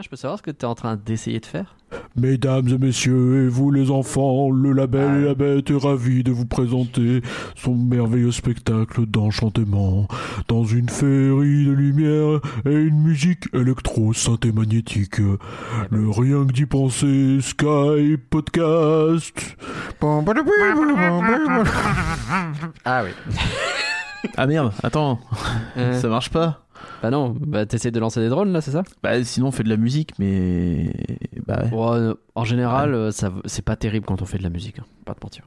je peux savoir ce que tu es en train d'essayer de faire? Mesdames et messieurs, et vous les enfants, le label et la bête est ravi de vous présenter son merveilleux spectacle d'enchantement dans une féerie de lumière et une musique électro-synthé magnétique. Le rien que d'y penser, Sky Podcast. Ah oui. Ah merde, attends, Euh, ça marche pas. Bah non, bah t'essayes de lancer des drones là, c'est ça? Bah sinon on fait de la musique, mais bah ouais. Ouais, euh, En général, euh, ça, c'est pas terrible quand on fait de la musique, hein, pas de mentir.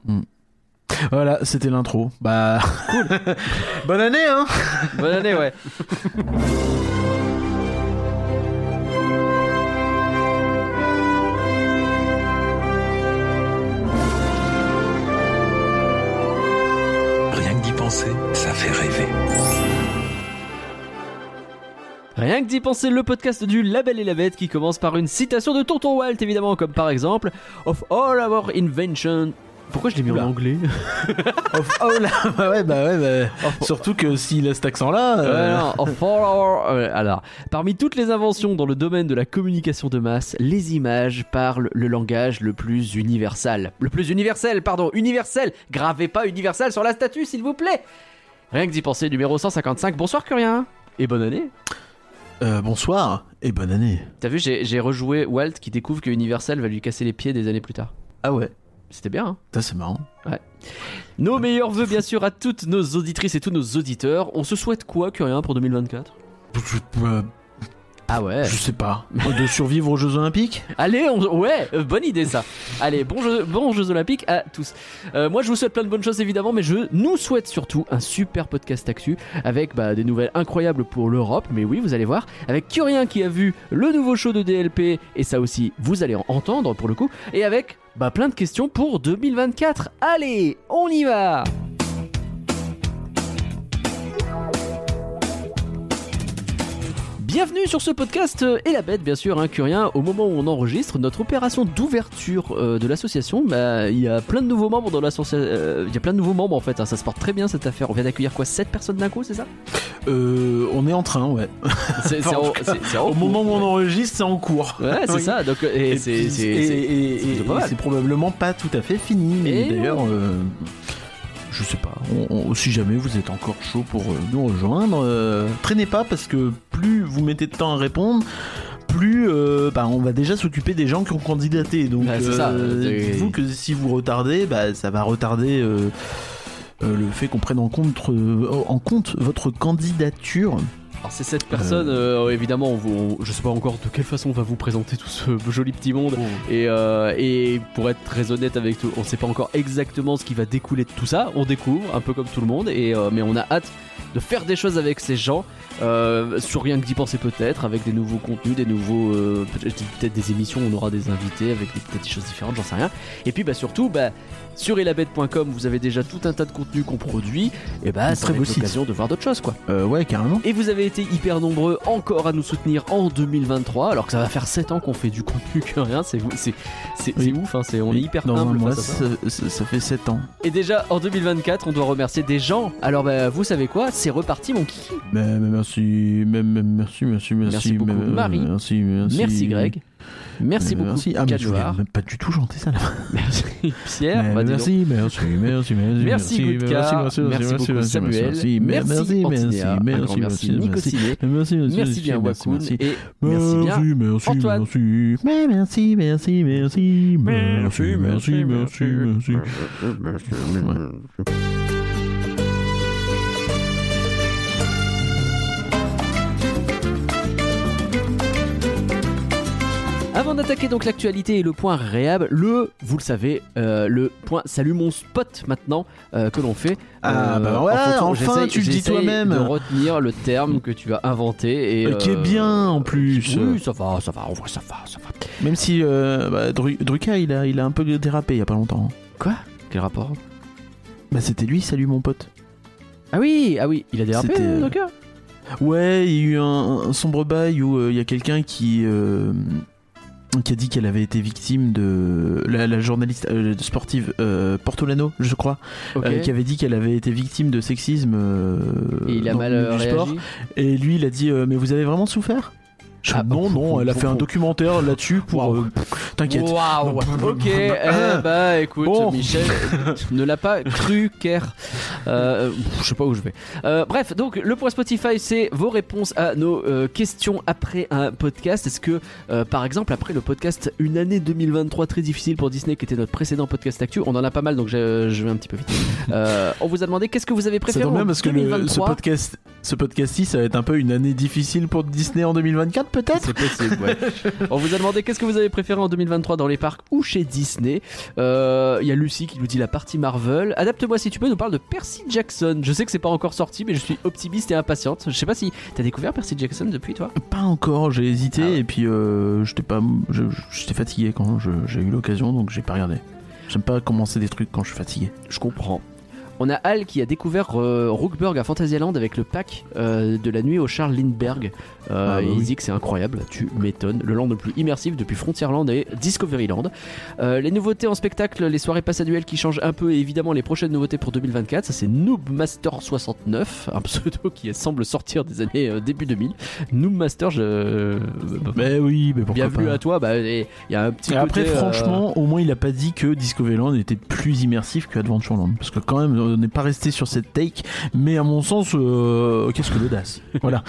Voilà, c'était l'intro. Bah cool. Bonne année hein. Bonne année, ouais. Rien que d'y penser, ça fait rêver. Rien que d'y penser, le podcast du Label et la Bête qui commence par une citation de Tonton Walt, évidemment, comme par exemple Of all our inventions. Pourquoi je l'ai mis Oula. en anglais Of- là, bah ouais, bah ouais, bah, surtout que s'il a cet accent-là. Euh, of all our- euh, alors, parmi toutes les inventions dans le domaine de la communication de masse, les images parlent le langage le plus universel. Le plus universel, pardon, universel. Gravez pas universel sur la statue, s'il vous plaît. Rien que d'y penser, numéro 155. Bonsoir, Curien. Et bonne année. Euh, bonsoir et bonne année. T'as vu, j'ai rejoué Walt qui découvre que Universal va lui casser les pieds des années plus tard. Ah ouais, C'était bien, hein ça c'est marrant. Nos meilleurs vœux, bien sûr, à toutes nos auditrices et tous nos auditeurs. On se souhaite quoi, Curien, pour 2024 Je, euh, Ah ouais. je sais pas. De survivre aux Jeux Olympiques? Allez, on- ouais, euh, bonne idée ça. Allez, bon jeux, bons Jeux Olympiques à tous. Euh, moi, je vous souhaite plein de bonnes choses évidemment, mais je nous souhaite surtout un super podcast actu avec bah, des nouvelles incroyables pour l'Europe. Mais oui, vous allez voir, avec Curien qui a vu le nouveau show de DLP et ça aussi, vous allez en entendre pour le coup, et avec bah, plein de questions pour 2024. Allez, on y va. Bienvenue sur ce podcast euh, et la bête bien sûr, hein, Curien. Au moment où on enregistre notre opération d'ouverture euh, de l'association, bah, il y a plein de nouveaux membres dans l'association. Il y a plein de nouveaux membres en fait. hein, ça se porte très bien cette affaire. On vient d'accueillir quoi 7 personnes d'un coup, c'est ça? Euh, On est en train, ouais. C'est c'est en- c'est- c'est en Au cours. moment où on enregistre, c'est en cours. Ouais, c'est Oui. ça. Donc, euh, et, Et c'est puis- c'est- et- c'est- et- c'est et- plutôt pas et mal. c'est probablement pas tout à fait fini. Mais Et d'ailleurs, euh, je sais pas. On- on- si jamais vous êtes encore chaud pour euh, nous rejoindre, euh, traînez pas parce que plus vous mettez de temps à répondre, plus euh, bah, on va déjà s'occuper des gens qui ont candidaté. Donc, Bah, euh, dites-vous que si vous retardez, bah, ça va retarder. euh, le fait qu'on prenne en compte, en compte votre candidature. Alors ces sept personnes, euh, évidemment, on vous- on- je sais pas encore de quelle façon on va vous présenter tout ce joli petit monde. Et, euh, et pour être très honnête avec tout, on sait pas encore exactement ce qui va découler de tout ça. On découvre, un peu comme tout le monde, et, euh, mais on a hâte de faire des choses avec ces gens. euh, sur rien que d'y penser peut-être, avec des nouveaux contenus, des nouveaux. euh, peut-être des émissions, où on aura des invités avec des, peut-être des choses différentes, j'en sais rien. Et puis bah, surtout, bah, sur elabette.com, vous avez déjà tout un tas de contenus qu'on produit. Et bah, Un ça très va être l'occasion de voir d'autres choses, quoi. Euh, ouais, carrément. Et vous avez été hyper nombreux encore à nous soutenir en 2023, alors que ça va faire 7 ans qu'on fait du contenu que rien, c'est Oui. ouf, hein, c'est on est hyper Dans un humble mois, face à ça. ça, ça- ça fait 7 ans. Et déjà en 2024, on doit remercier des gens. Alors bah vous savez quoi, c'est reparti mon kiki. Mais, mais merci, mais- mais merci, merci, merci, Merci beaucoup, Marie. Merci, merci, Merci Greg. Merci beaucoup Merci. Ah, mais je voulais Cadoir. même pas du tout chanter ça là. Merci Pierre. Mais bah, merci, merci, merci, merci, Merci Goudka, merci beaucoup Samuel, merci, merci merci, merci, merci merci, Nico merci, Ciné, merci, merci, merci bien merci, merci. et merci bien merci, Antoine. merci, merci, merci, merci, merci, merci, merci, merci. Avant d'attaquer donc l'actualité et le point réhab, le, vous le savez, euh, le point salut mon spot maintenant euh, que l'on fait. Ah, Euh, bah en voilà, fonction- enfin, tu le dis toi-même. De retenir le terme que tu as inventé et Euh, Qui est euh, bien en plus. Oui, ça va, ça va, on voit ça va, ça va. Même si euh, bah, Dru- Druka, il a, il a un peu dérapé il y a pas longtemps. Quoi? Quel rapport? Bah c'était lui, salut mon pote. Ah oui, ah oui, il a dérapé. Euh, euh, euh, Ouais, il y a eu un, un sombre bail où euh, il y a quelqu'un qui euh, qui a dit qu'elle avait été victime de la, la journaliste euh, sportive euh, Portolano, je crois, euh, qui avait dit qu'elle avait été victime de sexisme. et il a dans mal sport. Et lui, il a dit mais vous avez vraiment souffert? Je- Ah, non, non, elle a fait un documentaire là-dessus pour. Euh, T'inquiète. Waouh Ok, eh bah écoute, Bon. Michel ne l'a pas cru, car euh, je sais pas où je vais. Euh, bref, donc le point Spotify, c'est vos réponses à nos euh, questions après un podcast. Est-ce que, par exemple, après le podcast Une année 2023 très difficile pour Disney, qui était notre précédent podcast actu, on en a pas mal, donc je, je vais un petit peu vite. On vous a demandé qu'est-ce que vous avez préféré tombe bien en parce que le- ce 2023 podcast, ce podcast-ci, ça va être un peu une année difficile pour Disney en 2024, peut-être. C'est possible, ouais. On vous a demandé qu'est-ce que vous avez préféré en 2023 dans les parcs ou chez Disney. Euh, Il y a Lucie qui nous dit la partie Marvel. Adapte-moi si tu peux, nous parle de Percy Jackson. Je sais que c'est pas encore sorti, mais je suis optimiste et impatiente. Je sais pas si t'as découvert Percy Jackson depuis toi? Pas encore, j'ai hésité Ah ouais. et puis euh, j'étais pas, je- j'étais fatigué quand j'ai eu l'occasion, donc j'ai pas regardé. J'aime pas commencer des trucs quand je suis fatigué. Je comprends. On a Al qui a découvert euh, Rookburg à Fantasyland avec le pack euh, de la nuit au Charles Lindbergh. Euh, Ah bah et il oui. dit que c'est incroyable, tu m'étonnes. Le land le plus immersif depuis Frontierland et Discoveryland. Euh, les nouveautés en spectacle, les soirées passe à duel qui changent un peu et évidemment les prochaines nouveautés pour 2024. Ça c'est Noob Master 69, un pseudo qui semble sortir des années euh, début 2000. Noob Master, je... Mais oui, mais pourquoi bienvenue pas. à toi. Bah, Il y a un petit Et après, côté, franchement, au moins, il a pas dit que Discoveryland était plus immersif que Adventureland. Parce que quand même, on n'est pas resté sur cette take. Mais à mon sens, euh, qu'est-ce que l'audace Voilà.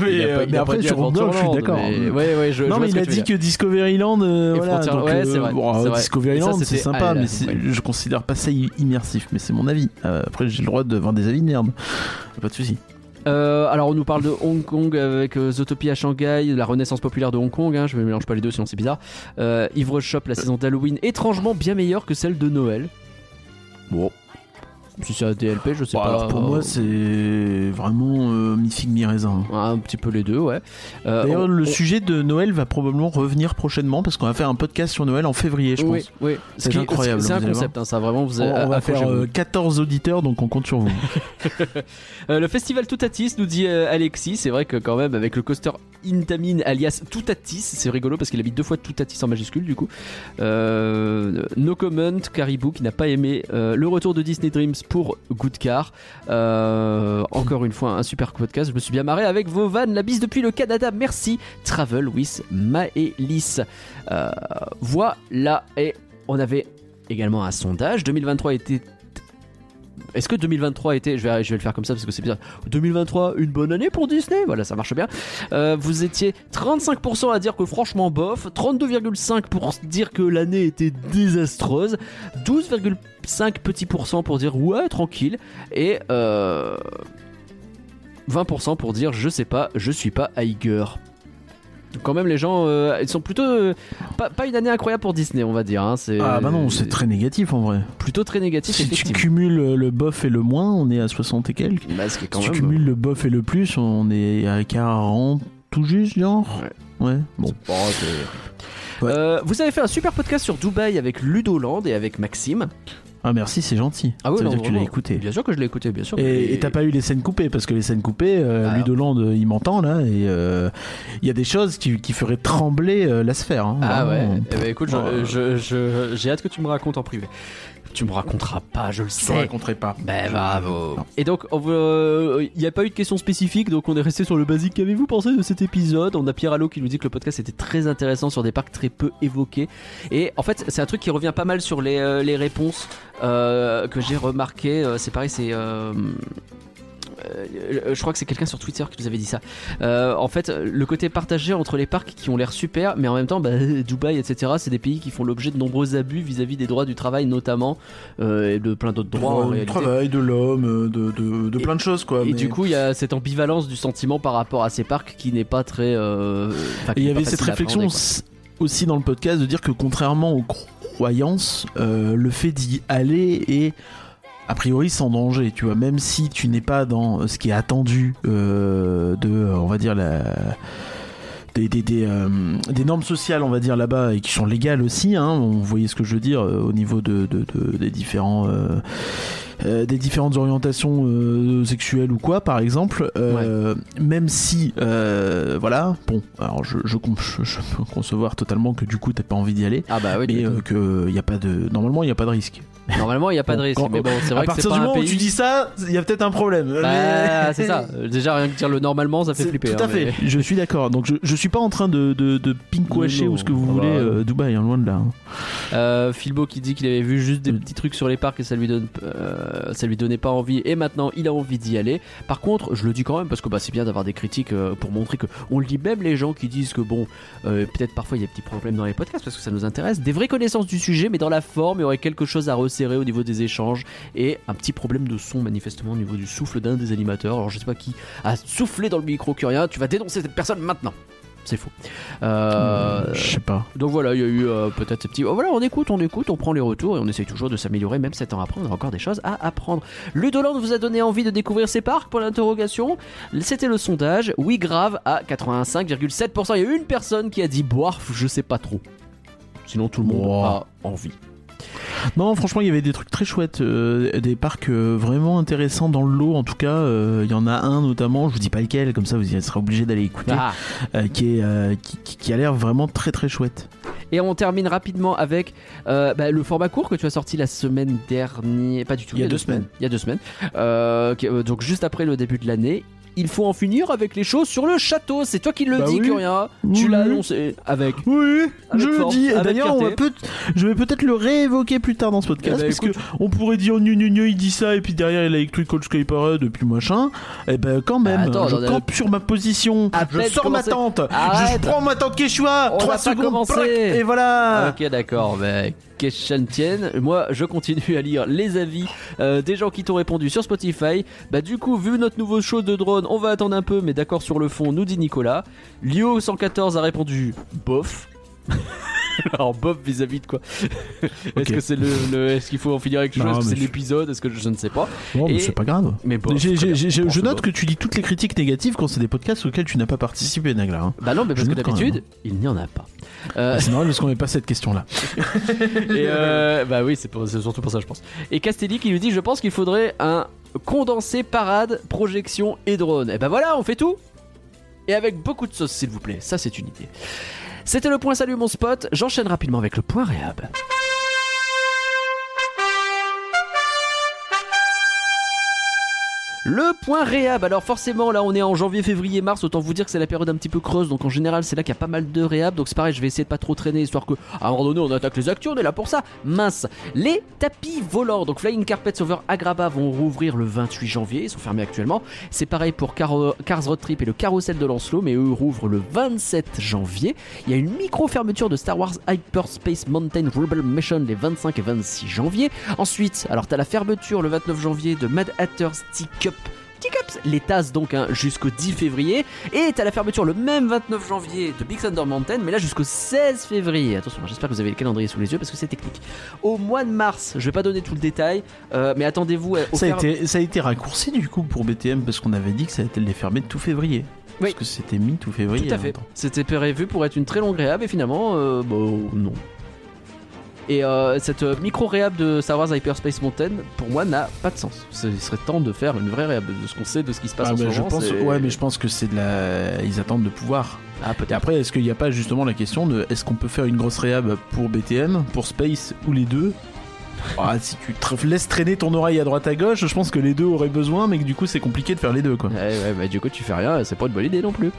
mais, pas- euh, après, sur Rockburg, je suis d'accord. mais- Ouais, ouais, je, non, mais il a dit que Discoveryland, euh, voilà, donc, ouais, c'est euh, vrai, bon, c'est euh, vrai. Discoveryland, sympa, ah, mais je considère pas ça immersif. Mais c'est mon avis. Euh, après, j'ai le droit de voir des avis de merde. Pas de souci. Euh, alors on nous parle de Hong Kong avec euh, Zootopia à Shanghai, la renaissance populaire de Hong Kong, hein, je ne mélange pas les deux sinon c'est bizarre. Euh, Ivre Shop, la saison d'Halloween, étrangement bien meilleure que celle de Noël. Bon. Si c'est un DLP, je sais Bon, pas. alors pour moi, c'est vraiment euh, mi-figue mi-raisin. Un petit peu les deux, ouais. Euh, D'ailleurs, on- le sujet de Noël va probablement revenir prochainement parce qu'on va faire un podcast sur Noël en février, je oui, pense. oui. C'est Ce qui est- incroyable, C'est un concept, hein, ça vraiment vous On, a- on va faire accrochez-vous. euh, 14 auditeurs, donc on compte sur vous. Euh, le festival Toutatis nous dit euh, Alexis, c'est vrai que quand même avec le coaster Intamin alias Toutatis, c'est rigolo parce qu'il habite deux fois Toutatis en majuscule du coup. Euh, no comment, Caribou qui n'a pas aimé euh, le retour de Disney Dreams pour Good Car. Euh, encore une fois un super podcast, je me suis bien marré avec vos vannes, la bise depuis le Canada, merci Travel with Maëlys. Euh, voilà, et on avait également un sondage, 2023 était est-ce que 2023 était, je vais, je le faire comme ça parce que c'est bizarre, 2023 une bonne année pour Disney. Voilà, ça marche bien. Euh, vous étiez 35% à dire que franchement bof, 32,5% pour dire que l'année était désastreuse, 12,5 petits pourcents pour dire ouais tranquille. Et euh, 20% pour dire je sais pas, je suis pas Iger. Quand même les gens, euh, ils sont plutôt euh, pas, pas une année incroyable pour Disney on va dire. hein, c'est Ah bah non, c'est très négatif en vrai. plutôt très négatif Si tu cumules le bof et le moins, on est à 60 et quelques. Bah, ce qui est quand si tu cumules le bof et le plus, on est à 40 tout juste, genre? Ouais. bon. Bon, c'est- Ouais. Euh, vous avez fait un super podcast sur Dubaï avec Ludoland et avec Maxime. Ah merci, c'est gentil. Ah oui, Ça veut non, dire que tu l'as écouté. Bien sûr que je l'ai écouté, bien sûr. Et t'as pas eu les scènes coupées parce que les scènes coupées, euh, Ah. Ludoland euh, il m'entend là et euh, il y a des choses qui, qui feraient trembler euh, la sphère. hein, Ah ouais. Eh ben, écoute, j'ai hâte que tu me racontes en privé. Tu me raconteras pas, je le Je te sais. raconterai pas. Ben bravo. Et donc, il n'y a pas eu de questions spécifiques, donc on est resté sur le basique. Qu'avez-vous pensé de cet épisode? On a Pierre Allo qui nous dit que le podcast était très intéressant sur des parcs très peu évoqués. Et en fait, c'est un truc qui revient pas mal sur les, euh, les réponses euh, que j'ai remarqué. Euh, c'est pareil, c'est. Euh, je crois que c'est quelqu'un sur Twitter qui nous avait dit ça. Euh, en fait, le côté partagé entre les parcs qui ont l'air super, mais en même temps, bah, Dubaï, etc., c'est des pays qui font l'objet de nombreux abus vis-à-vis des droits du travail, notamment, euh, et de plein d'autres droits du travail, de l'homme, de, de, de Et- plein de choses quoi. Et mais- du coup, il y a cette ambivalence du sentiment par rapport à ces parcs qui n'est pas très. euh, il y avait cette réflexion aussi dans le podcast de dire que contrairement aux croyances, euh, le fait d'y aller est a priori sans danger, tu vois, même si tu n'es pas dans ce qui est attendu euh, de, euh, on va dire, la des, euh, normes sociales, on va dire, là-bas, et qui sont légales aussi, hein, vous voyez ce que je veux dire, euh, au niveau de, de- de- des différents... euh, euh, des différentes orientations euh, sexuelles ou quoi par exemple euh, même si voilà bon alors je, je, com- je- je peux concevoir totalement que du coup t'as pas envie d'y aller. Ah bah oui, mais que y a pas de normalement il y a pas de risque Normalement, il n'y a pas de risque. Quand- mais bon, c'est vrai à que c'est partir pas du un moment où tu dis ça, il y a peut-être un problème. Bah, c'est ça. Déjà, rien que dire le normalement, ça fait flipper. Tout à hein, fait, mais- je suis d'accord. Donc je, je suis pas en train de, de, de pinkwasher ou ce que vous voulez bah, euh, Dubaï, hein, loin de là. hein. Euh, Philbo qui dit qu'il avait vu juste des petits trucs sur les parcs et ça lui donne, euh, ça lui donnait pas envie. Et maintenant, il a envie d'y aller. Par contre, je le dis quand même parce que bah, c'est bien d'avoir des critiques euh, pour montrer que on le dit même les gens qui disent que bon, euh, peut-être parfois il y a des petits problèmes dans les podcasts parce que ça nous intéresse. Des vraies connaissances du sujet, mais dans la forme, il y aurait quelque chose à resserrer au niveau des échanges et un petit problème de son manifestement au niveau du souffle d'un des animateurs. Alors je sais pas qui a soufflé dans le micro Curien. Tu vas dénoncer cette personne maintenant. C'est faux. Euh, je sais pas. donc voilà, il y a eu euh, peut-être ces petits. oh, voilà, on écoute, on écoute, on prend les retours et on essaye toujours de s'améliorer, même 7 ans après, on a encore des choses à apprendre. Ludoland vous a donné envie de découvrir ces parcs pour l'interrogation C'était le sondage. Oui, grave, à 85,7%. Il y a une personne qui a dit boire, je sais pas trop. Sinon, tout le monde Wow. a envie. Non, franchement, il y avait des trucs très chouettes, euh, des parcs euh, vraiment intéressants dans le lot. En tout cas, euh, il y en a un notamment, je vous dis pas lequel, comme ça vous serez obligé d'aller écouter, Ah. qui, est, qui, qui- qui a l'air vraiment très très chouette. Et on termine rapidement avec bah, le format court que tu as sorti la semaine dernière. Pas du tout. Il y a deux semaines. Il y a deux semaines. Donc juste après le début de l'année. Il faut en finir avec les choses sur le château. C'est toi qui le Bah dis, oui. Curien. Tu l'as annoncé avec. Oui, Avec je le dis. Et D'ailleurs, peut- je vais peut-être le réévoquer plus tard dans ce podcast, Eh ben, parce écoute. que on pourrait dire gnu gnu gnu, il dit ça et puis derrière il a écrit Coach Skyper depuis machin. Et ben quand même, attends, je campe sur ma position, je sors ma commencé. tente, Arrête. je prends ma tente Quechua, On 3 n'a pas secondes, prac, et voilà. Ok, d'accord. Mais question tienne. Moi, je continue à lire les avis euh, des gens qui t'ont répondu sur Spotify. Bah, du coup, vu notre nouveau show de drone, on va attendre un peu, mais d'accord sur le fond, nous dit Nicolas. Lio114 a répondu bof. Alors bof vis-à-vis de quoi Est-ce que c'est le, le- est-ce qu'il faut en finir avec Non, chose Est-ce que c'est je- l'épisode? Est-ce que je, je ne sais pas Bon, mais Et- c'est pas grave. Mais bof. J'ai- très j'ai- bien. j'ai- On je note que tu lis toutes les critiques négatives quand c'est des podcasts auxquels tu n'as pas participé, Nagla. hein. Bah non, mais parce que d'habitude, il n'y en a pas. Euh, Ah, c'est normal parce qu'on n'est pas cette question-là. Et euh, bah oui, c'est surtout pour ça, je pense. Et Castelli qui lui dit Je pense qu'il faudrait un condensé parade, projection et drone. Et bah voilà, on fait tout. Et avec beaucoup de sauce, s'il vous plaît. Ça, c'est une idée. C'était le point salut mon spot. J'enchaîne rapidement avec le point réhab. Le point réhab, alors forcément là on est en janvier, février, mars, autant vous dire que c'est la période un petit peu creuse, donc en général c'est là qu'il y a pas mal de réhab, donc c'est pareil, je vais essayer de pas trop traîner, histoire que à un moment donné on attaque les actus, on est là pour ça. Mince, les tapis volants, donc Flying Carpets over Agraba vont rouvrir le 28 janvier, ils sont fermés actuellement. C'est pareil pour Car- Cars Road Trip et le Carrousel de Lancelot, mais eux rouvrent le 27 janvier. Il y a une micro-fermeture de Star Wars Hyperspace Mountain Rebel Mission les 25 et 26 janvier. Ensuite, alors t'as la fermeture le 29 janvier de Mad Hatter's Teacup. Teacups, les tasses donc hein, jusqu'au 10 février. Et t'as la fermeture le même 29 janvier de Big Thunder Mountain, mais là jusqu'au 16 février. Attention, j'espère que vous avez le calendrier sous les yeux parce que c'est technique. Au mois de mars, je vais pas donner tout le détail, euh, mais attendez-vous. euh, au Ça a, fer- été, ça a été raccourci du coup pour BTM parce qu'on avait dit que ça allait les fermer tout février. Oui. Parce que c'était mi tout février. Tout à en fait. C'était prévu pour être une très longue réhab et finalement, euh, bon, non. Et euh, cette euh, micro réhab de Star Wars Hyperspace Mountain, pour moi, n'a pas de sens. Ce- Il serait temps de faire une vraie réhab de ce qu'on sait, de ce qui se passe Ah, en ce bah, je moment. pense, ouais, mais je pense que c'est de la. Ils attendent de pouvoir. Ah, Et après, est-ce qu'il n'y a pas justement la question de est-ce qu'on peut faire une grosse réhab pour BTM, pour Space ou les deux? Ah, Si tu laisses traîner ton oreille à droite à gauche, je pense que les deux auraient besoin, mais que du coup c'est compliqué de faire les deux quoi. Ouais, ouais, bah, du coup, tu fais rien, c'est pas une bonne idée non plus.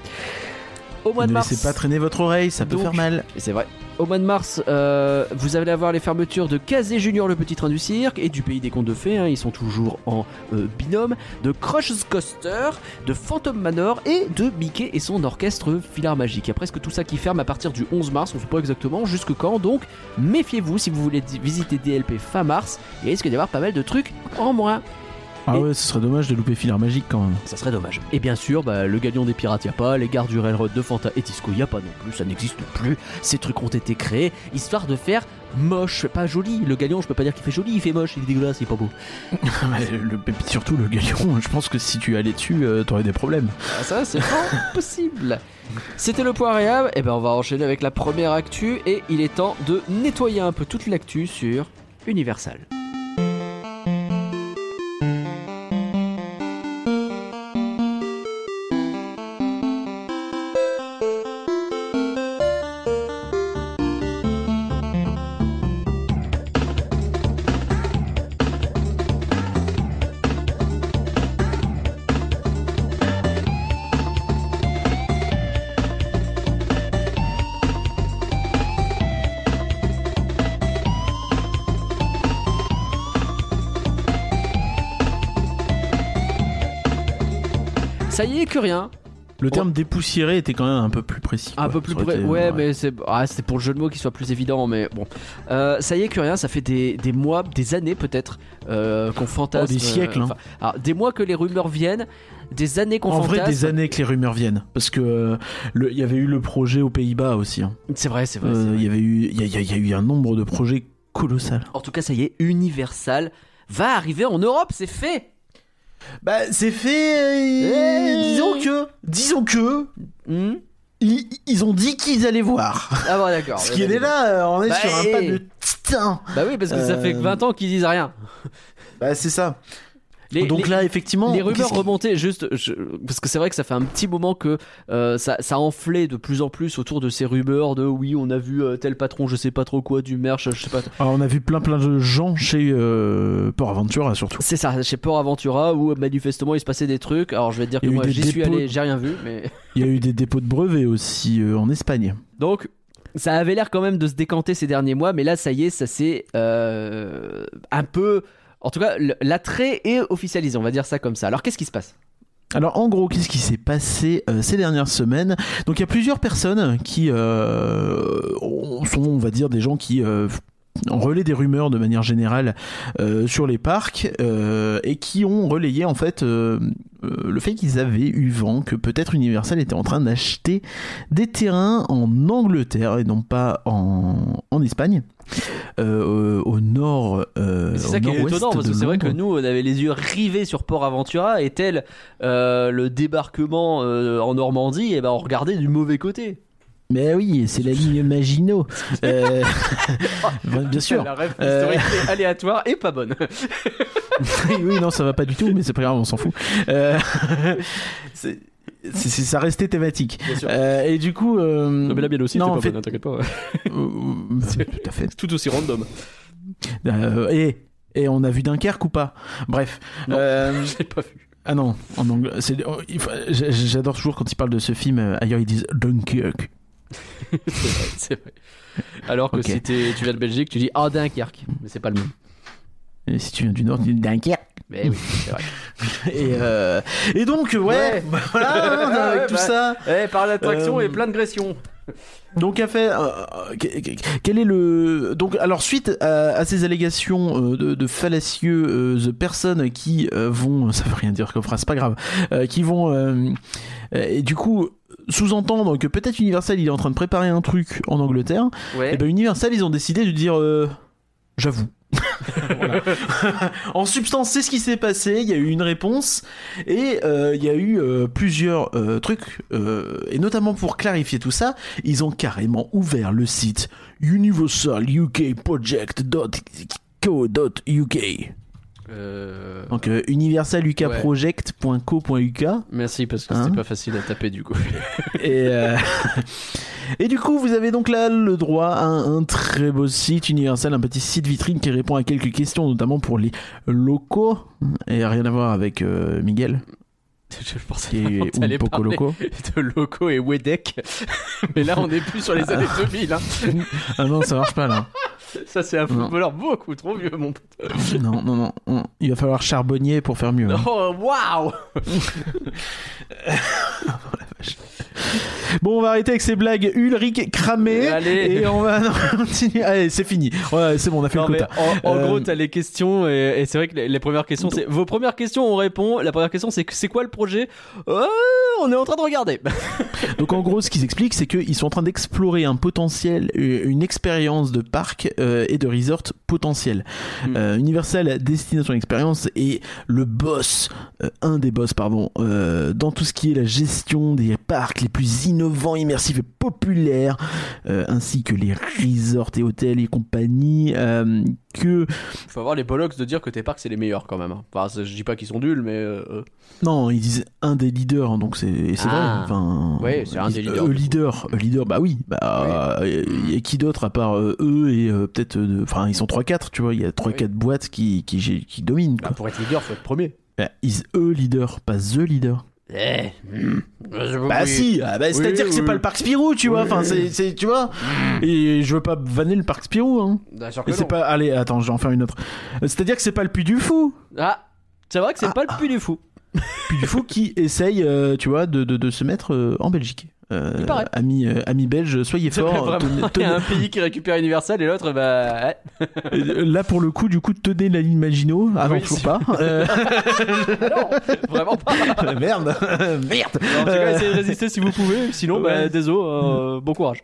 Au mois de ne mars. laissez pas traîner votre oreille, ça peut Donc, faire mal. C'est vrai. Au mois de mars, euh, vous allez avoir les fermetures de Kazé Junior, le petit train du cirque, et du pays des contes de fées, hein, ils sont toujours en euh, binôme, de Crush's Coaster, de Phantom Manor et de Mickey et son orchestre Filar Magique. Il y a presque tout ça qui ferme à partir du 11 mars, on ne sait pas exactement jusque quand, donc méfiez-vous si vous voulez visiter DLP fin mars, il risque d'y avoir pas mal de trucs en moins. Ah Et- ouais, ce serait dommage de louper Filar Magique quand même. Ça serait dommage. Et bien sûr, bah, le galion des pirates, y a pas. Les gares du Railroad de Fanta et Disco, y a pas non plus. Ça n'existe plus. Ces trucs ont été créés histoire de faire moche, pas joli. Le galion, je peux pas dire qu'il fait joli, il fait moche, il est dégueulasse, il est pas beau. Mais le, surtout le galion, je pense que si tu allais dessus, euh, t'aurais des problèmes. Ah, ça, c'est pas possible. C'était le point réhab. Et ben, on va enchaîner avec la première actu. Et il est temps de nettoyer un peu toute l'actu sur Universal. Que rien. Le terme dépoussiéré était quand même un peu plus précis. Un quoi. peu plus été- Ouais, mais c'est ah, c'était pour le jeu de mots qui soit plus évident. Mais bon. Euh, ça y est, que rien. Ça fait des, des mois, des années peut-être euh, qu'on fantasme. Oh, des siècles, hein. enfin, alors, des mois que les rumeurs viennent. Des années qu'on En fantasme. vrai, des années que les rumeurs viennent. Parce que euh, il y avait eu le projet aux Pays-Bas aussi. hein. C'est vrai, c'est vrai. Euh. Il y avait eu, il y, a- il y a- il y a eu un nombre de projets colossal. En tout cas, ça y est, Universal va arriver en Europe. C'est fait. Bah, c'est fait. Eh. disons que, disons que, Hmm ils, ils ont dit qu'ils allaient voir. ah bon, d'accord. Ce qui est là, euh, on est Bah, sur un eh. pas de titan. Bah oui, parce que ça fait Euh, 20 ans qu'ils disent rien. Bah, c'est ça. Les, Donc les- là, effectivement, les rumeurs remontaient juste je- parce que c'est vrai que ça fait un petit moment que euh, ça, ça enflait de plus en plus autour de ces rumeurs de oui on a vu euh, tel patron je sais pas trop quoi du merch je sais pas Alors, on a vu plein plein de gens chez euh, Port Aventura surtout. c'est ça chez Port Aventura où manifestement il se passait des trucs alors je vais te dire que moi j'y suis allé j'ai rien vu mais Il y a eu des dépôts de brevets aussi euh, en Espagne. donc ça avait l'air quand même de se décanter ces derniers mois mais là ça y est ça s'est euh, un peu en tout cas l'attrait est officialisé on va dire ça comme ça. Alors qu'est-ce qui se passe? Alors en gros, qu'est-ce qui s'est passé euh, ces dernières semaines? Donc il y a plusieurs personnes qui euh, sont, on va dire, des gens qui euh, relaient des rumeurs de manière générale euh, sur les parcs euh, et qui ont relayé en fait euh, le fait qu'ils avaient eu vent que peut-être Universal était en train d'acheter des terrains en Angleterre et non pas en, en Espagne. euh, au nord, euh, C'est ça qui est étonnant parce que c'est vrai que nous on avait les yeux rivés sur Port Aventura et tel euh, le débarquement en Normandie et ben on regardait du mauvais côté. Mais oui, c'est la ligne Maginot. Euh, bien sûr. La rêve Euh. historique est aléatoire et pas bonne. oui, non, ça va pas du tout, mais c'est pas grave, on s'en fout. Euh, c'est, ça restait thématique. Euh, et du coup, euh, Non mais la mienne aussi non, pas fait- bonne, hein, t'inquiète pas. euh, tout à fait. Tout aussi random. Euh, et et on a vu Dunkerque ou pas? Bref. Non. Euh, Je l'ai pas vu. ah non, en anglais. oh, J'adore toujours quand ils parlent de ce film. euh, Ailleurs ils disent Dunkerque. C'est vrai, c'est vrai. Alors que Ok. si tu viens de Belgique, tu dis ah Dunkerque, mais c'est pas le même. Et si tu viens du Nord, tu dis Dunkerque. Mais oui, c'est vrai. Et, euh, et donc, ouais, Ouais. bah, voilà, hein, avec Ouais, tout bah. ça. Eh, par l'attraction Euh, et plein de gression. Donc, a fait. euh, que- que- quel est le. Donc, alors, suite à, à ces allégations euh, de, de fallacieuses personnes qui vont. Ça veut rien dire comme phrase, c'est pas grave. qui vont. et du coup. Sous-entendre que peut-être Universal il est en train de préparer un truc en Angleterre, Ouais. et ben Universal ils ont décidé de dire euh, j'avoue. En substance, c'est ce qui s'est passé. Il y a eu une réponse et euh, il y a eu euh, plusieurs euh, trucs et notamment pour clarifier tout ça, ils ont carrément ouvert le site universalukproject.co.uk. Euh, Donc euh, universalukproject.co.uk Merci parce que Hein c'était pas facile à taper du coup. et euh, et du coup vous avez donc là le droit à un, un très beau site universal, un petit site vitrine qui répond à quelques questions notamment pour les locaux et rien à voir avec euh, Miguel Je pensais poco parler loco. de Loco et Wedek. Mais là, on est plus sur les années 2000. hein. Ah non ça marche pas là. Ça, c'est un Non. footballeur beaucoup trop vieux, mon pote. Non non non, non. il va falloir charbonnier pour faire mieux. hein. Oh, waouh Bon, on va arrêter avec ces blagues Ulrich cramé. Allez. Et on va non, continuer. Allez, c'est fini. Ouais, c'est bon, on a fait Non, le quota. en, en Euh, gros, t'as les questions et, et c'est vrai que les, les premières questions, c'est vos premières questions, on répond. La première question, c'est c'est quoi le projet? Euh, On est en train de regarder. Donc, en gros, ce qu'ils expliquent, c'est qu'ils sont en train d'explorer un potentiel, euh, une expérience de parc euh, et de resort potentiel. Mm. Euh, Universal Destination Experience est le boss, euh, un des boss, pardon, dans tout ce qui est la gestion des parcs les plus innovants, immersifs et populaires, ainsi que les resorts et hôtels et compagnie. Euh, que Faut avoir les bollocks de dire que tes parcs, c'est les meilleurs quand même. hein. Enfin, je dis pas qu'ils sont nuls, mais. euh, Non, ils disent un des leaders, hein, donc c'est c'est Ah. vrai. Enfin, Ouais, c'est un des leaders, euh, du coup. leader, euh, leader, bah oui. Bah, euh, y a qui d'autre à part euh, eux et euh, peut-être. euh, Enfin, ils sont 3-4, tu vois. Il y a 3-4 boîtes qui, qui, qui, dominent. bah, pour être leader, faut être premier. Bah, ils eux leader, pas the leader. Eh, hmm, Bah oui. si, ah, bah, c'est-à-dire Oui, que c'est pas le parc Spirou, tu vois. Enfin, c'est, tu vois. Et je veux pas vanner le parc Spirou. Hein. Bien sûr que Et c'est pas. Allez, attends, je vais en faire une autre. C'est-à-dire que c'est pas le Puy du Fou. Ah, c'est vrai que c'est pas le puits du fou. puis du coup qui essaye, euh, tu vois, de, de, de se mettre euh, en Belgique. Euh, amis, euh, amis belges, soyez vrai, forts. Il y a un pays qui récupère Universal et l'autre, bah. ouais. Euh, Là pour le coup, du coup, tenez la ligne Maginot. Ah non, Oui, toujours c'est- pas. Euh, non, vraiment pas. Merde, merde. En tout cas, essayez de résister si vous pouvez. Sinon, bah, Ouais. désolé, euh, bon courage.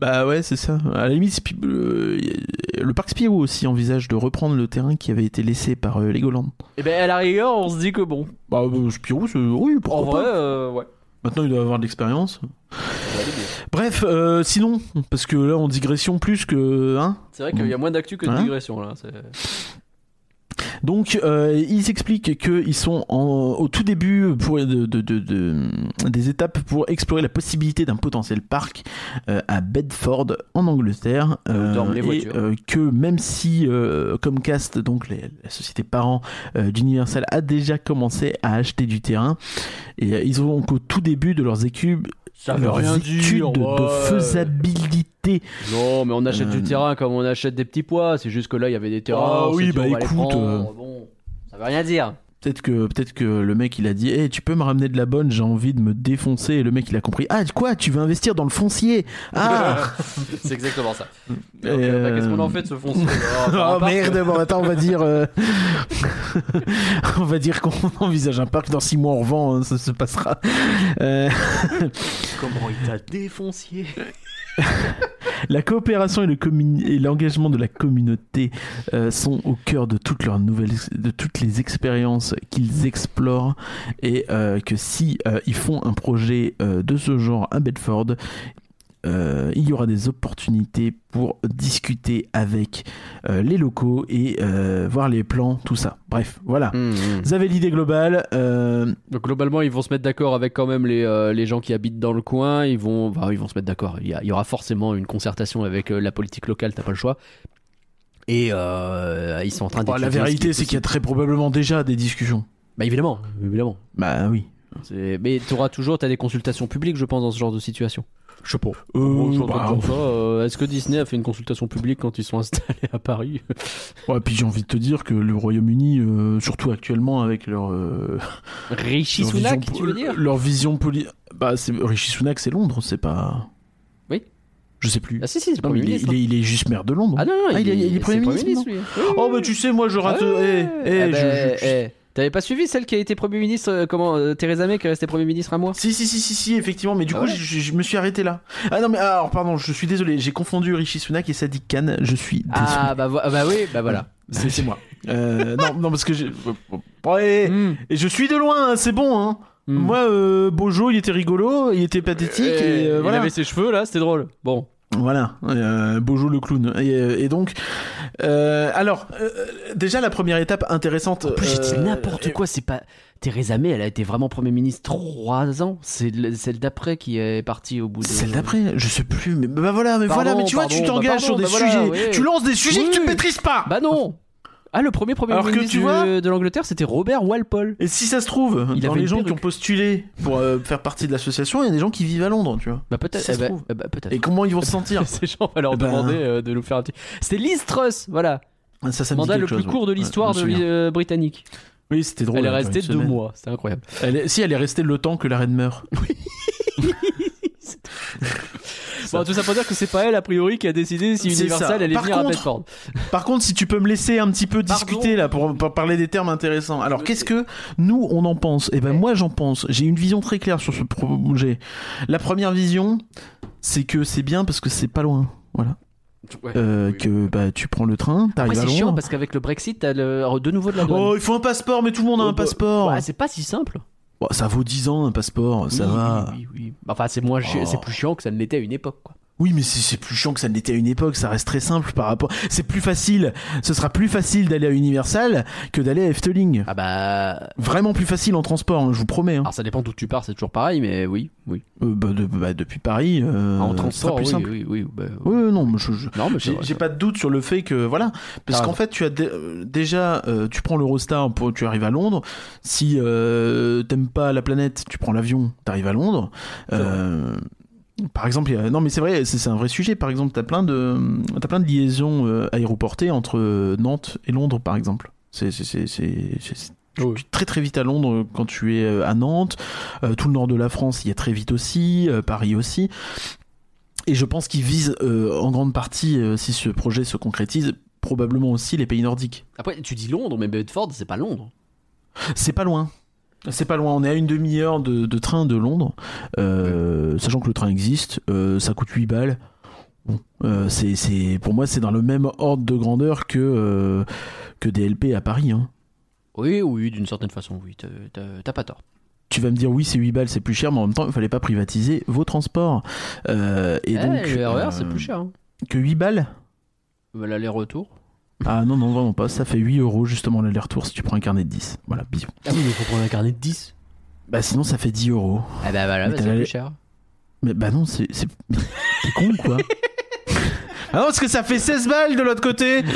Bah ouais, c'est ça. À la limite, le parc Spirou aussi envisage de reprendre le terrain qui avait été laissé par euh, Legoland. Et ben, à la rigueur, on se dit que bon. Bah Spirou, oui, En pourquoi vrai, pas. euh, ouais. Maintenant, il doit avoir de l'expérience. Bref, euh, sinon, parce que là, on digression plus que hein? C'est vrai qu'il y a moins d'actu que de Hein? digression là. Donc, euh, ils expliquent qu'ils sont en- au tout début pour de, de- de- de- des étapes pour explorer la possibilité d'un potentiel parc euh, à Bedford en Angleterre. Les et, euh, que même si euh, Comcast, donc les- la société parent euh, d'Universal, a déjà commencé à acheter du terrain, et euh, ils sont donc au tout début de leurs études, Ça veut leurs rien études dire, de ouais. Non, mais on achète Euh, du terrain comme on achète des petits pois. C'est juste que là, il y avait des terrains. Ah oui, bah écoute, euh, Bon, ça veut rien dire. Peut-être que, le mec il a dit hey, tu peux me ramener de la bonne, j'ai envie de me défoncer. Et le mec il a compris Ah, quoi Tu veux investir dans le foncier? Ah c'est exactement ça. Euh, Qu'est-ce qu'on euh, en fait de ce foncier? Oh, Oh merde, bon attends, on va dire. euh, on va dire qu'on envisage un parc dans 6 mois, on revend, hein, ça se passera. Euh, Comment il t'a défoncié La coopération et l'engagement de la communauté euh, sont au cœur de toutes leurs nouvelles, de toutes les expériences qu'ils explorent. Et euh, que si euh, ils font un projet euh, de ce genre à Bedford, euh, il y aura des opportunités pour discuter avec euh, les locaux et euh, voir les plans, tout ça. Bref, voilà. Vous avez l'idée globale. euh, Donc globalement, ils vont se mettre d'accord avec quand même les, euh, les gens qui habitent dans le coin. Ils vont, enfin, ils vont se mettre d'accord. Il y, a- il y aura forcément une concertation avec euh, la politique locale. T'as pas le choix. Et euh, ils sont en train bon, d'étudier la vérité, est c'est qu'il y a très probablement déjà des discussions. Bah évidemment, évidemment. Bah oui. Mais tu auras toujours, t'as des consultations publiques, je pense, dans ce genre de situation. Je sais pas. Euh, je bah, ça. Euh, Est-ce que Disney a fait une consultation publique quand ils sont installés à Paris? Ouais, puis j'ai envie de te dire que le Royaume-Uni, euh, surtout actuellement avec leur, euh, Rishi leur Sunak, vision, tu veux dire? leur vision poli... Bah, c'est Rishi Sunak, c'est Londres, c'est pas. Oui. Je sais plus. Ah si, si, c'est le Non, mais Premier il, est, ministre. il, est, il est juste maire de Londres. Ah non, non, Ah, il est- il est Premier ministre, lui. oh bah tu sais, moi je rate. Eh, eh, Eh je- ben, je- eh, T'avais pas suivi celle qui a été Premier ministre, euh, comment euh, Theresa May qui est restée Premier ministre un mois? Si, si, si, si, si, effectivement, mais du Ah coup, ouais je, je me suis arrêté là. Ah non, mais alors, pardon, je suis désolé, j'ai confondu Rishi Sunak et Sadiq Khan, je suis désolé. Ah bah, vo- bah oui, bah voilà. C'est c'est moi. Euh, non, non, parce que j'ai. Ouais, Hmm. et je suis de loin, hein, c'est bon, hein. Hmm. Moi, euh, Bojo, il était rigolo, il était pathétique, et, euh, il voilà. avait ses cheveux là, c'était drôle. Bon. Voilà, euh, Bojo le clown. Et, euh, et donc, euh, alors, euh, déjà la première étape intéressante. En plus, j'ai dit euh, n'importe quoi, c'est pas. Theresa May, elle a été vraiment Premier ministre trois ans. C'est le- celle d'après qui est partie au bout de. Celle d'après, je sais plus, mais bah voilà, mais Pardon, voilà, mais tu vois, tu bah t'engages pardon, sur des bah voilà, sujets, ouais. tu lances des sujets que tu maîtrises pas. Bah non Ah, le premier Premier Alors que ministre vois- de, l'Angleterre, c'était Robert Walpole. Et si ça se trouve, Il dans les gens qui ont postulé pour euh, faire partie de l'association, il y a des gens qui vivent à Londres, tu vois. Bah peut-être. Eh bah, trouve. eh bah, peut-être. Et comment ils vont se sentir Ces gens, on va leur Eh ben- demander euh, de nous faire un petit. C'était Liz Truss, voilà. Ça, ça Mandat le plus court de l'histoire Ouais, euh, britannique. Oui, c'était drôle. Elle est ouais, restée deux mois, c'était incroyable. Elle est- Si, elle est restée le temps que la reine meurt. Bon, tout ça pour dire que c'est pas elle a priori qui a décidé si Universal allait Par venir à contre- Bedford. Par contre, si tu peux me laisser un petit peu Pardon discuter là pour, pour parler des termes intéressants. Alors, qu'est-ce que nous on en pense? Eh ben, moi j'en pense. J'ai une vision très claire sur ce projet. La première vision, c'est que c'est bien parce que c'est pas loin. Voilà. Euh, que bah tu prends le train, t'arrives à c'est chiant Londres. parce qu'avec le Brexit t'as le... de nouveau de la douane. Oh, il faut un passeport, mais tout le monde a Oh, un bah, passeport. Ouais, c'est pas si simple. Bon, ça vaut 10 ans un passeport, ça Oui, va. Oui, oui, oui. Enfin c'est moins chi- Oh. c'est plus chiant que ça ne l'était à une époque quoi. Oui, mais c'est plus chiant que ça ne l'était à une époque. Ça reste très simple par rapport. C'est plus facile. Ce sera plus facile d'aller à Universal que d'aller à Efteling. Ah bah Vraiment plus facile en transport, hein, je vous promets. hein. alors ça dépend d'où tu pars, c'est toujours pareil mais oui, oui. Euh, bah, de- bah, depuis Paris, euh, en ce sera transport plus oui, simple. oui, oui, bah, Oui, oui, non, mais je- je- Non mais j'ai pas de doute sur le fait que voilà, parce T'as qu'en fait, tu as euh, déjà, euh, tu prends l'Eurostar pour tu arrives à Londres. Si euh, t'aimes pas la planète, tu prends l'avion, t'arrives à Londres. Par exemple, non mais c'est vrai, c'est un vrai sujet. Par exemple, t'as plein de, t'as plein de liaisons euh, aéroportées entre euh, Nantes et Londres, par exemple. C'est, Oui. tu très très vite à Londres quand tu es euh, à Nantes. Euh, tout le nord de la France, il y a très vite aussi. euh, Paris aussi. Et je pense qu'ils visent euh, en grande partie, euh, si ce projet se concrétise, probablement aussi les pays nordiques. Après, tu dis Londres, mais Bedford, c'est pas Londres. C'est pas loin. C'est pas loin. On est à une demi-heure de, de train de Londres. Euh, Sachant que le train existe, euh, ça coûte 8 balles. Bon, euh, c'est, c'est, pour moi, c'est dans le même ordre de grandeur que, que DLP à Paris. Hein. Oui, oui, d'une certaine façon, oui. t'as- T'as t'as pas tort. Tu vas me dire, oui, c'est 8 balles, c'est plus cher, mais en même temps, il fallait pas privatiser vos transports. Euh, et Eh, donc, le RER, euh, c'est plus cher. hein. Que 8 balles? Bah, L'aller-retour. Ah non, non, vraiment pas. Ça fait 8 euros justement l'aller-retour si tu prends un carnet de 10. Voilà, bisous. Ah oui, mais faut prendre un carnet de 10. Bah sinon, ça fait 10 euros. Ah bah voilà, Mais bah, t'as c'est plus cher. Mais bah non, c'est. c'est- T'es con ou quoi? Ah non, parce que ça fait 16 balles de l'autre côté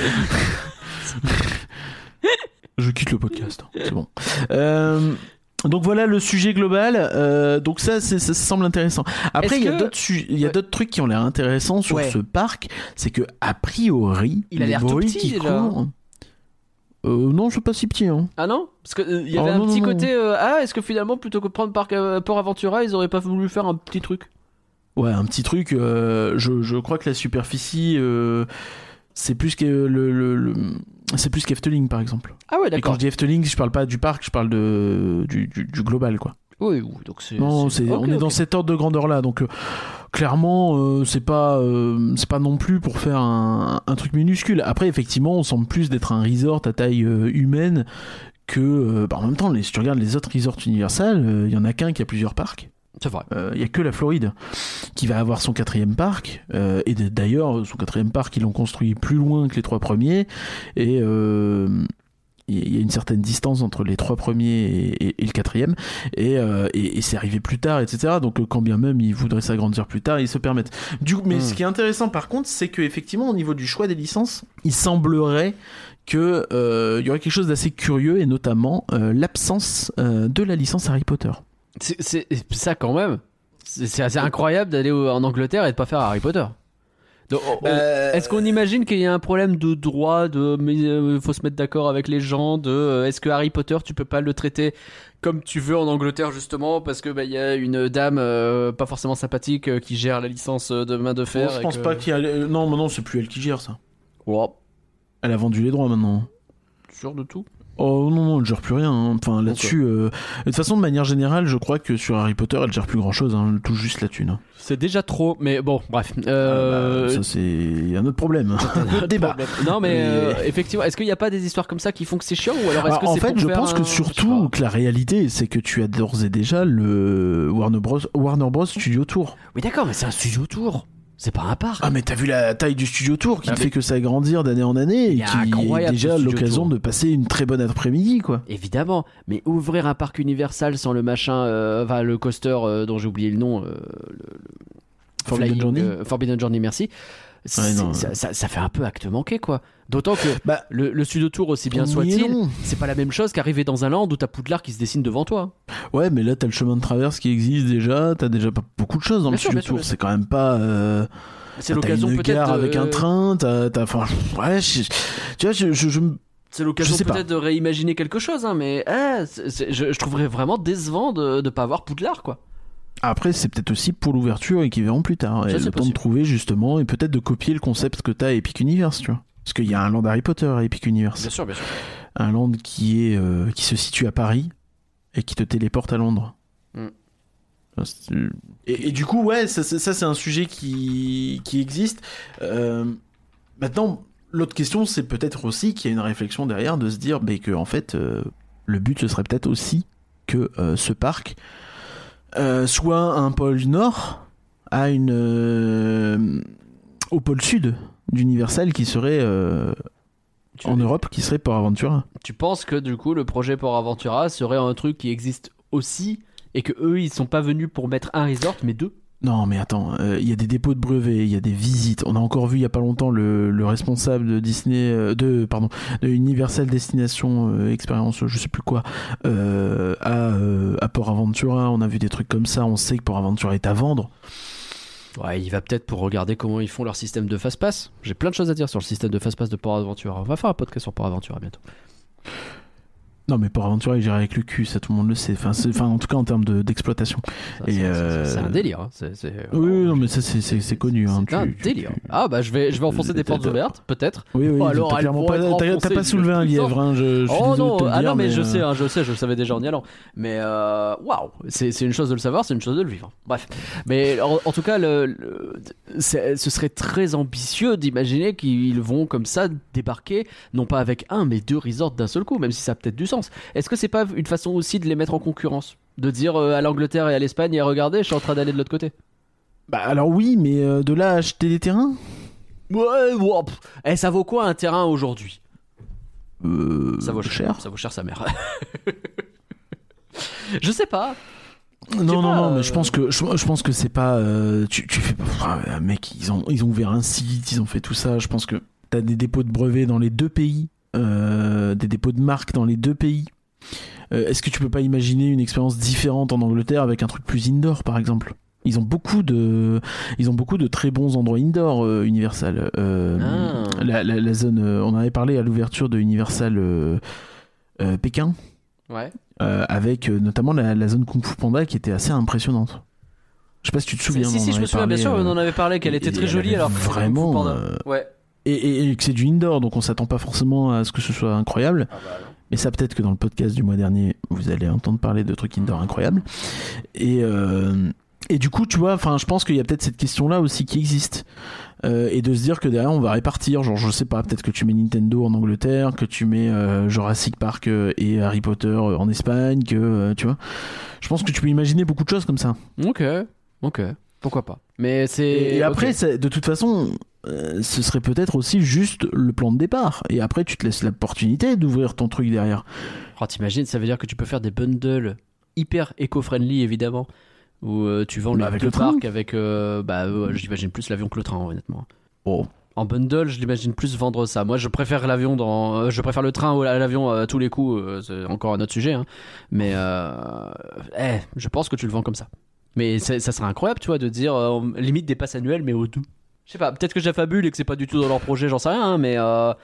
Je quitte le podcast, hein, c'est bon. Euh, donc voilà le sujet global. Euh, donc ça, ça, semble intéressant. Après, il y a que- d'autres su- il y a Ouais. d'autres trucs qui ont l'air intéressants sur Ouais. ce parc. C'est que a priori, Il a l'air tout petit, déjà, courent- Euh, non, je suis pas si petit. Hein. Ah non? Parce qu'il y avait Oh, un non, petit non, côté. euh, ah, est-ce que finalement, plutôt que de prendre Parc, euh, Port Aventura, ils auraient pas voulu faire un petit truc? Ouais, un petit truc. euh, je, je crois que la superficie, euh, c'est plus que le, le- le- c'est plus qu'Efteling par exemple. Ah ouais, Et quand d'accord. je dis Efteling, je parle pas du parc, je parle de du, du- du global quoi. Oui, oui, donc c'est. Non, c'est, on est dans cet ordre de grandeur là, donc euh, clairement euh, c'est pas euh, c'est pas non plus pour faire un, un truc minuscule. Après effectivement, on semble plus d'être un resort à taille humaine que bah, en même temps, les, si tu regardes les autres resorts Universal, il y en a qu'un qui a plusieurs parcs. C'est vrai. Il y a que la Floride qui va avoir son quatrième parc. euh, et d'ailleurs, son quatrième parc, ils l'ont construit plus loin que les trois premiers. Et euh, il y a une certaine distance entre les trois premiers et, et- et le quatrième. Et, euh, c'est arrivé plus tard, etc. Donc, euh, quand bien même ils voudraient s'agrandir plus tard, ils se permettent. Du coup, mais Mm. ce qui est intéressant par contre, c'est que effectivement, au niveau du choix des licences, il semblerait que euh, il y aurait quelque chose d'assez curieux et notamment euh, l'absence euh, de la licence Harry Potter. C'est ça quand même. C'est assez incroyable d'aller en Angleterre et de pas faire Harry Potter. Donc, on- Euh, Est-ce qu'on imagine qu'il y a un problème de droit, de mais euh, faut se mettre d'accord avec les gens, de euh, est-ce que Harry Potter tu peux pas le traiter comme tu veux en Angleterre justement parce que bah il y a une dame euh, pas forcément sympathique euh, qui gère la licence de main de fer. Bon, je pense que- pas qu'il y a. Non, mais non, c'est plus elle qui gère ça. Oh, Elle a vendu les droits maintenant. sûr de tout. Oh non, non, elle gère plus rien. hein. Enfin, là-dessus. euh, De toute façon, de manière générale, je crois que sur Harry Potter, elle gère plus grand-chose. Hein. Elle touche juste la thune. hein. C'est déjà trop, mais bon, bref. Euh, bah, ça, c'est un autre problème. un autre débat. Non mais euh, effectivement, est-ce qu'il n'y a pas des histoires comme ça qui font que c'est chiant ou alors est-ce Alors, que en c'est fait, pour je faire pense que un- surtout que la réalité, c'est que tu as d'ores et déjà le Warner Bros. Warner Bros. Studio Tour. Oui d'accord, mais c'est un studio tour. C'est pas un parc. Ah, mais t'as vu la taille du Studio Tour qui Ah, ne mais- fait que s'agrandir d'année en année et qui est déjà l'occasion de passer une très bonne après-midi, quoi. Évidemment, mais ouvrir un parc Universal sans le machin, euh, enfin le coaster euh, dont j'ai oublié le nom, euh, le, le Forbidden Flying, Journey euh, Forbidden Journey, merci. Non, ça, ça- ça fait un peu acte manqué quoi. D'autant que Bah, le, le studio tour aussi bien soit-il, c'est pas la même chose qu'arriver dans un land où t'as Poudlard qui se dessine devant toi. Ouais, mais là, t'as le chemin de traverse qui existe déjà, t'as déjà pas beaucoup de choses dans Bien le sûr, sûr, tour. C'est quand même pas. euh, C'est l'occasion peut-être gare de- avec un train, t'as. Enfin, ouais, je- tu vois, je. je, je- C'est l'occasion peut-être de réimaginer quelque chose, hein, mais c'est- je, je trouverais vraiment décevant de ne pas avoir Poudlard, quoi. Après, c'est peut-être aussi pour l'ouverture et qui verront plus tard. Ça, Et c'est le temps de trouver justement et peut-être de copier le concept que t'as à Epic Universe, tu vois. Parce qu'il y a un land Harry Potter à Epic Universe. sûr, bien sûr. Un land qui est euh, qui se situe à Paris et qui te téléporte à Londres. Mm. Ça, c'est- Et, et du coup, ouais, ça, ça, ça, c'est un sujet qui, qui existe. Euh, maintenant, l'autre question, c'est peut-être aussi qu'il y a une réflexion derrière de se dire bah, que en fait, euh, le but ce serait peut-être aussi que euh, ce parc euh, soit un pôle nord à une euh, au pôle sud d'Universal qui serait euh, en Europe qui serait Port Aventura. Tu penses que du coup le projet Port Aventura serait un truc qui existe aussi et que eux ils sont pas venus pour mettre un resort mais deux? Non, mais attends, euh, il y a des dépôts de brevets, il y a des visites. On a encore vu il y a pas longtemps le, le responsable de Disney, euh, de pardon, de Universal Destination euh, Experience, je sais plus quoi, euh, à, Port Aventura. On a vu des trucs comme ça. On sait que Port Aventura est à vendre. Ouais, il va peut-être pour regarder comment ils font leur système de fast-pass. J'ai plein de choses à dire sur le système de fast-pass de Port Aventura. On va faire un podcast sur Port Aventura bientôt. Non, mais pour aventurer, j'irai avec le cul, ça tout le monde le sait. Enfin, enfin en tout cas en termes de- d'exploitation. C'est- euh, C'est un délire. hein. Oui, oui, non, mais ça c'est- connu. Hein. C'est un Tu- tu- délire. tu- Ah bah je vais, je vais enfoncer des portes ouvertes, peut-être. Oui, oui, Oh, alors, t'as pas, pas le soulevé un lièvre, hein, je, je Oh non, ah dire, non mais, je euh, sais, hein, je sais, je le savais déjà en y allant. Mais euh, waouh, c'est c'est une chose de le savoir, c'est une chose de le vivre. Bref, mais en, en tout cas, le, le- c'est- ce serait très ambitieux d'imaginer qu'ils vont comme ça débarquer, non pas avec un, mais deux resorts d'un seul coup, même si ça a peut-être du sens. Est-ce que c'est pas une façon aussi de les mettre en concurrence, de dire euh, à l'Angleterre et à l'Espagne, et regardez, je suis en train d'aller de l'autre côté. Bah alors oui, mais euh, de là à acheter des terrains? Ouais, wow, pff. Eh, ça vaut quoi un terrain aujourd'hui? Euh, Ça vaut cher. Ça vaut cher sa mère. je sais pas. Non, non, pas, non, mais je pense que je, je pense que c'est pas. euh, tu, tu fais pas. enfin, mec, ils ont ils ont ouvert un site, ils ont fait tout ça. Je pense que t'as des dépôts de brevets dans les deux pays, des dépôts de marques dans les deux pays. Euh, Est-ce que tu peux pas imaginer une expérience différente en Angleterre avec un truc plus indoor, par exemple? Ils ont beaucoup de, ils ont beaucoup de très bons endroits indoor euh, Universal. Euh, Ah. la, la- la zone, euh, on en avait parlé à l'ouverture de Universal euh, euh, Pékin. Ouais. Euh, avec euh, notamment la, la zone Kung Fu Panda qui était assez impressionnante. Je sais pas si tu te souviens. si, si, en je me souviens, bien sûr, euh, on en avait parlé, qu'elle était très jolie alors. vraiment, Panda. euh, Ouais. Et, et- et que c'est du indoor, donc on s'attend pas forcément à ce que ce soit incroyable. Mais ça, peut-être que dans le podcast du mois dernier, vous allez entendre parler de trucs indoor incroyables. Et, euh, et du coup, tu vois, enfin, je pense qu'il y a peut-être cette question-là aussi qui existe. Euh, et de se dire que derrière, on va répartir. Genre, je sais pas, peut-être que tu mets Nintendo en Angleterre, que tu mets euh, Jurassic Park et Harry Potter en Espagne, que tu vois. Je pense que tu peux imaginer beaucoup de choses comme ça. Ok, ok, pourquoi pas. Mais c'est. Et, et après, ça- de toute façon, euh, ce serait peut-être aussi juste le plan de départ. Et après, tu te laisses l'opportunité d'ouvrir ton truc derrière. Oh, t'imagines, ça veut dire que tu peux faire des bundles hyper éco-friendly évidemment. Où euh, tu vends Bah, les avec deux le parcs avec. euh, bah, j'imagine plus l'avion que le train, honnêtement. Oh. En bundle, je l'imagine plus vendre ça. Moi, je préfère l'avion dans, je préfère le train à l'avion à tous les coups. c'est encore un autre sujet, hein. Mais eh, je pense que tu le vends comme ça. Mais ça serait incroyable, tu vois, de dire limite des passes annuelles, mais au tout. Je sais pas, peut-être que j'affabule et que c'est pas du tout dans leur projet, j'en sais rien, hein, mais euh,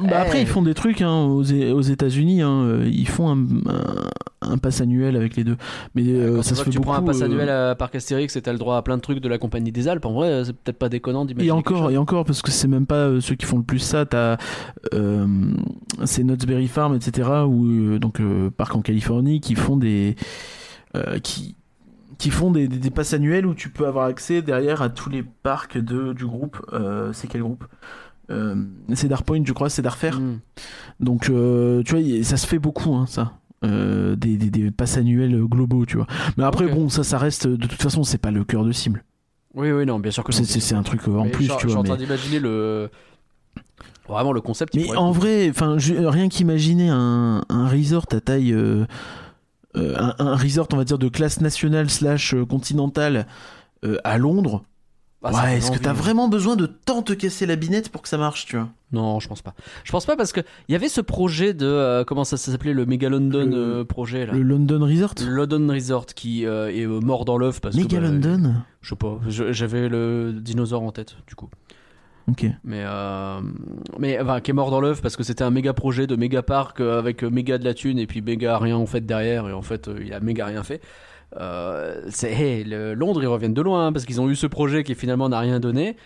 Bah après, Eh. ils font des trucs hein, aux, aux États-Unis. Hein, euh, ils font un, un, un pass annuel avec les deux. Mais euh, ça se fait que tu beaucoup. prends un pass euh, annuel à Parc Astérix et t'as le droit à plein de trucs de la Compagnie des Alpes, en vrai, euh, c'est peut-être pas déconnant d'imaginer. Et encore, et encore, parce que c'est même pas euh, ceux qui font le plus ça. T'as, euh, c'est Knott's Berry Farm, etc. Ou euh, donc euh, parc en Californie, qui font des, euh, qui, qui font des, des, des passes annuels où tu peux avoir accès derrière à tous les parcs de, du groupe. Euh, c'est quel groupe? Euh, C'est Darpoint, je crois, c'est Darfair. Hmm. Donc, euh, tu vois, ça se fait beaucoup, hein, ça. Euh, des, des, des passes annuelles globaux, tu vois. Mais après, bon, ça, ça reste. De toute façon, c'est pas le cœur de cible. Oui, oui, non, bien sûr que C'est-. C'est un truc en Mais plus, tu je suis vois. en train mais- d'imaginer le. Vraiment le concept. Mais en être- vrai, enfin, rien qu'imaginer un, un resort à taille, un, un resort, on va dire de classe nationale slash euh, continentale euh, à Londres. Ah, ouais, est-ce que t'as vraiment besoin de tant te casser la binette pour que ça marche, tu vois? Non, je pense pas. Je pense pas parce que il y avait ce projet de euh, comment ça s'appelait le Mega London Le- euh, projet là. Le London Resort? Le London Resort qui euh, est euh, mort dans l'œuf parce Mega que bah, London? je sais pas, j'avais le dinosaure en tête du coup. Ok. Mais euh, mais enfin qui est mort dans l'œuf parce que c'était un méga projet de méga parc euh, avec euh, méga de la thune et puis méga rien en fait derrière et en fait il a méga rien fait. Euh, c'est hey, le- Londres ils reviennent de loin hein, parce qu'ils ont eu ce projet qui finalement n'a rien donné.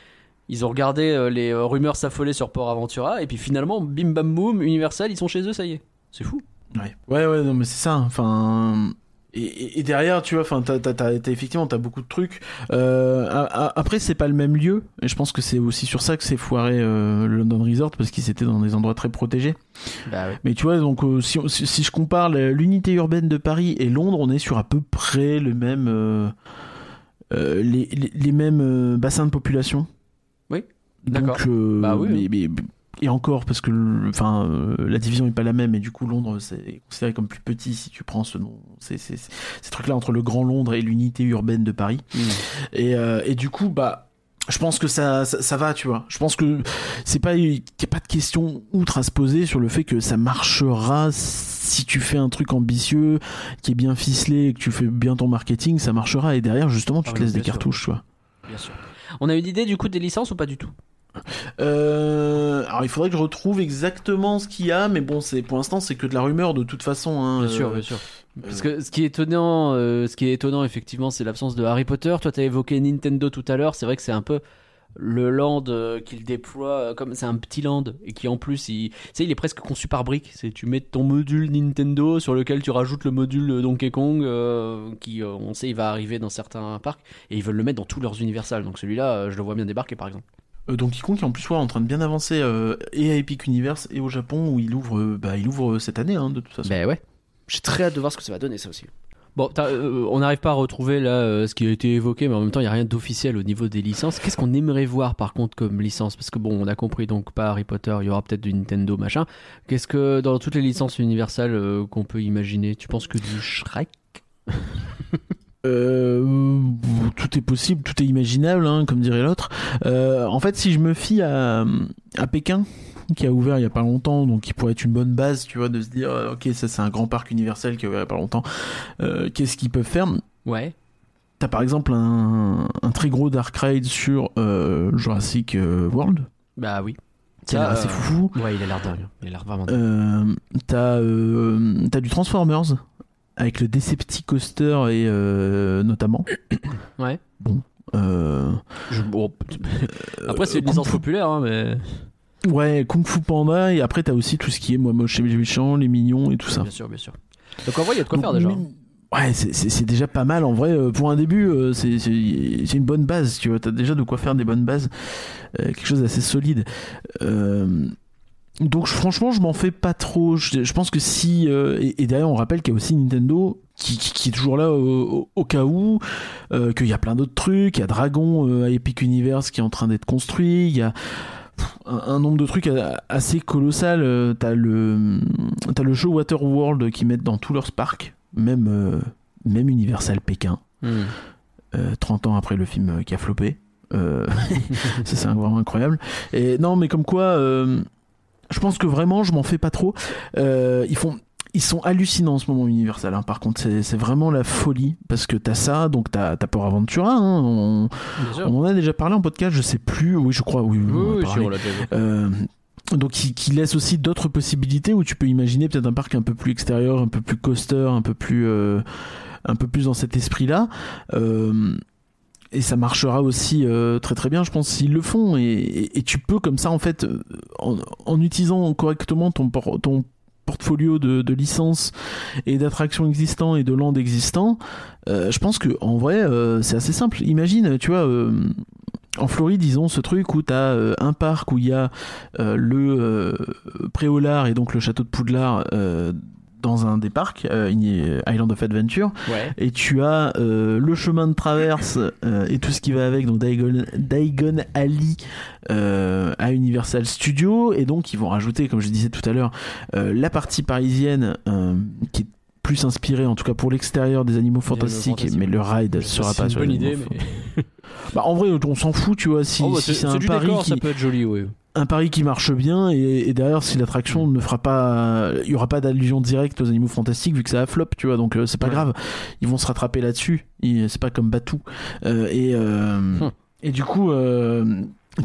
Ils ont regardé euh, les rumeurs s'affoler sur Port Aventura et puis finalement bim bam boum Universal ils sont chez eux ça y est. C'est fou. Ouais, ouais, ouais, non, mais c'est ça. Enfin, et, derrière, tu vois, enfin, t'as, t'as, effectivement, t'as beaucoup de trucs. Euh, a- a- après, c'est pas le même lieu, et je pense que c'est aussi sur ça que c'est foiré euh, le London Resort parce qu'ils étaient dans des endroits très protégés. Bah ouais. Mais tu vois, donc euh, si, on- si, si je compare l'unité urbaine de Paris et Londres, on est sur à peu près le même, euh, les, les, les mêmes bassins de population. Oui, Donc, d'accord. euh, Bah oui, mais- mais- et encore parce que le- enfin euh, la division est pas la même et du coup Londres c'est considéré comme plus petit si tu prends ce nom ces trucs là entre le Grand Londres et l'unité urbaine de Paris et, euh, et du coup bah je pense que ça, ça, ça va, tu vois. Je pense que c'est pas, qu'il n'y a pas de question outre à se poser sur le fait que ça marchera si tu fais un truc ambitieux, qui est bien ficelé, et que tu fais bien ton marketing, ça marchera. Et derrière, justement, tu Ah te laisses des sûr. cartouches, tu vois. Bien sûr. On a une idée du coup des licences ou pas du tout? Euh, alors il faudrait que je retrouve exactement ce qu'il y a, mais bon, c'est pour l'instant c'est que de la rumeur de toute façon. Hein, Bien sûr, euh, bien sûr. Parce que ce qui est étonnant, euh, ce qui est étonnant effectivement, c'est l'absence de Harry Potter. Toi, t'as évoqué Nintendo tout à l'heure. C'est vrai que c'est un peu le land euh, qu'il déploie euh, comme c'est un petit land et qui en plus il tu sais il est presque conçu par briques c'est tu mets ton module Nintendo sur lequel tu rajoutes le module Donkey Kong euh, qui euh, on sait il va arriver dans certains parcs et ils veulent le mettre dans tous leurs Universal donc celui-là euh, je le vois bien débarquer par exemple Euh, Donkey Kong qui en plus ouais, en train de bien avancer euh, et à Epic Universe et au Japon où il ouvre, euh, bah, il ouvre cette année hein, de toute façon. Ben ouais. J'ai très hâte de voir ce que ça va donner ça aussi. Bon, euh, on n'arrive pas à retrouver là euh, ce qui a été évoqué, mais en même temps, il n'y a rien d'officiel au niveau des licences. Qu'est-ce qu'on aimerait voir par contre comme licence? Parce que bon, on a compris donc pas Harry Potter, il y aura peut-être du Nintendo machin. Qu'est-ce que dans toutes les licences universelles euh, qu'on peut imaginer? Tu penses que du Shrek? Euh, tout est possible, tout est imaginable, hein, comme dirait l'autre. Euh, en fait, si je me fie à, à Pékin, qui a ouvert il y a pas longtemps, donc qui pourrait être une bonne base, tu vois, de se dire, euh, ok, ça c'est un grand parc universel qui a ouvert il y a pas longtemps. Euh, Qu'est-ce qu'ils peuvent faire? Ouais. T'as par exemple un, un très gros dark ride sur euh, Jurassic World, Bah oui. Ça, assez fou. Ouais, il a l'air dingue. Il a l'air vraiment dingue. T'as t'as du Transformers avec le Decepticoaster et euh, notamment. Ouais. Euh, Je- bon, Après, c'est une licence populaire, hein, mais. Ouais, Kung Fu Panda, et après t'as aussi tout ce qui est moi moche et méchant, les mignons et tout ça. Bien sûr, bien sûr. Donc en vrai, il y a de quoi Donc, faire déjà. Ouais, c'est- déjà pas mal en vrai. euh, Pour un début, euh, c'est une bonne base, tu vois. T'as déjà de quoi faire des bonnes bases, euh, quelque chose d'assez solide. Euh, donc franchement, je m'en fais pas trop. Je, je pense que si euh, et, et derrière, on rappelle qu'il y a aussi Nintendo qui, qui- qui est toujours là au, cas où, euh, qu'il y a plein d'autres trucs. Il y a Dragon euh, à Epic Universe qui est en train d'être construit. Il y a pff, un, un nombre de trucs assez colossal. T'as le le show Waterworld qu'ils mettent dans tous leurs parcs, même même Universal Pékin. Hmm. euh, 30 ans après le film qui a ça c'est vraiment incroyable. Et non, mais comme quoi, je pense que vraiment, je m'en fais pas trop. Euh, ils font. Ils sont hallucinants en ce moment Universal. hein. Par contre, c'est vraiment la folie parce que t'as ça, donc t'as as Port Aventura. hein. On, en a déjà parlé en podcast, je sais plus. Oui, je crois. Oui, oui, on Oui, on. Euh, donc qui, qui laisse aussi d'autres possibilités où tu peux imaginer peut-être un parc un peu plus extérieur, un peu plus coaster, un peu plus euh, un peu plus dans cet esprit-là. Euh, et ça marchera aussi euh, très très bien, je pense, s'ils le font. Et, tu peux comme ça, en fait, euh, en, utilisant correctement ton, por- ton portfolio de, licences et d'attractions existants et de landes existants, euh, je pense que en vrai, c'est assez simple. Imagine, tu vois, en Floride, disons, ce truc où tu as un parc où il y a le Préolard et donc le château de Poudlard dans un des parcs, euh, Island of Adventure, Ouais. et tu as euh, le chemin de traverse euh, et tout ce qui va avec, donc Diagon, Diagon Alley à Universal Studios, et donc ils vont rajouter, comme je disais tout à l'heure, la partie parisienne qui est plus inspirée, en tout cas pour l'extérieur des animaux fantastiques, mais le ride sera pas sur une les bonne idée, mais. Bah, en vrai, on s'en fout, tu vois, si, Oh, bah, si c'est un décor, qui, ça peut être joli, oui. Un pari qui marche bien et, et derrière si l'attraction ne fera pas il y aura pas d'allusion directe aux animaux fantastiques vu que ça a flop tu vois donc euh, c'est pas Ouais. grave ils vont se rattraper là-dessus c'est pas comme Batou Euh, et euh, Hum. et du coup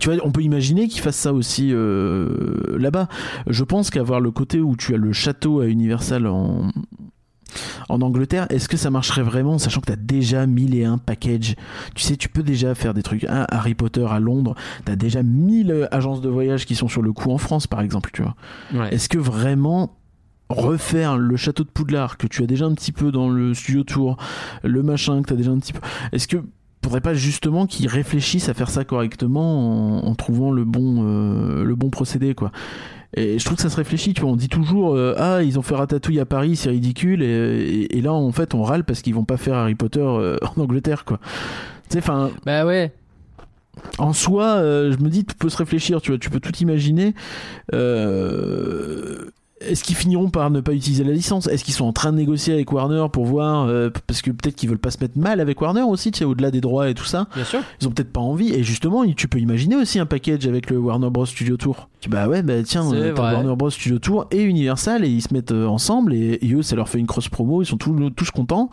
tu vois, on peut imaginer qu'ils fassent ça aussi euh, là-bas. Je pense qu'avoir le côté où tu as le château à Universal en, en Angleterre, est-ce que ça marcherait vraiment, sachant que tu as déjà 1001 packages? Tu sais, tu peux déjà faire des trucs. Un Harry Potter à Londres, tu as déjà 1000 agences de voyage qui sont sur le coup en France, par exemple, tu vois. Ouais. Est-ce que vraiment refaire le château de Poudlard que tu as déjà un petit peu dans le studio tour, le machin que tu as déjà un petit peu. Est-ce que faudrait pas justement qu'ils réfléchissent à faire ça correctement en, en trouvant le bon euh, le bon procédé quoi? Et je trouve que ça se réfléchit, tu vois, on dit toujours euh, ah ils ont fait Ratatouille à Paris, c'est ridicule et, et- et là en fait on râle parce qu'ils vont pas faire Harry Potter euh, en Angleterre quoi. Tu sais enfin Bah ouais. en soi, euh, je me dis, tu peux se réfléchir, tu vois, tu peux tout imaginer. Euh, Est-ce qu'ils finiront par ne pas utiliser la licence? Est-ce qu'ils sont en train de négocier avec Warner pour voir euh, Parce que peut-être qu'ils veulent pas se mettre mal avec Warner aussi, tu sais, au-delà des droits et tout ça. Bien sûr. Ils ont peut-être pas envie. Et justement, tu peux imaginer aussi un package avec le Warner Bros Studio Tour. Bah ouais, bah tiens, euh, t'as. Warner Bros Studio Tour et Universal et ils se mettent euh, ensemble et, et eux, ça leur fait une cross promo. Ils sont tous, tous contents.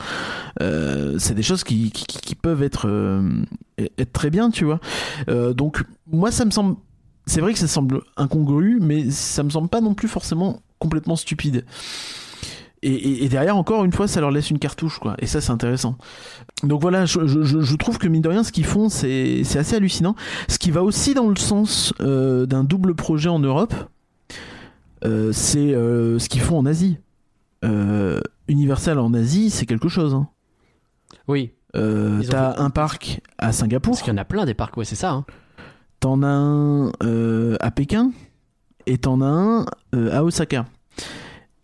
Euh, c'est des choses qui, qui, qui peuvent être, euh, être très bien, tu vois. Donc, moi, ça me semble c'est vrai que ça semble incongru, mais ça me semble pas non plus forcément complètement stupide. Et, derrière, encore une fois, ça leur laisse une cartouche, quoi. Et ça, c'est intéressant. Donc voilà, je, trouve que mine de rien, ce qu'ils font, c'est assez hallucinant. Ce qui va aussi dans le sens euh, d'un double projet en Europe, euh, c'est euh, ce qu'ils font en Asie. Universal en Asie, c'est quelque chose. Hein. Oui. T'as un parc à Singapour. Parce qu'il y en a plein des parcs, ouais, c'est ça. Hein. T'en as un à Pékin et t'en as un à Osaka.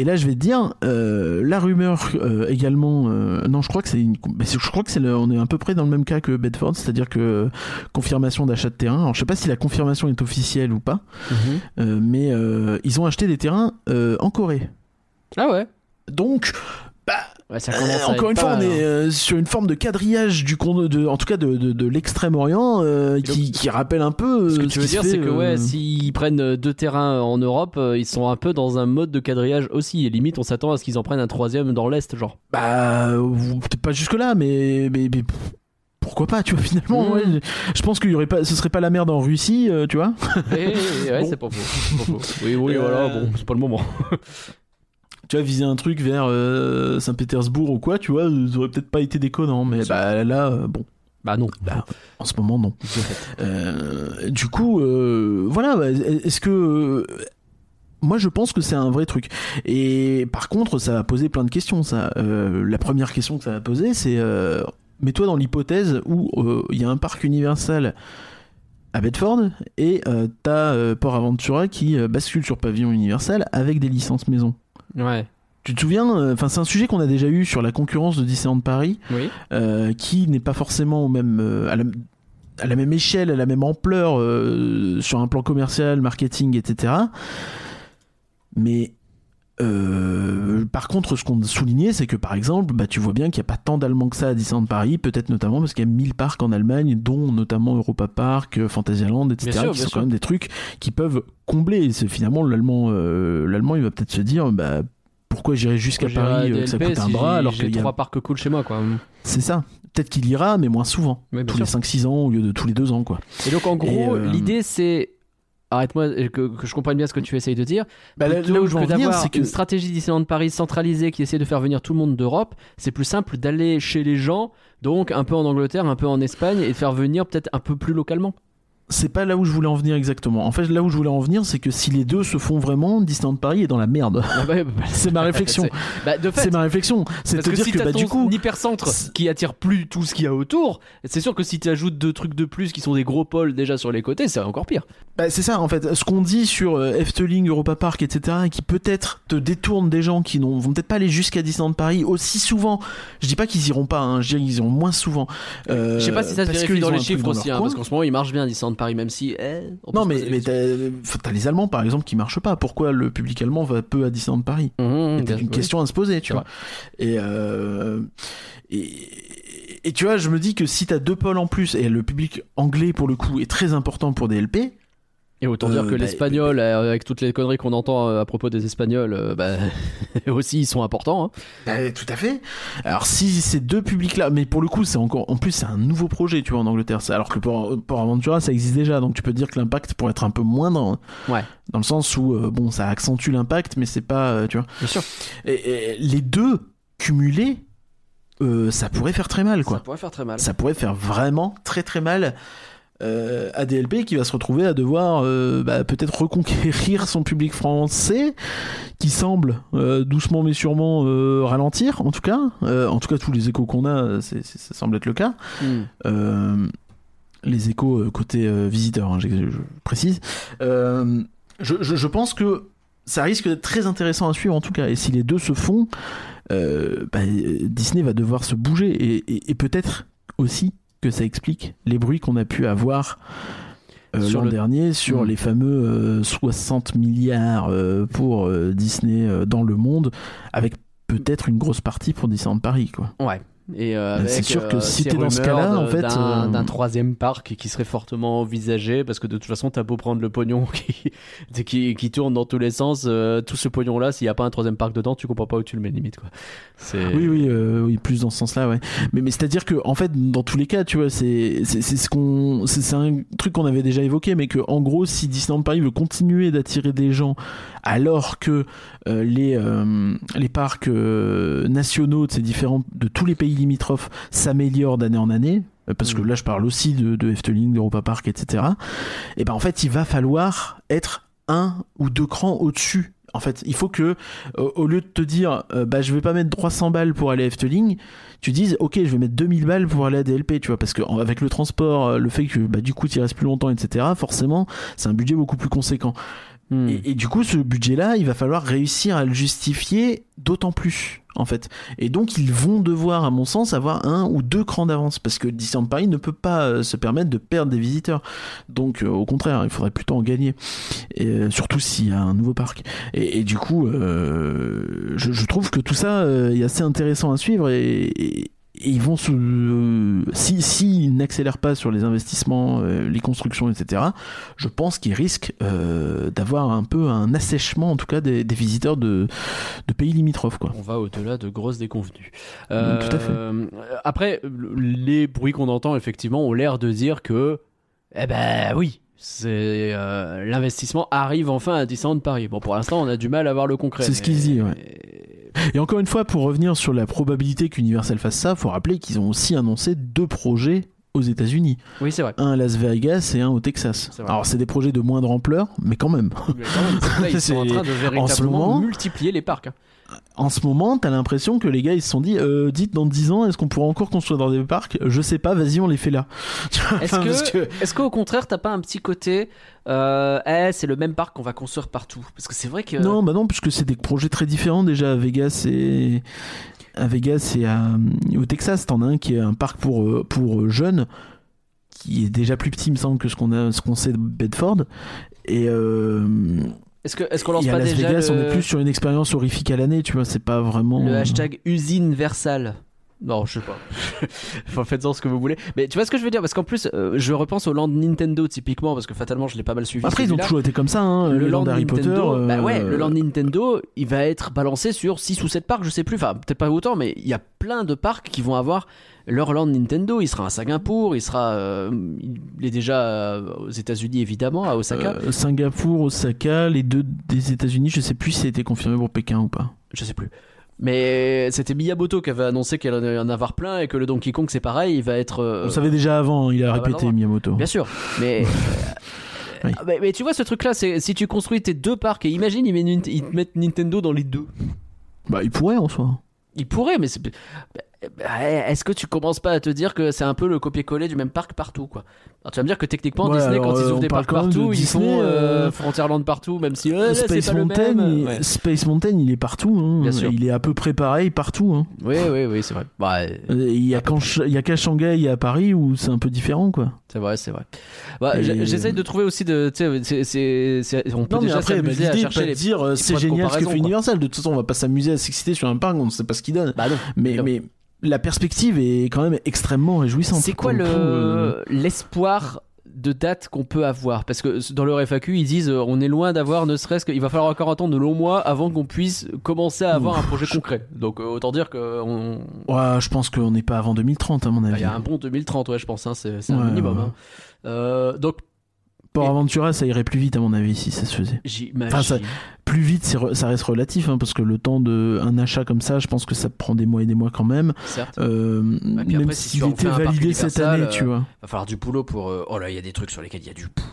Et là, je vais te dire, euh, la rumeur euh, également. Euh, non, je crois que c'est une. Je crois que c'est. On est à peu près dans le même cas que Bedford, c'est-à-dire que confirmation d'achat de terrain. Alors, je sais pas si la confirmation est officielle ou pas, mhm. mais ils ont acheté des terrains en Corée. Ah ouais. Donc, bah, encore une fois, on est euh, sur une forme de quadrillage du de, en tout cas de, de, l'extrême-orient euh, qui, qui, rappelle un peu. ce que tu veux dire, c'est que ouais, s'ils prennent deux terrains en Europe, ils sont un peu dans un mode de quadrillage aussi. Et limite, on s'attend à ce qu'ils en prennent un troisième dans l'est, genre. Bah, peut-être pas jusque là, mais, mais, pourquoi pas tu vois finalement mmh. je pense qu'il y aurait pas ce serait pas la merde en Russie tu vois ouais, c'est pas faux, oui oui voilà bon c'est pas le moment tu vois, viser un truc vers euh, Saint-Pétersbourg ou quoi, tu vois, ça aurait peut-être pas été déconnant, mais bah là, euh, bon. Bah non. Bah, en ce moment, non. Euh, du coup, voilà, bah, est-ce que moi je pense que c'est un vrai truc. Et par contre, ça va poser plein de questions. Ça, la première question que ça va poser, c'est mets-toi dans l'hypothèse où il y a un parc Universal à Bedford et t'as Port Aventura qui bascule sur pavillon Universal avec des licences maison. Ouais. Tu te souviens, euh, enfin c'est un sujet qu'on a déjà eu sur la concurrence de Disneyland Paris, euh, qui n'est pas forcément au même, euh, à, la, même échelle, à la même ampleur sur un plan commercial, marketing, etc. Mais par contre, ce qu'on soulignait, c'est que par exemple, bah, tu vois bien qu'il n'y a pas tant d'Allemands que ça à Disneyland Paris, peut-être notamment parce qu'il y a 1000 parcs en Allemagne, dont notamment Europa Park, Fantasyland, etc., qui sont quand même des trucs qui peuvent combler. C'est finalement l'Allemand, l'Allemand, il va peut-être se dire, bah, pourquoi j'irai jusqu'à Paris euh, que ça coûte un bras alors qu'il y a trois parcs cool chez moi quoi. C'est ça. Peut-être qu'il ira mais moins souvent. tous les 5-6 ans au lieu de tous les 2 ans quoi. Et donc en gros euh, l'idée c'est arrête-moi que, je comprenne bien ce que tu essayes de dire. Bah, là, où je veux venir, c'est une stratégie Disneyland Paris centralisée qui essaie de faire venir tout le monde d'Europe, c'est plus simple d'aller chez les gens, donc un peu en Angleterre, un peu en Espagne, et de faire venir peut-être un peu plus localement c'est pas là où je voulais en venir exactement. En fait, là où je voulais en venir, c'est que si les deux se font vraiment, Disneyland Paris est dans la merde. Ah bah, bah, c'est ma réflexion. Bah, c'est ma réflexion. C'est de dire que, bah, du coup, hypercentre qui attire plus tout ce qu'il y a autour, c'est sûr que si tu ajoutes deux trucs de plus qui sont des gros pôles déjà sur les côtés, c'est encore pire. Bah, c'est ça en fait. Ce qu'on dit sur euh, Efteling, Europa Park, etc., qui peut-être te détourne des gens qui n'ont vont peut-être pas aller jusqu'à Disneyland Paris aussi souvent. Je dis pas qu'ils iront pas. Hein, je dis qu'ils iront moins souvent. Euh, je sais pas si ça se vérifie dans les chiffres aussi, hein, parce qu'en ce moment, il marche bien Disneyland Paris, même si. Eh, non, mais, mais t'as les Allemands par exemple qui marchent pas. Pourquoi le public allemand va peu à Disneyland Paris mmh, mmh C'est une question à se poser, tu vois. Et, euh, et, et tu vois, je me dis que si t'as deux pôles en plus et le public anglais pour le coup est très important pour DLP, et autant dire euh, que bah, l'espagnol, bah, euh, avec toutes les conneries qu'on entend euh, à propos des espagnols, bah, aussi ils sont importants. Hein. tout à fait. Alors si ces deux publics-là, mais pour le coup c'est encore, en plus c'est un nouveau projet, tu vois, en Angleterre. Alors que pour Port Aventura ça existe déjà, donc tu peux dire que l'impact pourrait être un peu moindre. Ouais. Dans le sens où bon, ça accentue l'impact, mais c'est pas, tu vois. Bien sûr. Et, les deux cumulés, ça pourrait faire très mal, quoi. Ça pourrait faire très mal. Ça pourrait faire vraiment très très mal. Euh, ADLP qui va se retrouver à devoir euh, bah, peut-être reconquérir son public français qui semble euh, doucement mais sûrement ralentir en tout cas. En tout cas tous les échos qu'on a ça semble être le cas. Hmm. les échos côté visiteur hein, je, précise. Je, je, pense que ça risque d'être très intéressant à suivre en tout cas. Et si les deux se font bah, Disney va devoir se bouger et, et peut-être aussi que ça explique les bruits qu'on a pu avoir euh, l'an dernier sur mm. les fameux 60 euh, milliards euh, pour Disney dans le monde, avec peut-être une grosse partie pour Disneyland Paris. Quoi. Ouais. Et euh, c'est sûr que euh, si t'es dans ce cas-là, en fait, d'un euh, d'un troisième parc qui serait fortement envisagé, parce que de toute façon, t'as beau prendre le pognon qui, qui, qui tourne dans tous les sens, euh, tout ce pognon-là, s'il n'y a pas un troisième parc dedans, tu comprends pas où tu le mets limite, quoi. Oui, oui, euh, oui, plus dans ce sens-là, ouais. Mais, mais c'est-à-dire que, en fait, dans tous les cas, tu vois, c'est c'est ce qu'on, c'est un truc qu'on avait déjà évoqué, mais que, en gros, si Disneyland Paris veut continuer d'attirer des gens, alors que euh, les euh, les parcs euh, nationaux de ces différents, de tous les pays limitrophes s'améliorent d'année en année. Parce que Mm. là, je parle aussi de, de Efteling, d'Europa Park, etc. Et ben, en fait, il va falloir être un ou deux crans au-dessus. En fait, il faut que, euh, au lieu de te dire, euh, bah, je vais pas mettre 300 balles pour aller à Efteling, tu dises, ok, je vais mettre 2000 balles pour aller à DLP, tu vois, parce que avec le transport, le fait que, bah, du coup, tu restes plus longtemps, etc., forcément, c'est un budget beaucoup plus conséquent. Hmm. Et, du coup, ce budget-là, il va falloir réussir à le justifier d'autant plus, en fait. Et donc, ils vont devoir, à mon sens, avoir un ou deux crans d'avance, parce que Disneyland Paris ne peut pas euh, se permettre de perdre des visiteurs. Donc, euh, au contraire, il faudrait plutôt en gagner. Euh, surtout s'il y a un nouveau parc. Et, du coup, je, trouve que tout ça est assez intéressant à suivre et- ils vont se, euh, si s'ils n'accélèrent pas sur les investissements, euh, les constructions, etc. Je pense qu'ils risquent euh, d'avoir un peu un assèchement, en tout cas, des, des visiteurs de, de pays limitrophes, quoi. On va au-delà de grosses déconvenues. tout à fait. Euh, Après, les bruits qu'on entend, effectivement, ont l'air de dire que, eh ben oui, c'est euh, l'investissement arrive enfin à Disneyland Paris. Bon, pour l'instant, on a du mal à voir le concret. C'est ce qu'ils disent, ouais. Et encore une fois, pour revenir sur la probabilité qu'Universal fasse ça, faut rappeler qu'ils ont aussi annoncé deux projets aux États-Unis. Oui, c'est vrai. Un à Las Vegas et un au Texas. Alors, c'est des projets de moindre ampleur, mais quand même. Mais quand même, c'est que là, ils sont en train de véritablement moment- multiplier les parcs. En ce moment, t'as l'impression que les gars ils se sont dit, euh, dites dans 10 ans, est-ce qu'on pourra encore construire dans des parcs? Je sais pas, vas-y, on les fait là. Est-ce Enfin, que, parce que- est-ce qu'au contraire, t'as pas un petit côté, euh, eh, c'est le même parc qu'on va construire partout? Parce que c'est vrai que. Non, bah non, puisque c'est des projets très différents déjà à Vegas et à Vegas et à, au Texas. T'en as un qui est un parc pour euh, pour jeunes qui est déjà plus petit, il me semble, que ce qu'on a, ce qu'on sait de Bedford. Et, euh, Est-ce que, est-ce qu'on lance et à pas Las déjà Vegas, le, on est plus sur une expérience horrifique à l'année, tu vois. C'est pas vraiment. le euh, hashtag usine Versal non, je sais pas. enfin, faites-en ce que vous voulez. Mais tu vois ce que je veux dire? Parce qu'en plus, euh, je repense au land Nintendo typiquement, parce que fatalement, je l'ai pas mal suivi. Après, ils ont toujours été comme ça, hein, le land Harry Potter. Nintendo, bah euh, ouais, le land Nintendo, il va être balancé sur 6 ou 7 parcs, je sais plus, enfin peut-être pas autant, mais il y a plein de parcs qui vont avoir leur land Nintendo. Il sera à Singapour, il sera, euh, il est déjà euh, aux États-Unis évidemment, à Osaka. Singapour, Osaka, les deux des États-Unis, je sais plus si ça a été confirmé pour Pékin ou pas. Je sais plus. Mais c'était Miyamoto qui avait annoncé qu'il allait en avoir plein et que le Donkey Kong c'est pareil, il va être. euh, On savait déjà avant, il a ah bah répété. Miyamoto. Bien sûr, mais. Oui. mais, mais tu vois ce truc là, c'est si tu construis tes deux parcs et imagine ils, mettent, ils te mettent Nintendo dans les deux. Bah, il pourrait en soi. Ils pourraient, mais c'est- bah, est-ce que tu commences pas à te dire que c'est un peu le copier-coller du même parc partout quoi? Alors, Tu vas me dire que techniquement Ouais, Disney alors, quand ils ouvrent des parcs de partout, ils Disney, font euh, euh, Frontierland partout, même si euh, là, Space pas le Mountain, même. il... Ouais. Space Mountain, il est partout. hein. Bien sûr. Il est à peu près pareil partout. hein. Oui, oui, oui, c'est vrai. Bah, euh, Il y a qu'en Ch- il y a qu'à Shanghai et à Paris où c'est un peu différent, quoi. c'est vrai, c'est vrai. Bah, Et- J'essaye de trouver aussi de. c'est- On peut Non, déjà s'amuser à l'idée, chercher les. dire euh, c'est génial ce que fait. Universal. De toute façon, on va pas s'amuser à s'exciter sur un parc, on ne sait pas ce qu'il donne. Bah mais la perspective est quand même extrêmement réjouissante. C'est quoi le euh, l'espoir de date qu'on peut avoir? Parce que dans leur FAQ, ils disent euh, on est loin d'avoir ne serait-ce qu'il va falloir encore attendre de longs mois avant qu'on puisse commencer à avoir un projet concret. Donc euh, autant dire que on... Ouais, je pense qu'on n'est pas avant 2030, à mon bah, il avis. y a un bon 2030, ouais, je pense, hein, c'est c'est un Ouais, minimum. ouais. hein. Euh, donc Port Et- Aventura, ça irait plus vite, à mon avis, si ça se faisait. j'imagine. Enfin, ça- Plus vite, ça reste relatif, hein, parce que le temps de un achat comme ça, je pense que ça prend des mois et des mois quand même. Certes. Euh, même si s'il tu était validé cette année, tu euh, vois. Va falloir du boulot pour. euh, Oh là, il y a des trucs sur lesquels il y a du boulot.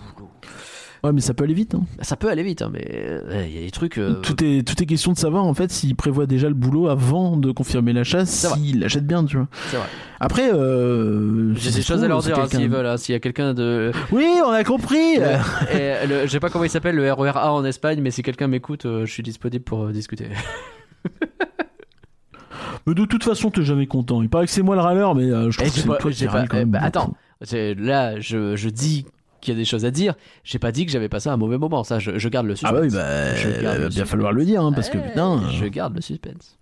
Ouais, mais ça peut aller vite. hein. Bah, Ça peut aller vite, hein, mais euh, il y a des trucs. euh, Tout est tout est question de savoir en fait s'il prévoit déjà le boulot avant de confirmer l'achat, C'est vrai. s'il l'achète bien, tu vois. C'est vrai. Après, euh, J'ai des choses à leur dire hein, s'ils veulent. S'il y a quelqu'un de. Oui, on a compris. Je sais pas comment il s'appelle, le RER A en Espagne, mais si quelqu'un m'écoute, euh, je suis disponible pour discuter. Mais de toute façon, t'es jamais content. Il paraît que c'est moi le râleur, mais je Eh, trouve que j'ai c'est toi qui quand eh, même. bah, beaucoup. attends, là, je, je dis qu'il y a des choses à dire. J'ai pas dit que j'avais passé un mauvais moment. Ça, je, je garde le suspense. Ah bah oui, bah, Je garde il va bien suspense. falloir le dire, hein, parce que putain. Je garde le suspense.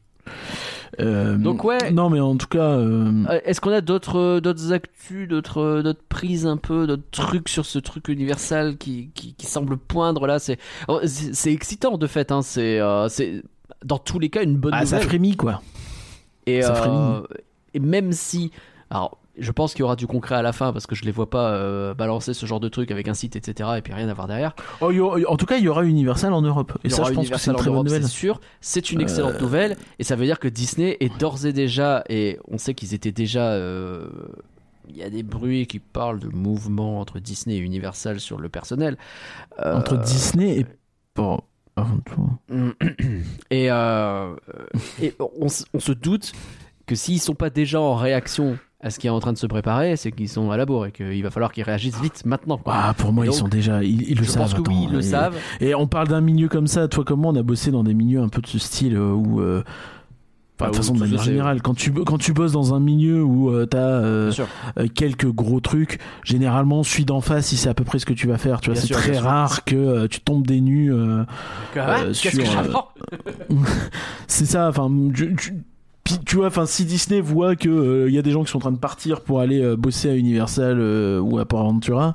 Euh, Donc, ouais. Non, mais en tout cas. euh, Euh, Est-ce qu'on a d'autres d'autres actus, d'autres euh, d'autres prises un peu, d'autres trucs sur ce truc universal qui, qui, qui semble poindre là C'est oh, c'est c'est excitant de fait. Hein. C'est euh, c'est dans tous les cas une bonne ah, ça nouvelle. frémit quoi. Et, Ça euh, frémit. et même si, alors, je pense qu'il y aura du concret à la fin parce que je les vois pas euh, balancer ce genre de truc avec un site, etc. Et puis rien à voir derrière. Oh, en tout cas, il y aura Universal en Europe. Et Il y ça, aura je pense que c'est Universal une en très bonne Europe, nouvelle. C'est sûr, c'est une excellente Euh, nouvelle et ça veut dire que Disney est d'ores et déjà et on sait qu'ils étaient déjà. euh, Il y a des bruits qui parlent de mouvement entre Disney et Universal sur le personnel. Euh, Entre Disney et. Bon, avant tout. Et, euh, et on, s- on se doute que s'ils sont pas déjà en réaction à ce qui est en train de se préparer, c'est qu'ils sont à la bourre et qu'il va falloir qu'ils réagissent vite maintenant. quoi. Ah, pour moi, ils sont déjà. Ils, ils le je savent. pense que oui, ils le et- savent. Et on parle d'un milieu comme ça, toi comme moi, on a bossé dans des milieux un peu de ce style euh, où. euh, Enfin, Ah, de toute où façon, de manière générale, quand tu, quand tu bosses dans un milieu où euh, t'as euh, euh, quelques gros trucs, généralement, celui d'en face, il sait à peu près ce que tu vas faire. Tu vois, c'est très rare que euh, tu tombes des nues. Ah, Qu'est-ce sur, que j'apprends? C'est ça. Enfin, tu, tu- tu vois, enfin, si Disney voit que euh, il y a des gens qui sont en train de partir pour aller euh, bosser à Universal euh, ou à Port Aventura,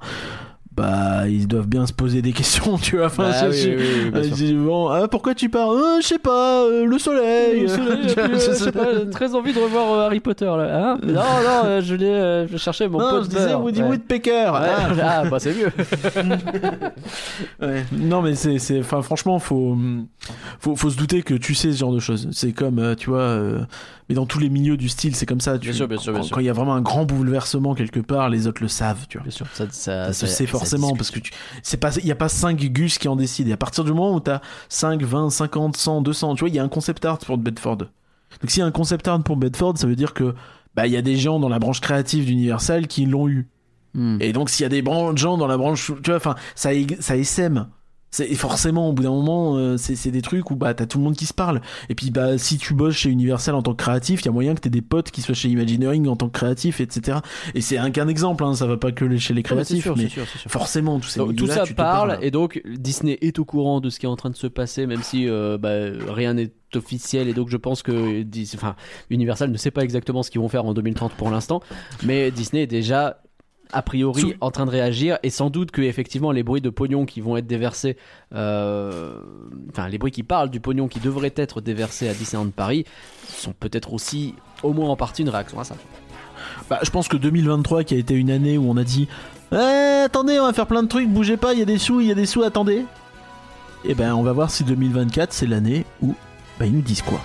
bah, ils doivent bien se poser des questions, tu vois. Enfin, Bah oui, oui, oui, bon, ah, pourquoi tu pars Euh, Je sais pas, euh, le soleil. Le euh, j'ai très envie de revoir Harry Potter là. Hein non, non, je l'ai, je cherchais mon non, pote je disais. Woody Ouais. Woodpecker. Ouais, Ah, ah, bah c'est mieux. Ouais. Non mais c'est c'est enfin franchement faut faut faut se douter que tu sais ce genre de choses. C'est comme tu vois mais dans tous les milieux du style, c'est comme ça, tu Bien sûr, bien sûr, bien quand- sûr. Quand il y a vraiment un grand bouleversement quelque part, les autres le savent, tu vois. Bien sûr, ça, ça, Ça se sait forcément parce que tu c'est pas il y a pas 5 gus qui en décident. Et à partir du moment où tu as 5, 20, 50, 100, 200, tu vois, il y a un concept art pour Bedford. Donc s'il y a un concept art pour Bedford, ça veut dire que bah il y a des gens dans la branche créative d'Universal qui l'ont eu. Hmm. Et donc, s'il y a des gens dans la branche, tu vois, enfin, ça, ça essaime. C'est et forcément, au bout d'un moment, euh, c'est c'est des trucs où bah t'as tout le monde qui se parle. Et puis bah si tu bosses chez Universal en tant que créatif, il y a moyen que t'aies des potes qui soient chez Imagineering en tant que créatif, etc. Et c'est un qu'un exemple, hein, ça va pas que chez les Ouais, créatifs, sûr, c'est mais sûr, c'est sûr. forcément tous ces Donc, tout ça tu parle et donc Disney est au courant de ce qui est en train de se passer même si euh, bah, rien n'est officiel et donc je pense que enfin, Universal ne sait pas exactement ce qu'ils vont faire en 2030 pour l'instant mais Disney est déjà a priori Sous- en train de réagir et sans doute que effectivement les bruits de pognon qui vont être déversés euh, enfin les bruits qui parlent du pognon qui devrait être déversé à Disneyland Paris sont peut-être aussi au moins en partie une réaction à ça Bah, je pense que 2023 qui a été une année où on a dit Eh, attendez, on va faire plein de trucs, bougez pas, il y a des sous, il y a des sous, attendez. Et ben on va voir si 2024 c'est l'année où bah, ils nous disent quoi.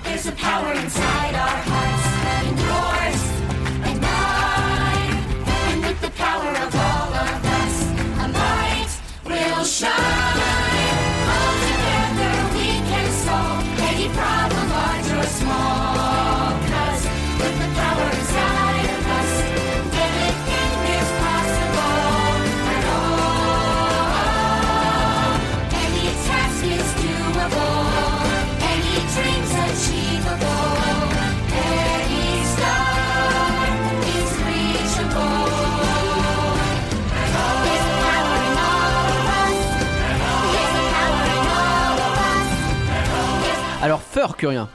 Fur que rien.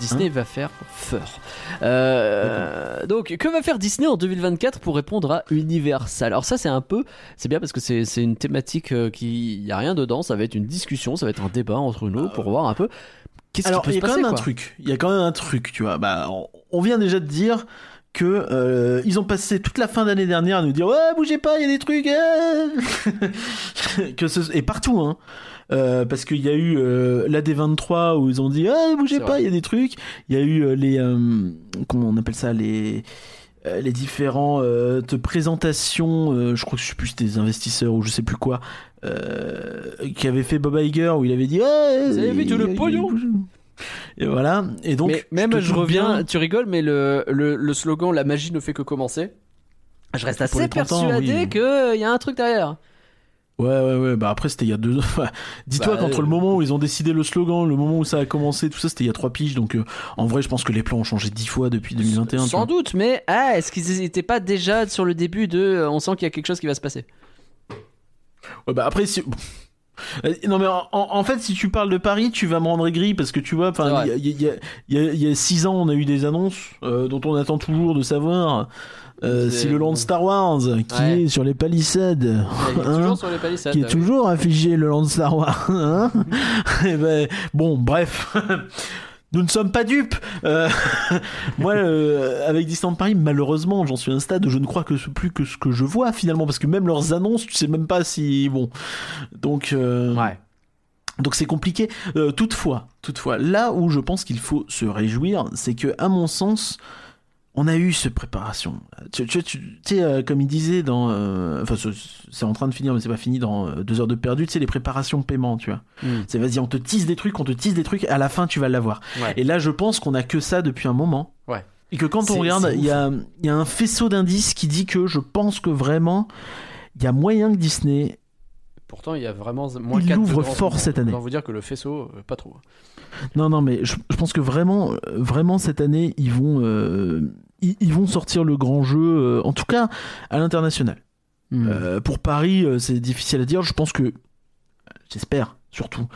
Disney va faire Fur. Euh, donc, que va faire Disney en 2024 pour répondre à Universal? Alors ça, c'est un peu, c'est bien parce que c'est une thématique euh, qui, il y a rien dedans. Ça va être une discussion, ça va être un débat entre nous pour voir un peu qu'est-ce qui Alors, peut il y se a quand passer. même un truc. Il y a quand même un truc, tu vois. Bah, on, on vient déjà de dire que euh, ils ont passé toute la fin d'année dernière à nous dire ouais bougez pas il y a des trucs euh. que ce... et partout hein Euh, parce qu'il y a eu euh, la D23 où ils ont dit ah bougez pas il y a des trucs il y a eu euh, les euh, comment on appelle ça les les différents euh, présentations euh, je crois que je sais plus des investisseurs ou je sais plus quoi euh, qui avait fait Bob Iger où il avait dit ouais, Vous avez vu tout le pognon et voilà et donc mais même, je reviens, bien- tu rigoles, mais le, le, le slogan "La magie ne fait que commencer". Je reste assez les 30 ans, persuadé oui. qu'il y a un truc derrière. Ouais, ouais, ouais. Bah après, c'était il y a deux. Enfin, Dis-toi Bah, qu'entre euh, le moment où ils ont décidé le slogan, le moment où ça a commencé, tout ça, c'était il y a trois piges. Donc, euh, en vrai, je pense que les plans ont changé dix fois depuis 2021. tu Sans doute, mais ah, est-ce qu'ils n'étaient pas déjà sur le début de. euh, On sent qu'il y a quelque chose qui va se passer? Ouais, bah après, si... Euh, Non mais en, fait, si tu parles de Paris, tu vas me rendre aigri parce que tu vois, il y a, six ans, on a eu des annonces euh, dont on attend toujours de savoir euh, C'est- si le land Star Wars qui Ouais. est sur les palissades, Il est hein, toujours sur les palissades. qui est toujours affiché le land Star Wars, hein Eh ben, bon, bref. Nous ne sommes pas dupes. Euh, moi, euh, avec Disneyland Paris, malheureusement, j'en suis à un stade où je ne crois que ce- plus que ce que je vois finalement, parce que même leurs annonces, tu sais même pas si bon. Donc, euh, Ouais. donc c'est compliqué. Toutefois, toutefois, là où je pense qu'il faut se réjouir, c'est que, à mon sens, on a eu cette préparation. Tu, tu- tu- tu sais, euh, comme il disait dans, euh, enfin, ce- c'est en train de finir, mais c'est pas fini dans euh, deux heures de perdu. Tu sais, les préparations paiement, tu vois. Hmm. C'est vas-y, on te tease des trucs, on te tease des trucs, à la fin tu vas l'avoir. Ouais. Et là, je pense qu'on a que ça depuis un moment. Ouais. Et que quand on regarde, il y a, il y a un faisceau d'indices qui dit que je pense que vraiment, il y a moyen que Disney Pourtant, il y a vraiment moins Il 4 ouvre fort cette année. Autant vous dire que le faisceau, pas trop. Non, non, mais je, je pense que vraiment, vraiment cette année, ils vont, euh, ils, ils vont sortir le grand jeu, euh, en tout cas à l'international. Hmm. Euh, pour Paris, euh, c'est difficile à dire. Je pense que, j'espère surtout,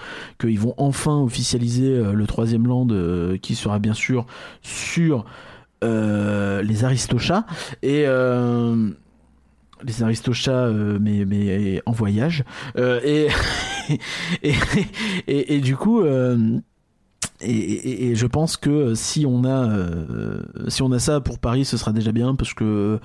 qu'ils vont enfin officialiser le troisième land, euh, qui sera bien sûr sur euh, les Aristochats et euh, les Aristochats, mais, mais en voyage. Et, et, et, et du coup. Euh, et, et- et je pense que si on a euh, si on a ça pour Paris, ce sera déjà bien parce que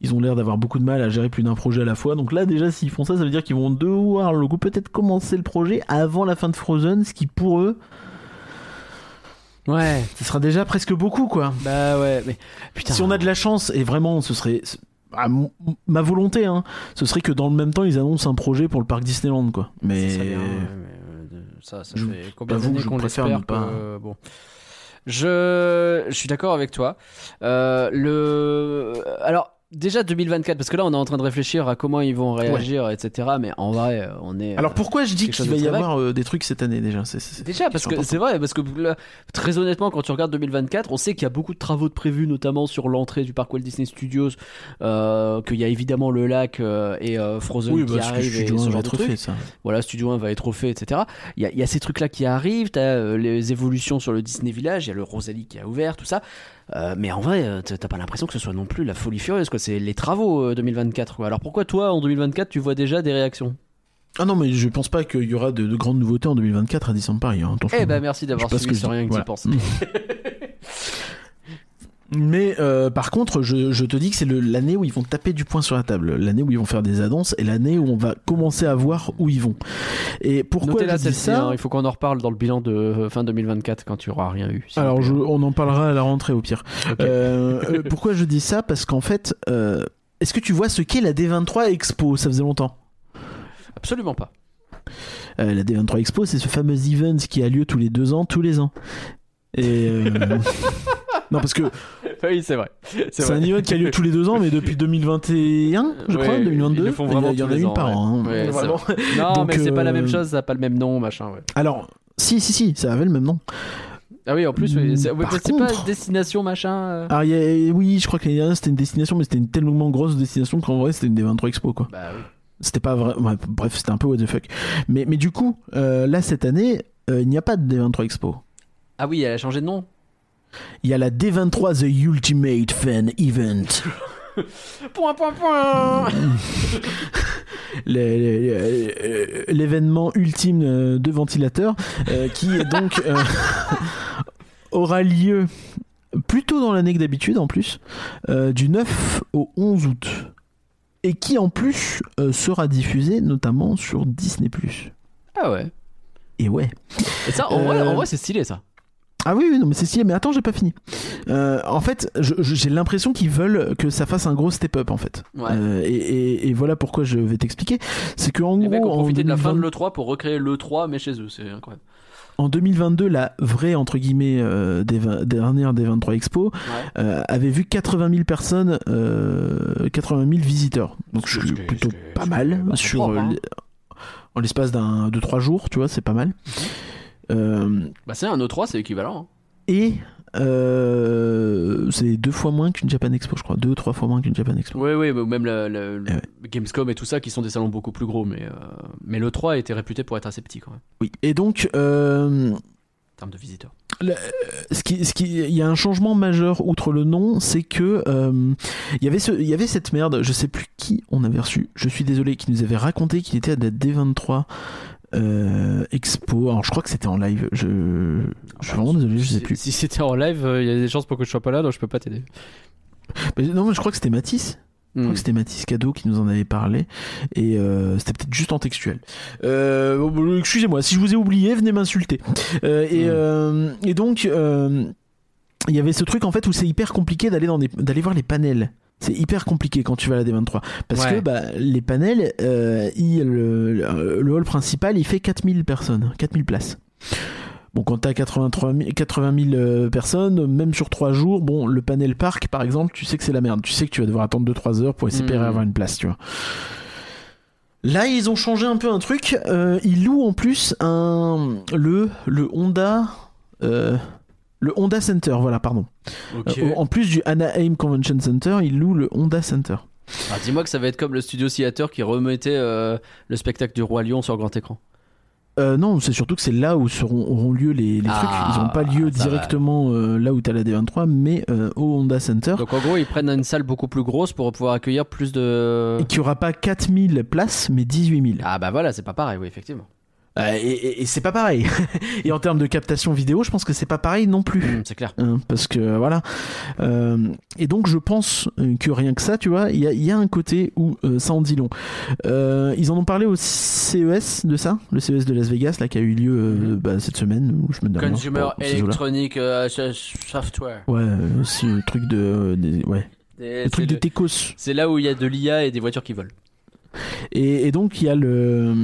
ils ont l'air d'avoir beaucoup de mal à gérer plus d'un projet à la fois. Donc là, déjà, s'ils font ça, ça veut dire qu'ils vont devoir le coup peut-être commencer le projet avant la fin de Frozen, ce qui pour eux, Ouais. ce sera déjà presque beaucoup, quoi. Bah ouais, mais putain. Si on a de la chance, et vraiment, ce serait à ma volonté, hein, ce serait que dans le même temps, ils annoncent un projet pour le parc Disneyland, quoi. Mais Ça, serait bien, ouais, mais, euh, ça, ça Je fait combien que d'années je qu'on préfère l'espère pas- que- Bon. Je, je suis d'accord avec toi. Euh, le, alors déjà 2024, parce que là on est en train de réfléchir à comment ils vont réagir, etc. Mais en vrai, euh, on est. alors pourquoi je dis qu'il va y avoir euh, des trucs cette année déjà? Déjà, parce que c'est vrai, parce que là, très honnêtement, quand tu regardes 2024, on sait qu'il y a beaucoup de travaux de prévus, notamment sur l'entrée du parc Walt Disney Studios, euh, qu'il y a évidemment le lac euh, et euh, Frozen Oui, qui parce que arrivent et Studio ce 1 genre va être fait, ça. Voilà, Studio 1 va être refait, etc. Il y a, il y a ces trucs-là qui arrivent, t'as euh, les évolutions sur le Disney Village, il y a le Rosalie qui a ouvert, tout ça. Euh, mais en vrai, euh, t'as pas l'impression que ce soit non plus la folie furieuse, quoi. C'est les travaux euh, 2024, quoi. Alors pourquoi toi, en 2024, tu vois déjà des réactions? Ah non, mais je pense pas qu'il y aura de, de grandes nouveautés en 2024 à Disneyland Paris. hein. Eh ben merci d'avoir suivi que je rien que tu Voilà. penses. Mais euh, par contre, je, je te dis que c'est l'année où ils vont taper du poing sur la table, l'année où ils vont faire des annonces et l'année où on va commencer à voir où ils vont. Et pourquoi Notez je là dis ça hein, il faut qu'on en reparle dans le bilan de euh, fin 2024 quand tu auras rien eu. Alors, je- on en parlera à la rentrée au pire. Euh, pourquoi je dis ça? Parce qu'en fait, est-ce que tu vois ce qu'est la D23 Expo? Ça faisait longtemps. Absolument pas. La D23 Expo, c'est ce fameux event qui a lieu tous les deux ans, tous les ans. Et non, parce que Oui, c'est vrai. c'est un event qui a lieu tous les deux ans, mais depuis 2021, je crois, Ouais, 2022. ils le font il y en a une ans, par ouais. an. hein. Ouais, c'est Vraiment. Non, Donc, mais c'est pas la même euh, chose, ça a pas le même nom, machin. Ouais. Alors, si, si, si, ça avait le même nom. Ah oui, en plus, oui, c'est c'est pas destination machin. euh. Alors, il y a- oui, je crois que l'année dernière c'était une destination, mais c'était une tellement grosse destination qu'en vrai c'était une des 23 Expo quoi. Bah oui. C'était pas vrai. ouais, bref, c'était un peu what the fuck. Mais, mais du coup, euh, là cette année, euh, il n'y a pas de D23 Expo. Ah oui, elle a changé de nom. Il y a la D23 The Ultimate Fan Event. Point, point, point. Le- L'événement ultime euh, de ventilateur euh, qui est donc euh, aura lieu plutôt dans l'année que d'habitude en plus, euh, du 9 au 11 août. Et qui en plus euh, sera diffusé notamment sur Disney ⁇ Ah ouais. Et ouais. Et ça, en vrai, Euh, en vrai, c'est stylé ça. Ah oui, oui, non, mais c'est stylé. Mais attends, j'ai pas fini. Euh, en fait, j'ai l'impression qu'ils veulent que ça fasse un gros step-up, en fait. Ouais. Euh, et, et- et voilà pourquoi je vais t'expliquer. C'est qu'en gros, mecs ont en, profité de la fin de 2020 l'E3 pour recréer l'E3, mais chez eux, c'est incroyable. en 2022, la vraie, entre guillemets, euh, des vingt- dernière des 23 Expo Ouais. euh, avait vu 80 000 personnes, euh, 80 000 visiteurs. Donc je suis plutôt pas mal sur propre, hein. en l'espace d'un de trois jours, tu vois, c'est pas mal. Euh, Bah c'est un E3, c'est équivalent. hein. Et euh, c'est deux fois moins qu'une Japan Expo, je crois. Deux ou trois fois moins qu'une Japan Expo. Oui, oui, même la- Eh ouais. Gamescom et tout ça, qui sont des salons beaucoup plus gros, mais, euh, mais le 3 était réputé pour être assez petit quand même, Oui. Et donc, euh, en termes de visiteurs. ce qui, ce qui, il y a un changement majeur outre le nom, c'est que euh, il y avait ce, il y avait cette merde. Je sais plus qui on avait reçu. Je suis désolé, qui nous avait raconté qu'il était à la D23 euh, Expo. Alors je crois que c'était en live. Je, je suis vraiment désolé, je sais plus. Si c'était en live, euh, il y a des chances pour que je sois pas là, donc je peux pas t'aider. Mais non, mais je crois que c'était Matisse. Je crois Hmm. que c'était Mathis Cadeau qui nous en avait parlé et euh, c'était peut-être juste en textuel. Euh, bon, Excusez-moi, si je vous ai oublié, venez m'insulter. Euh, et, Mm. euh, et donc, il y avait ce truc en fait où c'est hyper compliqué d'aller dans d'aller voir les panels. C'est hyper compliqué quand tu vas à la D23 parce Ouais. que bah, les panels, euh, il- le, hall principal, il fait 4000 personnes, 4000 places. Bon, quand t'as 83 000 80 000 euh, personnes, même sur 3 jours, bon, le panel parc, par exemple, tu sais que c'est la merde. Tu sais que tu vas devoir attendre 2-3 heures pour espérer Mhm. avoir une place, tu vois. Là, ils ont changé un peu un truc. Euh, ils louent en plus un le le Honda euh, le Honda Center, voilà, pardon. Euh, en plus du Anaheim Convention Center, ils louent le Honda Center. Alors, dis-moi que ça va être comme le studio Theater qui remettait euh, le spectacle du Roi Lion sur grand écran. Euh, non, c'est surtout que c'est là où seront, auront lieu les, les Ah, trucs. Ils n'ont pas lieu directement euh, là où t'as la D23, mais euh, au Honda Center. Donc en gros, ils prennent une salle beaucoup plus grosse pour pouvoir accueillir plus de. Et qui aura pas 4000 places, mais 18 000. Ah bah voilà, c'est pas pareil, oui, effectivement. Euh, et et- et c'est pas pareil. et en termes de captation vidéo, je pense que c'est pas pareil non plus. Hmm, c'est clair. Hein, parce que voilà. Euh, et donc je pense euh, que rien que ça, tu vois, il y a, y a un côté où euh, ça en dit long. Euh, ils en ont parlé au CES de ça, le CES de Las Vegas, là, qui a eu lieu euh, Mhm. bah, cette semaine, où je me demande. Consumer Electronic euh, Software. Ouais, euh, aussi le truc de, des- ouais, le truc c'est de le- Tecos. C'est là où il y a de l'IA et des voitures qui volent. Et, et donc il y a le,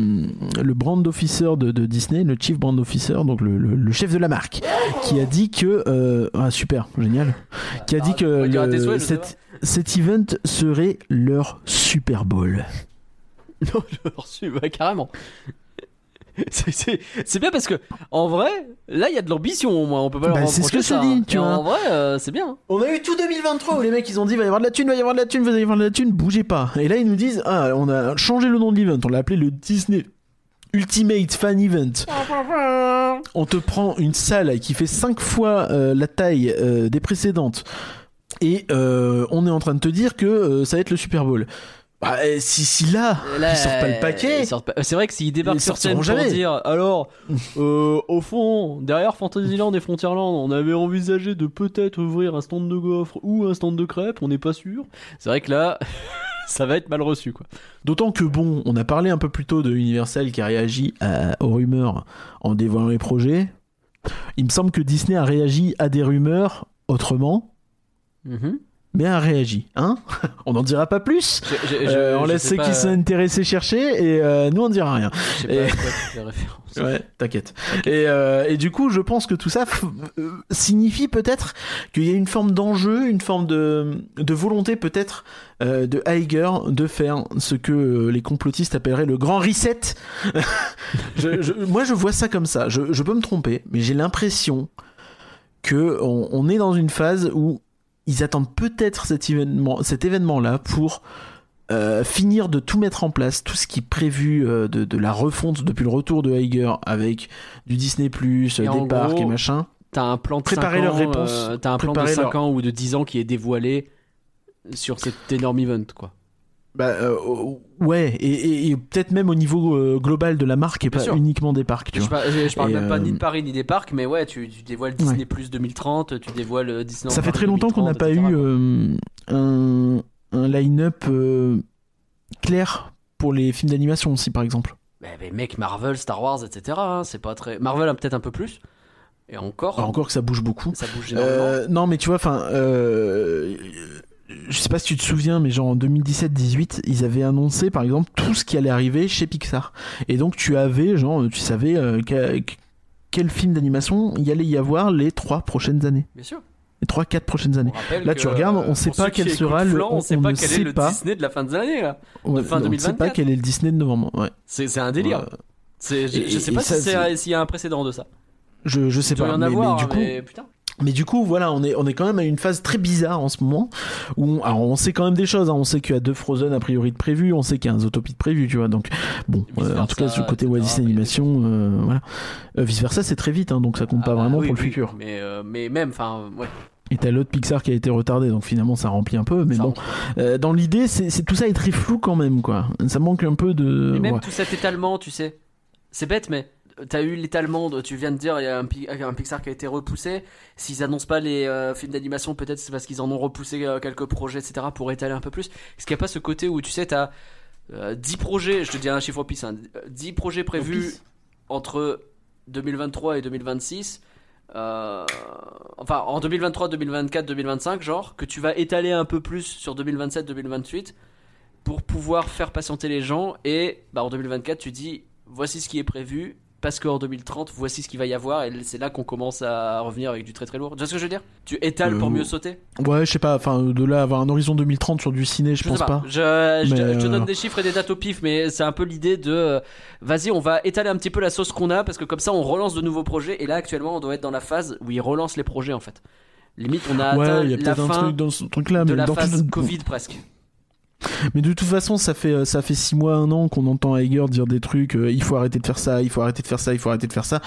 le brand officer de, de Disney, le chief brand officer, donc le, le- le chef de la marque, qui a dit que euh, ah super génial, qui a dit que le- sais cet, cet event serait leur Super Bowl. Non, je l'ai reçu, ouais, carrément. C'est- bien parce que, en vrai, là il y a de l'ambition au moins, on peut pas leur Bah, c'est ce que ça, hein. tu vois. En vrai, euh, c'est bien. On a eu tout 2023 où les mecs ils ont dit va y avoir de la thune, va y avoir de la thune, va y avoir de la thune, bougez pas. Et là ils nous disent ah on a changé le nom de l'event, on l'a appelé le Disney Ultimate Fan Event. On te prend une salle qui fait 5 fois euh, la taille euh, des précédentes et on est en train de te dire que ça va être le Super Bowl. Bah, euh, si, si là, Là, ils sortent pas le paquet. ils sortent pas- C'est vrai que s'ils débarquent Ils sur scène pour jamais. dire alors, euh, au fond, derrière Fantasyland et Frontierland, on avait envisagé de peut-être ouvrir un stand de gaufres ou un stand de crêpes, on n'est pas sûr. C'est vrai que là, ça va être mal reçu quoi. D'autant que bon, on a parlé un peu plus tôt de Universal qui a réagi à- aux rumeurs en dévoilant les projets. Il me semble que Disney a réagi à des rumeurs autrement, Mhm. Mais a réagi. Hein On n'en dira pas plus. Je- je- je- Euh, on laisse ceux pas- qui sont intéressés chercher et euh, nous on dira rien. Je sais pas Et- référence. Ouais, t'inquiète. Et, euh, et du coup, je pense que tout ça signifie peut-être qu'il y a une forme d'enjeu, une forme de, de volonté peut-être de Iger de faire ce que les complotistes appelleraient le grand reset. Moi, je vois ça comme ça. Je, je peux me tromper, mais j'ai l'impression que on, on est dans une phase où ils attendent peut-être cet événement, cet événement-là pour euh, finir de tout mettre en place, tout ce qui est prévu euh, de, de la refonte depuis le retour de Iger avec du Disney+, Et des parcs gros, et machin. T'as un plan de Préparez 5 leurs ans, euh, t'as un plan de Préparez 5 leur- ans ou de 10 ans qui est dévoilé sur cet énorme event quoi. Bah, euh, ouais, et, et- et peut-être même au niveau euh, global de la marque et Bien pas sûr. uniquement des parcs, tu Je, vois. par- je- je parle Et, même pas euh, ni de Paris ni des parcs, mais ouais, tu, tu dévoiles Disney Plus 2030, tu dévoiles Disney. Ça fait très longtemps qu'on n'a pas eu un, un line-up clair pour les films d'animation aussi, par exemple. Mais, mais mec, Marvel, Star Wars, etc. hein, c'est pas très. Marvel a peut-être un peu plus. Et encore, Alors, encore que ça bouge beaucoup. ça bouge énormément. Non, mais tu vois, enfin, je sais pas si tu te souviens, mais genre en 2017-18, ils avaient annoncé par exemple tout ce qui allait arriver chez Pixar. Et donc tu avais, genre, tu savais euh, que- que- quel film d'animation il y allait y avoir les trois prochaines années, Bien sûr. les trois quatre prochaines années. Là, tu regardes, on euh, sait pour pas quel sera le- on on- sait pas ne quel sait est le. Disney de la fin de l'année là. Ouais, fin on ne sait pas 2024. quel est le Disney de novembre. Ouais. C'est un délire. Je, je sais pas si s'il y a un précédent de ça. je je sais pas. y en mais, avoir, mais du hein, coup, mais putain. Mais du coup, voilà, on est, on est quand même à une phase très bizarre en ce moment où on, alors on sait quand même des choses. hein. On sait qu'il y a deux Frozen a priori de prévu, on sait qu'il y a un Zootopie de prévu, tu vois. Donc bon, euh, en tout cas sur le côté Walt Disney Animation, euh, voilà. vice versa, c'est très vite, hein, donc ça compte pas Ah bah vraiment oui, pour le futur. Mais, euh, mais même, enfin, ouais. Et t'as l'autre Pixar qui a été retardé, donc finalement ça remplit un peu. Mais ça bon, euh, dans l'idée, c'est c'est- tout ça est très flou quand même, quoi. Ça manque un peu de. Mais même ouais. tout cet étalement, tu sais, c'est bête, mais t'as eu l'étalement, tu viens de dire, il y a un, Pi- un Pixar qui a été repoussé. S'ils annoncent pas les euh, films d'animation, peut-être c'est parce qu'ils en ont repoussé euh, quelques projets, etc., pour étaler un peu plus. Est-ce qu'il n'y a pas ce côté où, tu sais, t'as euh, 10 projets, je te dis un chiffre au pisse, hein, 10 projets prévus entre 2023 et 2026 euh, enfin en 2023, 2024, 2025 genre que tu vas étaler un peu plus sur 2027, 2028 pour pouvoir faire patienter les gens et bah, en 2024 tu dis voici ce qui est prévu parce qu'en 2030 voici ce qu'il va y avoir et c'est là qu'on commence à revenir avec du très très lourd. Tu vois ce que je veux dire? Tu étales pour Euh, mieux sauter? Ouais, je sais pas. Enfin, de là avoir un horizon 2030 sur du ciné, je, Je pense pas. pas. Je, je te- Mais, je te donne euh, des chiffres et des dates au pif, mais c'est un peu l'idée de euh, vas-y, on va étaler un petit peu la sauce qu'on a parce que comme ça on relance de nouveaux projets. Et là actuellement, on doit être dans la phase où ils relancent les projets en fait. Limite, on a atteint Ouais, il y a la peut-être un fin truc dans ce truc-là, de mais la dans phase tout- Covid presque. Mais de toute façon, ça fait euh, ça fait six mois, un an qu'on entend Iger dire des trucs. euh, il faut arrêter de faire ça, il faut arrêter de faire ça, il faut arrêter de faire ça.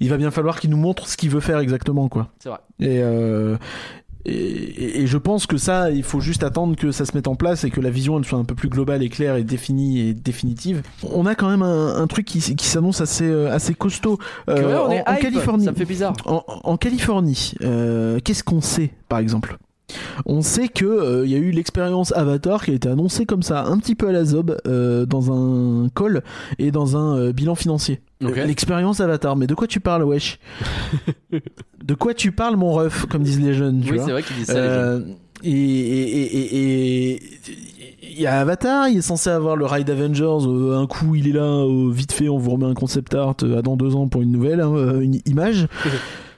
Il va bien falloir qu'il nous montre ce qu'il veut faire exactement, quoi. C'est vrai. Et, euh, et, et- et je pense que ça, il faut juste attendre que ça se mette en place et que la vision elle soit un peu plus globale et claire et définie et définitive. On a quand même un, un truc qui, qui s'annonce assez assez costaud Euh, on en, est en Californie. Ça me fait bizarre. En, en Californie, qu'est-ce qu'on sait, par exemple? On sait que euh, il y a eu l'expérience Avatar qui a été annoncée comme ça, un petit peu à la zob, euh, dans un call et dans un euh, bilan financier. L'expérience Avatar, mais de quoi tu parles, wesh? De quoi tu parles, mon ref, comme disent les jeunes, tu Oui, c'est vrai qu'ils disent ça. les et et- et- et- et- il y a Avatar, il est censé avoir le Ride Avengers. euh, un coup, il est là, euh, vite fait, on vous remet un concept art euh, à dans deux ans pour une nouvelle, hein, une image.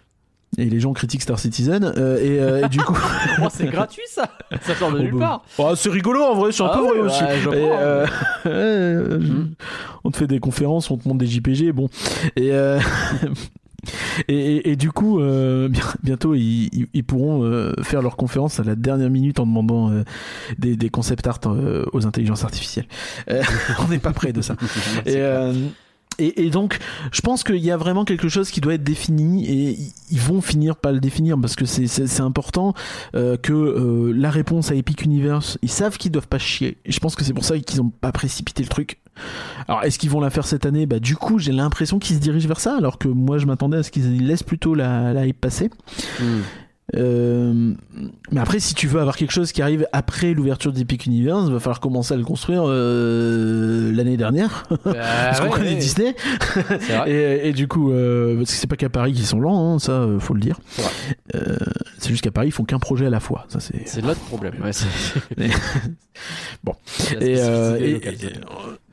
Et les gens critiquent Star Citizen. euh, et, euh, et du coup, Oh, c'est gratuit ça Ça sort de Oh, nulle bah, part. oh, c'est rigolo en vrai, c'est un Ah peu ouais, vrai aussi. ouais, je Et, euh, ouais, je- Hmm. On te fait des conférences, on te montre des JPG, bon. Et euh, et, et- et du coup, euh, bien- bientôt, ils, ils- ils pourront euh, faire leur conférence à la dernière minute en demandant euh, des, des concept art euh, aux intelligences artificielles. Euh, on n'est pas près de ça. Et, euh, et, et donc, je pense qu'il y a vraiment quelque chose qui doit être défini et ils- vont finir par le définir parce que c'est important euh, que euh, la réponse à Epic Universe, ils savent qu'ils doivent pas chier. Et je pense que c'est pour ça qu'ils ont pas précipité le truc. Alors, est-ce qu'ils vont la faire cette année? Bah, du coup, j'ai l'impression qu'ils se dirigent vers ça, alors que moi, je m'attendais à ce qu'ils laissent plutôt la, la hype passer. Hmm. Euh, mais après, si tu veux avoir quelque chose qui arrive après l'ouverture d'Epic Universe, il va falloir commencer à le construire euh, l'année dernière. Parce qu'on connaît Disney. Et, et du coup, euh, parce que c'est pas qu'à Paris qu'ils sont lents, hein, ça, euh, faut le dire. C'est. Euh, c'est juste qu'à Paris, ils font qu'un projet à la fois. Ça, c'est. C'est notre problème. Ouais, Bon. Et, euh, et-.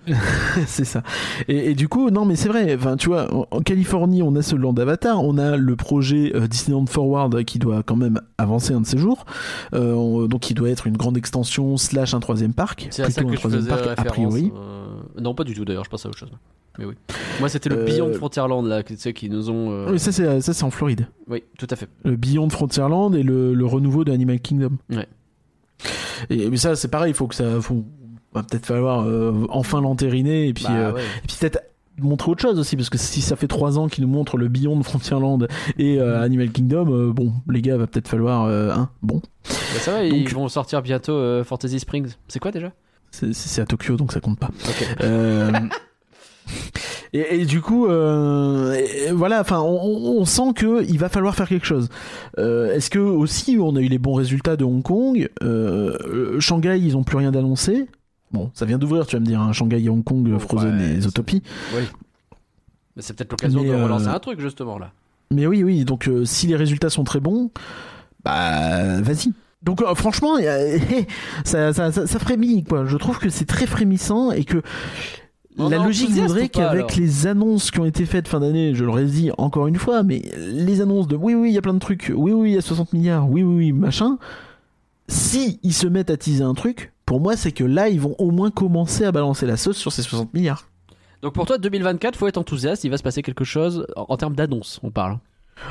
c'est ça. Et, et du coup, non, mais c'est vrai. Enfin, tu vois, en, en Californie, on a ce land Avatar, on a le projet euh, Disneyland Forward qui doit quand même avancer un de ces jours. Euh, on- donc, qui doit être une grande extension slash un troisième parc, C'est à ça plutôt que un troisième parc a priori. euh, Non, pas du tout d'ailleurs, je pense à autre chose. Mais oui. Moi, c'était le Euh, Beyond Frontierland là, tu sais, qui nous ont. euh, Oui, ça c'est ça c'est en Floride. Oui, tout à fait. Le Beyond Frontierland et le, le renouveau de Animal Kingdom. Ouais. Et mais ça c'est pareil, il faut que ça faut va peut-être falloir euh, enfin l'entériner et puis Bah, euh, ouais. et puis peut-être montrer autre chose aussi parce que si ça fait trois ans qu'ils nous montrent le Beyond Frontierland et Mm. euh, Animal Kingdom, euh, bon les gars va peut-être falloir euh, hein, bon Bah, ça va, ils Donc- vont sortir bientôt Fantasy Springs. C'est quoi déjà? C'est à Tokyo donc ça compte pas. Ok. Euh, et, et du coup, et- voilà, enfin, on, sent que il va falloir faire quelque chose. Est-ce que aussi on a eu les bons résultats de Hong Kong? Shanghai, ils ont plus rien d'annoncé. Bon, ça vient d'ouvrir, tu vas me dire, hein, Shanghai et Hong Kong, Ouais, Frozen et c'est- Zootopie. Oui. Mais c'est peut-être l'occasion de euh, relancer un truc justement là. Mais oui, oui, donc euh, si les résultats sont très bons, bah vas-y. Donc euh, franchement, a- ça, ça, ça, ça frémit quoi. Je trouve que c'est très frémissant et que On la logique voudrait qu'avec les annonces qui ont été faites fin d'année, je l'aurais dit encore une fois, mais les annonces de oui oui il y a plein de trucs, oui oui il y a 60 milliards, oui oui oui machin. Si ils se mettent à teaser un truc, pour moi c'est que là ils vont au moins commencer à balancer la sauce sur ces 60 milliards. Donc pour toi, 2024, faut être enthousiaste. Il va se passer quelque chose en, en termes d'annonce, on parle.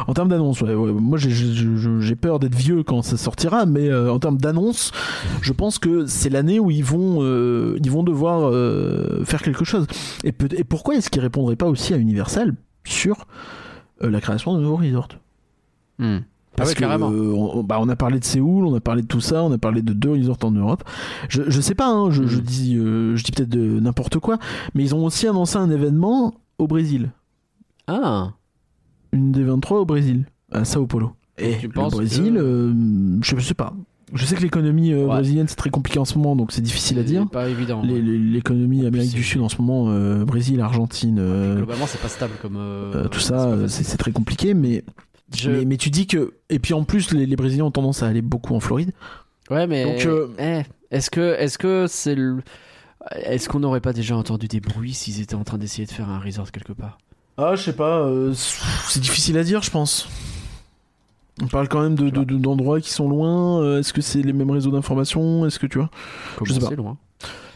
En termes d'annonce, ouais, ouais, moi j'ai- peur d'être vieux quand ça sortira, mais euh, en termes d'annonce, je pense que c'est l'année où ils vont, euh, ils vont devoir euh, faire quelque chose. Et, peut- et pourquoi est-ce qu'ils répondraient pas aussi à Universal sur la création de nouveaux resorts? Hmm. Parce ouais, que, carrément. euh, on, bah, on a parlé de Séoul, on a parlé de tout ça, on a parlé de deux resorts en Europe. Je, je sais pas, hein, je, Mm. je dis, euh, je dis peut-être de n'importe quoi, mais ils ont aussi annoncé un événement au Brésil, Ah, une des 23 au Brésil, à Sao Paulo. Et tu le Brésil, que- euh, je sais pas. Je sais que l'économie euh, Ouais. brésilienne c'est très compliqué en ce moment, donc c'est difficile à dire. Pas évident. Les- ouais. L'économie Amérique du Sud en ce moment, euh, Brésil, Argentine, euh, Globalement, c'est pas stable comme. tout ça, c'est très compliqué, mais, Je- mais mais tu dis que et puis en plus les, les Brésiliens ont tendance à aller beaucoup en Floride. Ouais, mais Donc, euh, eh, est-ce que est-ce que c'est le... est-ce qu'on n'aurait pas déjà entendu des bruits s'ils étaient en train d'essayer de faire un resort quelque part? Ah, je sais pas, euh, c'est difficile à dire, je pense. On parle quand même de- de- de- d'endroits qui sont loin. euh, Est-ce que c'est les mêmes réseaux d'information Est-ce que tu vois? Je sais Comment pas. loin?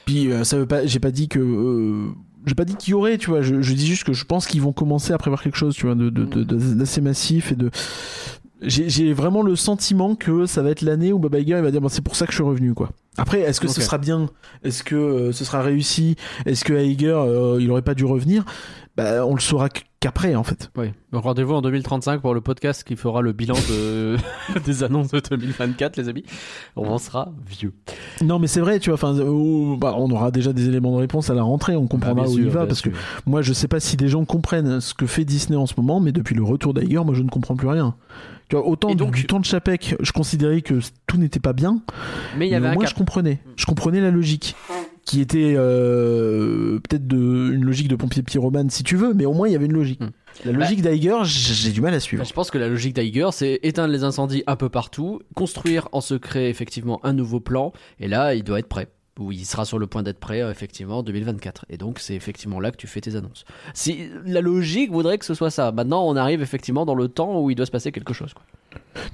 Puis euh, ça veut pas. J'ai pas dit que. J'ai pas dit qu'il y aurait, tu vois. Je, je dis juste que je pense qu'ils vont commencer à prévoir quelque chose, tu vois, de, de- de- de- d'assez massif et de. J'ai vraiment le sentiment que ça va être l'année où Bob Iger il va dire bon, c'est pour ça que je suis revenu quoi. Après est-ce que ce Ok. sera bien? Est-ce que euh, ce sera réussi? Est-ce que Iger euh, il aurait pas dû revenir? Bah, on le saura qu- qu'après en fait. Oui. Donc rendez-vous en 2035 pour le podcast qui fera le bilan de... des annonces de 2024, les amis. On en sera vieux. Non mais c'est vrai tu vois enfin euh, bah, on aura déjà des éléments de réponse à la rentrée on comprendra Bah, bien où il va parce sûr. que moi je sais pas si des gens comprennent ce que fait Disney en ce moment mais depuis le retour d'Iger moi je ne comprends plus rien. Tu vois autant du- donc- du temps de Chapek je considérais que tout n'était pas bien Mais il y avait un cap. je comprenais je comprenais la logique qui était euh, peut-être de une logique de pompier pyromane si tu veux mais au moins il y avait une logique. Hmm. La logique d'Iger j'ai j'ai du mal à suivre. Bah, je pense que la logique d'Iger, c'est éteindre les incendies un peu partout, construire en secret effectivement un nouveau plan, et là, il doit être prêt. Ou il sera sur le point d'être prêt euh, effectivement en 2024. Et donc, c'est effectivement là que tu fais tes annonces. Si la logique voudrait que ce soit ça. Maintenant, on arrive effectivement dans le temps où il doit se passer quelque chose. Quoi.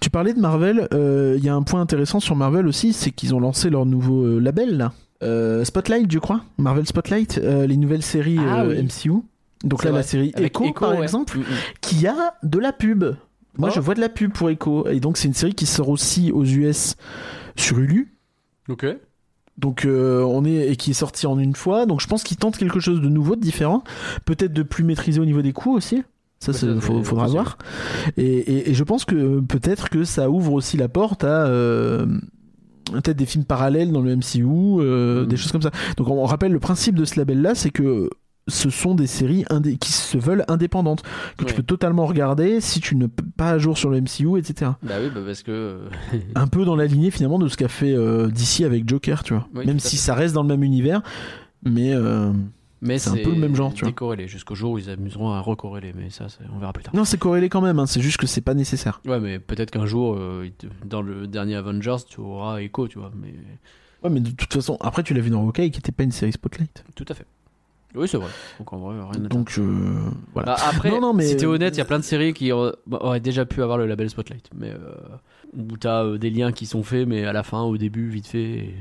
Tu parlais de Marvel, euh, il y a un point intéressant sur Marvel aussi, c'est qu'ils ont lancé leur nouveau label là. Euh, Spotlight, je crois. Marvel Spotlight, euh, les nouvelles séries Ah euh, oui. MCU. Donc là, vrai. la série Avec Echo, par ouais. exemple, Mm, mm. qui a de la pub. Moi, Oh. je vois de la pub pour Echo. Et donc, c'est une série qui sort aussi aux US sur Hulu. Ok. Donc, euh, on est et qui est sortie en une fois. Donc, je pense qu'ils tentent quelque chose de nouveau, de différent, peut-être de plus maîtrisé au niveau des coûts aussi. Ça, ça, faut- faudra voir. Et, et- et je pense que peut-être que ça ouvre aussi la porte à euh, peut-être des films parallèles dans le MCU, euh, des choses comme ça. Donc, on, on rappelle le principe de ce label-là, c'est que ce sont des séries qui se veulent indépendantes, que tu peux totalement regarder si tu ne peux pas à jour sur le MCU, etc. Bah oui, bah parce que. euh, Un peu dans la lignée finalement de ce qu'a fait euh, DC avec Joker, tu vois. Oui, Même si ça reste dans le même univers, mais euh, Mais C'est un peu le même genre, tu vois. Décorrélé jusqu'au jour où ils amuseront à recorréler. Mais ça, on verra plus tard. non, c'est corrélé quand même. hein, c'est juste que c'est pas nécessaire. Ouais, mais peut-être qu'un jour, euh, dans le dernier Avengers, tu auras Echo, tu vois. Mais Ouais, mais de toute façon, après tu l'as vu dans Hawkeye, qui était pas une série Spotlight. tout à fait. Oui, c'est vrai. Donc en vrai, rien Donc euh, voilà. Bah, après, Non, non, mais- si t'es honnête, il y a plein de séries qui auraient, bah, auraient déjà pu avoir le label Spotlight. Mais euh, où t'as euh, des liens qui sont faits, mais à la fin, au début, vite fait. et-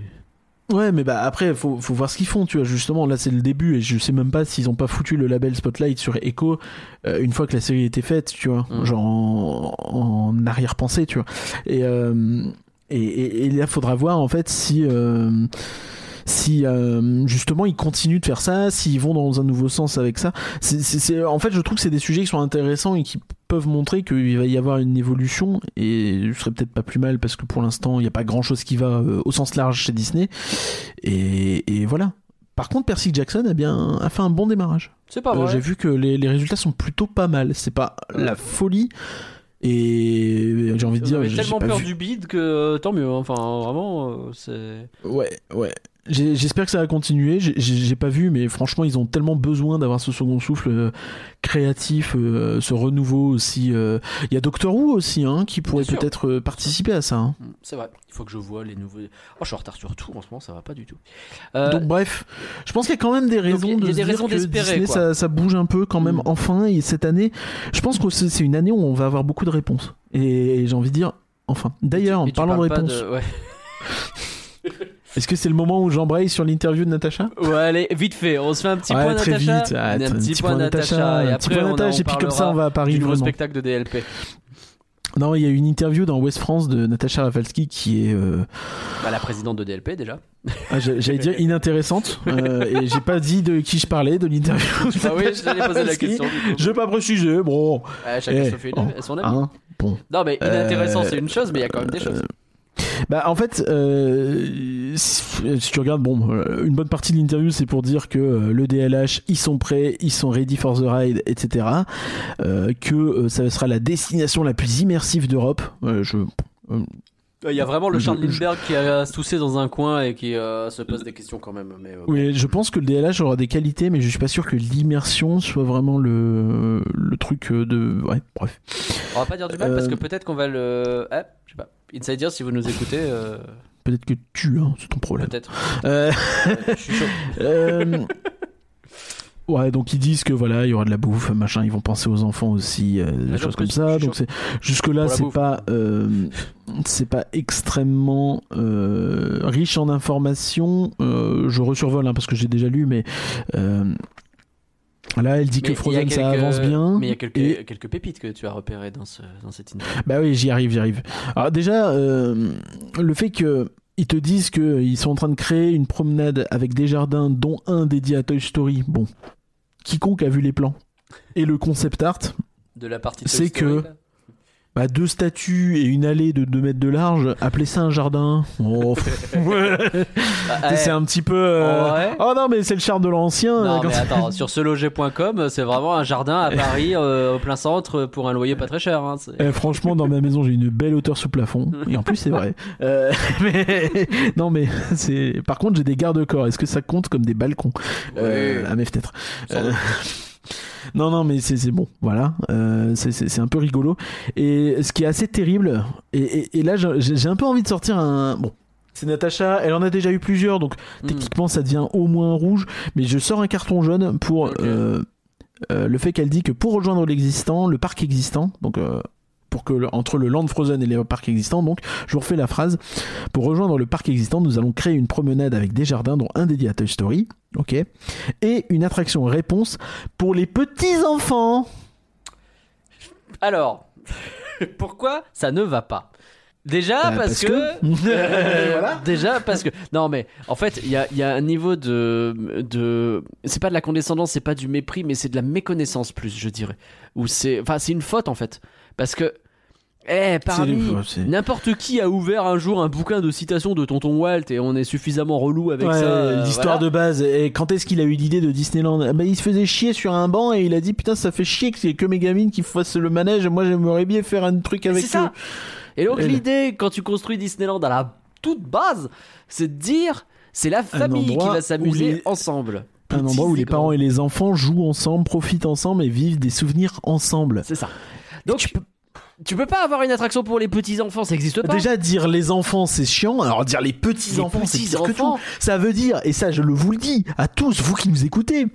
Ouais, mais bah après, faut, faut voir ce qu'ils font, tu vois. Justement, là, c'est le début, et je sais même pas s'ils ont pas foutu le label Spotlight sur Echo euh, une fois que la série était faite, tu vois. Mm. Genre en, en arrière-pensée, tu vois. Et, euh, et, et, et là, faudra voir en fait si. euh, si euh, justement ils continuent de faire ça, s'ils vont dans un nouveau sens avec ça, en fait je trouve que c'est des sujets qui sont intéressants et qui peuvent montrer qu'il va y avoir une évolution et ce serait peut-être pas plus mal parce que pour l'instant il n'y a pas grand chose qui va euh, au sens large chez Disney et, et voilà. Par contre Percy Jackson a bien a fait un bon démarrage. C'est pas Euh, vrai. J'ai vu que les, les résultats sont plutôt pas mal. C'est pas la folie et j'ai envie de dire j'ai tellement peur vu- du bide que euh, tant mieux. hein. Enfin, vraiment, euh, c'est. Ouais, ouais. J'espère que ça va continuer. J'ai- pas vu, mais franchement, ils ont tellement besoin d'avoir ce second souffle euh, créatif, euh, ce renouveau aussi. euh. Il y a Doctor Who aussi, hein, qui pourrait peut-être participer à ça. hein. Mm, C'est vrai. Il faut que je vois les nouveaux. Oh, je suis en retard sur tout en ce moment, ça va pas du tout. Donc bref, je pense qu'il y a quand même des raisons il y a de des se dire raisons que d'espérer, Disney quoi. ça, ça bouge un peu quand même Mm. enfin et cette année, je pense que c'est une année où on va avoir beaucoup de réponses et, j'ai envie de dire enfin. D'ailleurs, en parlant de réponses, Ouais. Est-ce que c'est le moment où j'embraye sur l'interview de Natacha? Ouais, allez, vite fait, on se fait un petit Ouais, point très Natacha. vite. Ah, un un petit, point point Natacha. Et un après, petit point on et puis comme ça, on va à Paris, Du nouveau vraiment. spectacle de DLP. Non, il y a une interview dans West France de Natacha Rafalski qui est, euh, Bah, la présidente de DLP déjà. ah, j'a- j'allais dire inintéressante, euh, et j'ai pas dit de qui je parlais de l'interview. Ah oui, je t'allais poser la question. Je vais pas préciser, bon. Ouais, chacun Eh, se fait oh, une- son avis. hein, bon. Non, mais inintéressant, Euh, c'est une chose, mais il y a quand même des choses. Bah en fait, euh, si si tu regardes, bon, euh, une bonne partie de l'interview c'est pour dire que euh, le DLH, ils sont prêts, ils sont ready for the ride, etc. Euh, que ça sera la destination la plus immersive d'Europe. Euh, je, Il y a vraiment le Charles Lindbergh qui a toussé dans un coin et qui euh, se pose des questions quand même. Mais, euh, oui, je pense que le DLH aura des qualités, mais je suis pas sûr que l'immersion soit vraiment le le truc de. Ouais, bref. On va pas dire du mal parce que peut-être qu'on va le. Ah, je sais pas. Insider, si vous nous écoutez, euh, Peut-être que tu, hein, c'est ton problème. peut-être. Euh, Ouais, je suis chaud. Euh, Ouais, donc ils disent que voilà, il y aura de la bouffe, machin, ils vont penser aux enfants aussi, euh, des choses comme ça. Donc c'est jusque là, c'est pas euh, c'est pas extrêmement euh, riche en informations. Je resurvole hein, parce que j'ai déjà lu, mais là, elle dit Mais que Frozen ça avance bien. Mais il y a quelques, et- quelques pépites que tu as repérées dans, ce, dans cette interview. Bah oui, j'y arrive, j'y arrive. Alors déjà, euh, le fait que ils te disent qu'ils sont en train de créer une promenade avec des jardins, dont un dédié à Toy Story. Bon, quiconque a vu les plans et le concept art, De la partie C'est que- là. Bah, deux statues et une allée de 2 mètres de large, appelez ça un jardin. Oh, c'est un petit peu. euh, Ouais. Oh non, mais c'est le charme de l'ancien. Non, quand- mais attends, sur seloger.com, c'est vraiment un jardin à Paris, euh, au plein centre, pour un loyer pas très cher. Hein, Eh, franchement, dans ma maison, j'ai une belle hauteur sous plafond. Et en plus, c'est vrai. Euh, mais non, mais c'est. Par contre, j'ai des garde-corps. Est-ce que ça compte comme des balcons euh, Ouais. à mes fenêtres? Sans Euh, Non, non, mais c'est bon. Voilà, Euh, c'est- un peu rigolo. Et ce qui est assez terrible, et, et- et là, j'ai un peu envie de sortir un. Bon. C'est Natacha, elle en a déjà eu plusieurs, donc Hmm. techniquement ça devient au moins rouge, mais je sors un carton jaune pour euh, euh, le fait qu'elle dit que pour rejoindre l'existant, le parc existant, donc euh, pour que le- entre le Land Frozen et les parcs existants, donc je vous refais la phrase, pour rejoindre le parc existant, nous allons créer une promenade avec des jardins dont un dédié à Toy Story, ok, et une attraction réponse pour les petits enfants. Alors, pourquoi ça ne va pas? Déjà Bah, parce, parce que, que- Euh, Voilà. déjà parce que non mais en fait il y a, y a un niveau de de c'est pas de la condescendance c'est pas du mépris mais c'est de la méconnaissance plus je dirais ou c'est enfin c'est une faute en fait parce que eh parmi c'est- n'importe qui a ouvert un jour un bouquin de citations de tonton Walt et on est suffisamment relou avec Ouais, ça euh, l'histoire voilà. de base. Et quand est-ce qu'il a eu l'idée de Disneyland? Ah bah, Il se faisait chier sur un banc et il a dit Putain, ça fait chier que c'est que mes gamines qui fassent le manège. Moi, j'aimerais bien faire un truc avec C'est eux. ça. Et donc l'idée quand tu construis Disneyland à la toute base, c'est de dire c'est la famille qui va s'amuser les- ensemble. Un endroit où les parents et les enfants jouent ensemble, profitent ensemble et vivent des souvenirs ensemble. C'est ça. Donc tu peux, tu peux pas avoir une attraction pour les petits enfants, ça existe pas. Déjà, dire les enfants, c'est chiant. Alors, dire les petits Les enfants, c'est pire que tout. Ça veut dire, et ça, je le vous le dis à tous, vous qui nous écoutez,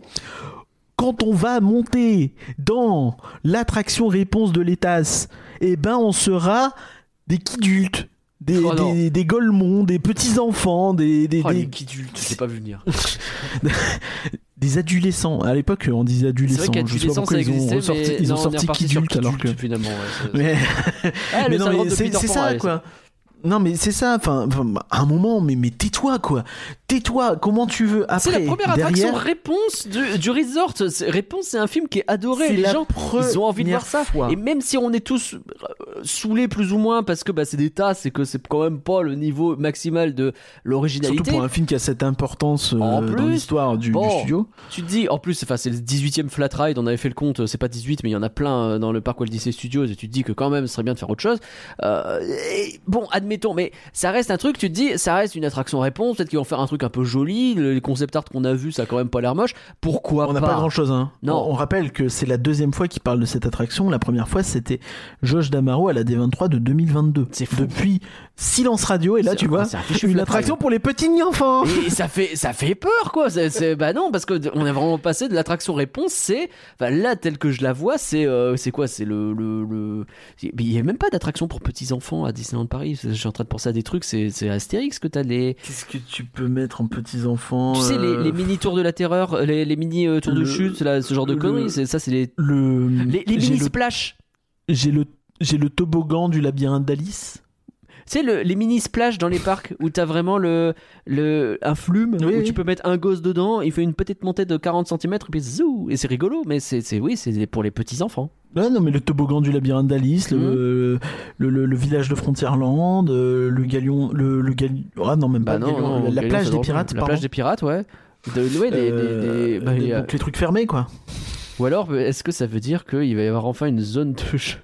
quand on va monter dans l'attraction réponse de l'ETAS, eh ben, on sera des kidultes. Des, Oh des, des golemons, des petits enfants, des, des, Oh, des, j'ai pas vu venir. des adolescents. À l'époque, on disait adolescents. Je sais pas pourquoi ils ont ressorti, ils ont sorti kidulte alors que. Finalement. ouais, Mais- Ah, mais non, mais c'est ça quoi. Non mais c'est ça, enfin, à un moment, mais, mais tais-toi quoi. Tais-toi, comment tu veux après C'est la première derrière, attraction réponse du, du resort. Réponse, c'est un film qui est adoré. Les gens, ils ont envie de voir ça. fois. Et même si on est tous euh, saoulés plus ou moins parce que bah, c'est des tasses et que c'est quand même pas le niveau maximal de l'originalité. Surtout pour un film qui a cette importance euh, En dans plus, l'histoire du, studio. Tu te dis, en plus, enfin, c'est le 18 e flat ride, on avait fait le compte, euh, c'est pas 18, mais il y en a plein dans le parc Walt Disney Studios, et tu te dis que quand même, ce serait bien de faire autre chose. Euh, et bon, admettons, mais ça reste un truc, tu te dis, ça reste une attraction réponse, peut-être qu'ils vont faire un truc un peu joli, le- les concept art qu'on a vu, ça a quand même pas l'air moche. Pourquoi On n'a pas grand chose. Hein. Non. On, on rappelle que c'est la deuxième fois qu'il parle de cette attraction. La première fois, c'était Josh Damaro à la D23 de 2022. C'est fou. Depuis Silence Radio, et là, tu vois, c'est un une attraction pour les petits enfants. Et ça fait, ça fait peur, quoi. C'est, bah non, parce que d- on a vraiment passé de l'attraction réponse. C'est, enfin là, tel que je la vois, c'est, euh, c'est quoi? C'est le, le, le- Il y a même pas d'attraction pour petits enfants à Disneyland Paris. Je suis en train de penser à des trucs, c'est Astérix que t'as les. Qu'est-ce que tu peux mettre en petits enfants Tu sais, les, euh, les mini tours de la terreur, les, les mini euh, tours de chute, là, ce genre de le- conneries, c'est- ça, c'est les, le les, les mini splash. j'ai le j'ai le toboggan du labyrinthe d'Alice. Tu sais, le- les mini splash dans les parcs où t'as vraiment le, le, un flume Oui, où oui. tu peux mettre un gosse dedans, il fait une petite montée de 40 cm et puis zou Et c'est rigolo, mais c'est oui, c'est pour les petits enfants. Ouais, non, mais le toboggan du labyrinthe d'Alice, le, le, le- le village de Frontierland, euh, le galion, le, le galion, ah non, même pas le galion, la, la Galion, plage des pirates, La pardon. plage des pirates, ouais. De- ouais, les- les- Euh, les- bah, a- donc les trucs fermés, quoi. Ou alors, est-ce que ça veut dire qu'il va y avoir enfin une zone de jeu?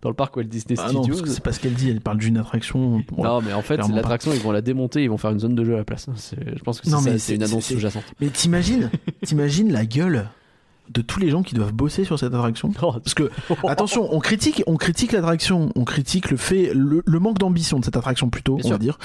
Dans le parc Walt Disney Ah non, Studios c'est pas ce qu'elle dit, elle parle d'une attraction. Non, mais en fait, l'attraction, ils vont la démonter, ils vont faire une zone de jeu à la place. Je pense que c'est une annonce sous-jacente. Mais t'imagines, t'imagines la gueule de tous les gens qui doivent bosser sur cette attraction? Parce que attention, on critique, on critique l'attraction, on critique le fait, le, le manque d'ambition de cette attraction plutôt, Bien on sûr. va dire.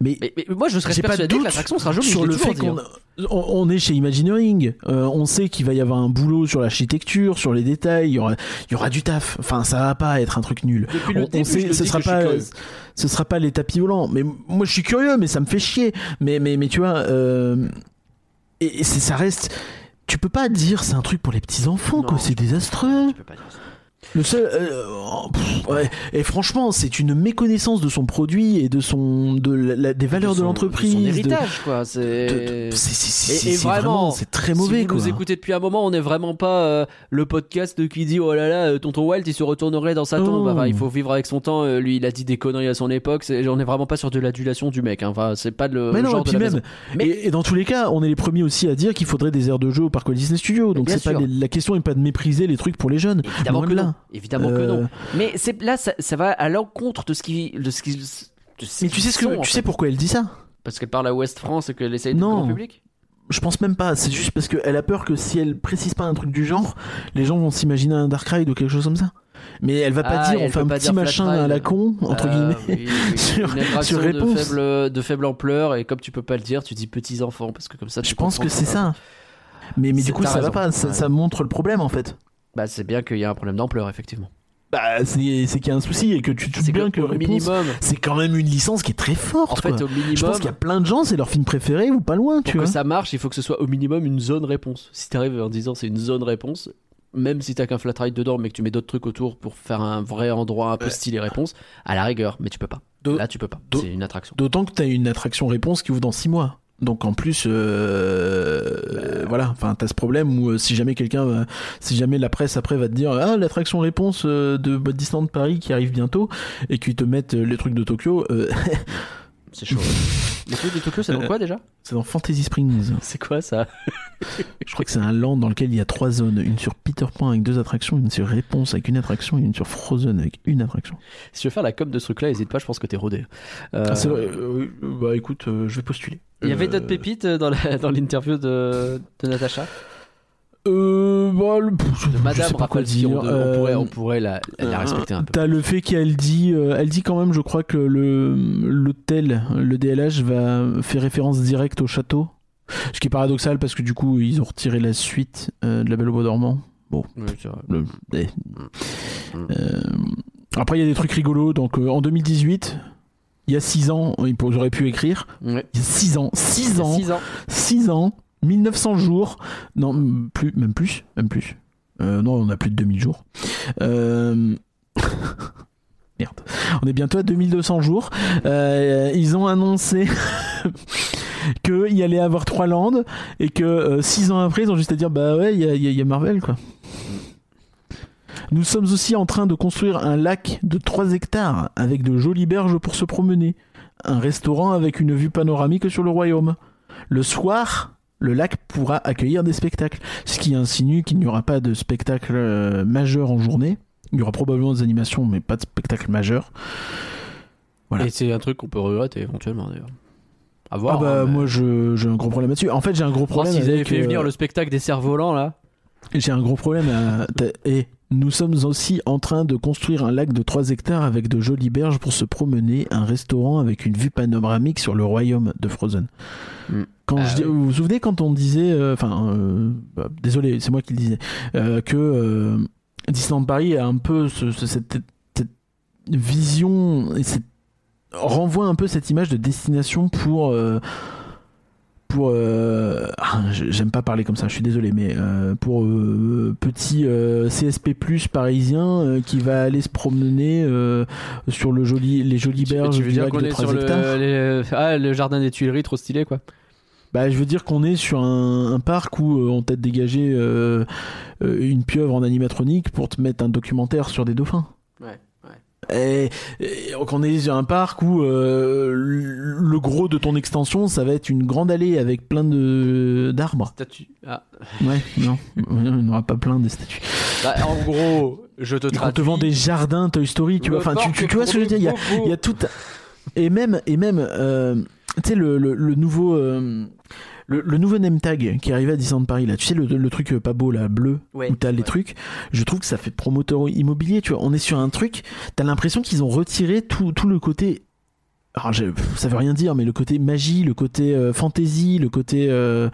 Mais, Mais, mais moi, je serais j'ai pas de persuadé que l'attraction sera jolie. sur le fait qu'on hein. on, est chez Imagineering, euh, on sait qu'il va y avoir un boulot sur l'architecture, sur les détails, il y aura, il y aura du taf. Enfin, ça va pas être un truc nul. Depuis on, sait, ce sera que pas, ce sera pas les tapis volants. Mais moi, je suis curieux, mais ça me fait chier. Mais, mais, mais tu vois, euh, et, ça reste. Tu peux pas dire c'est un truc pour les petits enfants, quoi. C'est désastreux. Tu peux pas dire ça. Le seul, euh, oh, pff, ouais. Et franchement, c'est une méconnaissance de son produit et de son, de la- des valeurs de, son- l'entreprise. Son de- héritage, quoi. de- C'est. de- c'est- c'est- vraiment, c'est très mauvais, si vous quoi. nous écoutez depuis un moment, on n'est vraiment pas euh, le podcast qui dit oh là là, euh, tonton Walt il se retournerait dans sa tombe. Oh. Enfin, il faut vivre avec son temps. Euh, lui, il a dit des conneries à son époque. C'est- On n'est vraiment pas sur de l'adulation du mec. hein. Enfin, c'est pas le Mais non, genre et de puis la même. Mais- et, et dans tous les cas, on est les premiers aussi à dire qu'il faudrait des aires de jeu au parc Walt Disney Studios. Donc c'est pas la question n'est pas de mépriser les trucs pour les jeunes. Évidemment que de là. Évidemment que Euh, non. Mais c'est là, ça, ça va à l'encontre de ce qui, de ce qui. de ce Mais tu sais ce que, sont, tu fait. sais pourquoi elle dit ça? Parce qu'elle parle à West France et qu'elle essaye de Non. public? Je pense même pas. C'est juste parce qu'elle a peur que si elle précise pas un truc du genre, les gens vont s'imaginer un Dark Ride ou quelque chose comme ça. Mais elle va pas Ah, dire on fait un petit machin ride. à la con entre Ah, guillemets. oui, oui. sur- une sur de réponse. faible, de faible ampleur et comme tu peux pas le dire, tu dis petits enfants parce que comme ça. tu Je pense que c'est ça. Mais, mais du coup, ça va pas. Ça, ça montre le problème en fait. Bah c'est bien qu'il y a un problème d'ampleur effectivement. Bah, c'est qu'il y a un souci et que tu te bien que minimum, c'est quand même une licence qui est très forte. en fait quoi. au minimum, Je pense qu'il y a plein de gens, c'est leur film préféré ou pas loin, pour tu que vois. ça marche, il faut que ce soit au minimum une zone réponse. Si t'arrives en disant c'est une zone réponse, même si t'as qu'un flat ride dedans, mais que tu mets d'autres trucs autour pour faire un vrai endroit un peu stylé réponse, à la rigueur, mais tu peux pas. Là tu peux pas. C'est une attraction. D'autant que t'as une attraction réponse qui ouvre dans 6 mois. Donc en plus, euh, voilà, enfin t'as ce problème où euh, si jamais quelqu'un, va- si jamais la presse après va te dire ah l'attraction réponse euh, de Disneyland Paris qui arrive bientôt et qu'ils te mettent euh, les trucs de Tokyo, euh, C'est chaud. Les trucs de Tokyo, c'est dans quoi déjà c'est dans Fantasy Springs. C'est quoi ça Je crois que c'est un land dans lequel il y a trois zones, une sur Peter Pan avec deux attractions, une sur Réponse avec une attraction et une sur Frozen avec une attraction. Si tu veux faire la com de ce truc-là, n'hésite pas, je pense que t'es rodé. Euh, Ah, c'est vrai, euh, bah écoute, euh, je vais postuler. Il y avait Euh, d'autres pépites dans l'interview de, de Natacha? Euh, bah, le- je Madame pas quoi Rapalski, on, dire. de- on pourrait, Euh, on pourrait la, la respecter un peu. T'as le fait qu'elle dit, euh, elle dit quand même, je crois que le l'hôtel, le DLH va faire référence directe au château, ce qui est paradoxal parce que du coup ils ont retiré la suite euh, de La Belle au Bois dormant. Oui, c'est vrai. Le- eh. Euh, après il y a des trucs rigolos. Donc euh, en 2018, il y a 6 ans, ils auraient pu écrire. Ouais. Il y a 6 ans, 6 ans, 6 ans. 6 ans, 1900 jours, non, plus, même plus, même plus. Euh, non, on a plus de 2000 jours. Euh... Merde. On est bientôt à 2200 jours. Euh, ils ont annoncé qu'il allait avoir trois landes et que 6 ans après, ils ont juste à dire bah ouais, il y a Marvel quoi. Nous sommes aussi en train de construire un lac de 3 hectares avec de jolies berges pour se promener. Un restaurant avec une vue panoramique sur le royaume. Le soir, le lac pourra accueillir des spectacles, ce qui insinue qu'il n'y aura pas de spectacle euh, majeur en journée. Il y aura probablement des animations, mais pas de spectacle majeur. Voilà. Et c'est un truc qu'on peut regretter éventuellement d'ailleurs. À voir. ah bah hein, mais- moi je- j'ai un gros problème là-dessus. En fait j'ai un gros problème. s'ils avaient fait euh, venir le spectacle des cerfs-volants là. J'ai un gros problème. À... Et nous sommes aussi en train de construire un lac de 3 hectares avec de jolies berges pour se promener, un restaurant avec une vue panoramique sur le royaume de Frozen. Quand Ah je dis- oui. Vous vous souvenez quand on disait, euh, enfin, euh, bah, désolé, c'est moi qui le disais, euh, que euh, Disneyland Paris a un peu ce- ce- cette, cette vision et cette renvoie un peu cette image de destination pour pour euh, ah, je- j'aime pas parler comme ça je suis désolé mais euh, pour euh, petit euh, CSP plus parisien euh, qui va aller se promener euh, sur le joli les jolies berges tu veux du dire qu'on de est 3 sur hectares le, les- ah, le jardin des Tuileries, trop stylé quoi. bah, je veux dire qu'on est sur un, un parc où euh, on t'a dégagé euh, une pieuvre en animatronique pour te mettre un documentaire sur des dauphins. Ouais. Et, et qu'on est sur un parc où euh, le gros de ton extension, ça va être une grande allée avec plein de d'arbres. Statue. Ah. Ouais, non, il n'y aura pas plein de statues. Bah, en gros, je te On te traduis. vend des jardins Toy Story, tu vois. Enfin, tu, tu, tu vois ce que je veux dire? Il y a, il y a tout. Et même, et même, euh, tu sais, le, le, le nouveau. euh, le, le nouveau name tag qui arrivé à Disneyland Paris là, tu sais le, le truc euh, pas beau là, bleu, Ouais, où t'as les ouais. trucs, je trouve que ça fait promoteur immobilier, tu vois. On est sur un truc, t'as l'impression qu'ils ont retiré tout, tout le côté. Alors, ça veut rien dire, mais le côté magie, le côté euh, fantasy, le côté euh,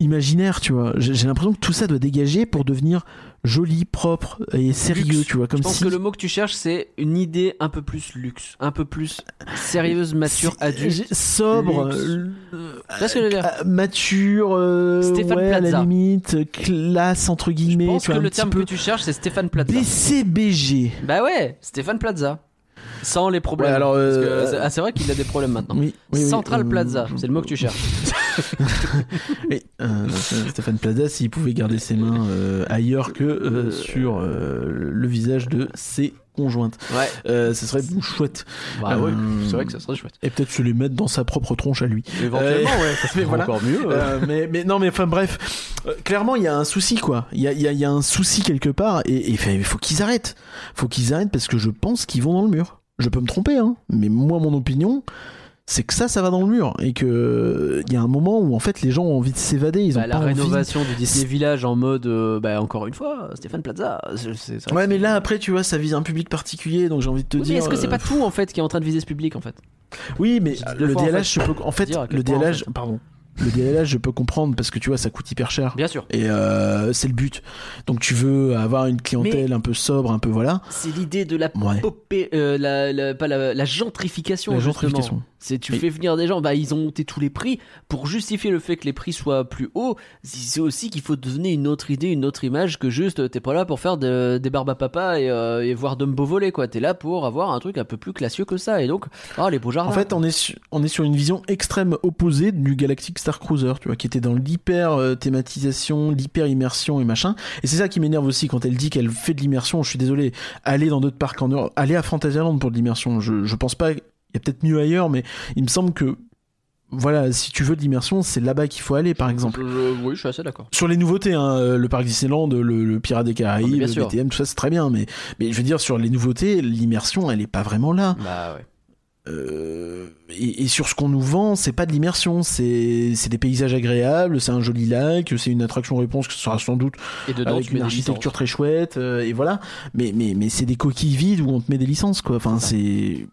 imaginaire, tu vois. J'ai l'impression que tout ça doit dégager pour devenir joli, propre et sérieux, Luxe. tu vois. Comme Je pense si que le mot que tu cherches, c'est une idée un peu plus luxe, un peu plus sérieuse, mature, adulte. sobre, euh, je euh, mature, euh, Stéphane ouais, à la Plaza. limite, classe entre Je guillemets, pense tu que vois, le terme peu que tu cherches, c'est Stéphane Plaza. DCBG. Bah ouais, Stéphane Plaza. Sans les problèmes. Ouais, alors, Parce que euh, c'est- ah, c'est vrai qu'il a des problèmes maintenant. Oui, Central euh, Plaza, c'est le mot que tu cherches. Euh, Stéphane Plaza, s'il pouvait garder ses mains euh, ailleurs que sur le visage de ses conjointes, Ouais. euh, ce serait chouette. Bah ouais, Euh, c'est vrai que ça serait chouette. Et peut-être se les mettre dans sa propre tronche à lui. Éventuellement, ouais, ça serait voilà. encore mieux. mais, mais non, mais enfin bref, clairement il y a un souci quoi. Il y a, il y a- il y a un souci quelque part et il faut qu'ils arrêtent. Faut qu'ils arrêtent parce que je pense qu'ils vont dans le mur. Je peux me tromper, hein, mais moi mon opinion, c'est que ça, ça va dans le mur et que il y a un moment où en fait les gens ont envie de s'évader. Ils ont Bah, la pas envie- rénovation du Disney Village en mode, euh, bah encore une fois, Stéphane Plaza. Ouais, mais là après tu vois, ça vise un public particulier, donc j'ai envie de te Oui, mais dire. est-ce que c'est euh, pas tout en fait qui est en train de viser ce public en fait? Oui, mais le fois, en DLH, fait. je peux, en fait, Dire le point, en DLH, fait. pardon, le DLH, je peux comprendre parce que tu vois, ça coûte hyper cher. Bien sûr. Et euh, c'est le but. Donc tu veux avoir une clientèle un peu sobre, un peu voilà. C'est l'idée de la Ouais. popée, euh, la, la- pas la, la gentrification. La gentrification. C'est tu Et- fais venir des gens, bah ils ont monté tous les prix pour justifier le fait que les prix soient plus hauts. C'est aussi qu'il faut donner une autre idée, une autre image que juste t'es pas là pour faire de- des barbes à papa et, euh, et voir Dumbo voler quoi. T'es là pour avoir un truc un peu plus classieux que ça et donc oh les beaux jardins. En fait, on est, su- on est sur une vision extrême opposée du Galactic Star Cruiser, tu vois, qui était dans l'hyper euh, thématisation, l'hyper immersion et machin. Et c'est ça qui m'énerve aussi quand elle dit qu'elle fait de l'immersion. Je suis désolé. Aller dans d'autres parcs en Europe, aller à Fantasyland pour de l'immersion. Je, je pense pas. Il y a peut-être mieux ailleurs, mais il me semble que voilà, si tu veux de l'immersion, c'est là-bas qu'il faut aller, par exemple. Oui, je suis assez d'accord. Sur les nouveautés, hein, euh, le parc Disneyland, le, le Pirate des Caraïbes, le sûr. BTM, tout ça, c'est très bien. Mais, mais je veux dire, sur les nouveautés, l'immersion, elle est pas vraiment là. Bah ouais. Euh, et, et sur ce qu'on nous vend, c'est pas de l'immersion, c'est des paysages agréables, c'est un joli lac, c'est une attraction réponse que ce sera sans doute Et dedans avec une architecture très chouette, euh, et voilà. Mais mais mais c'est des coquilles vides où on te met des licences quoi. Enfin c'est.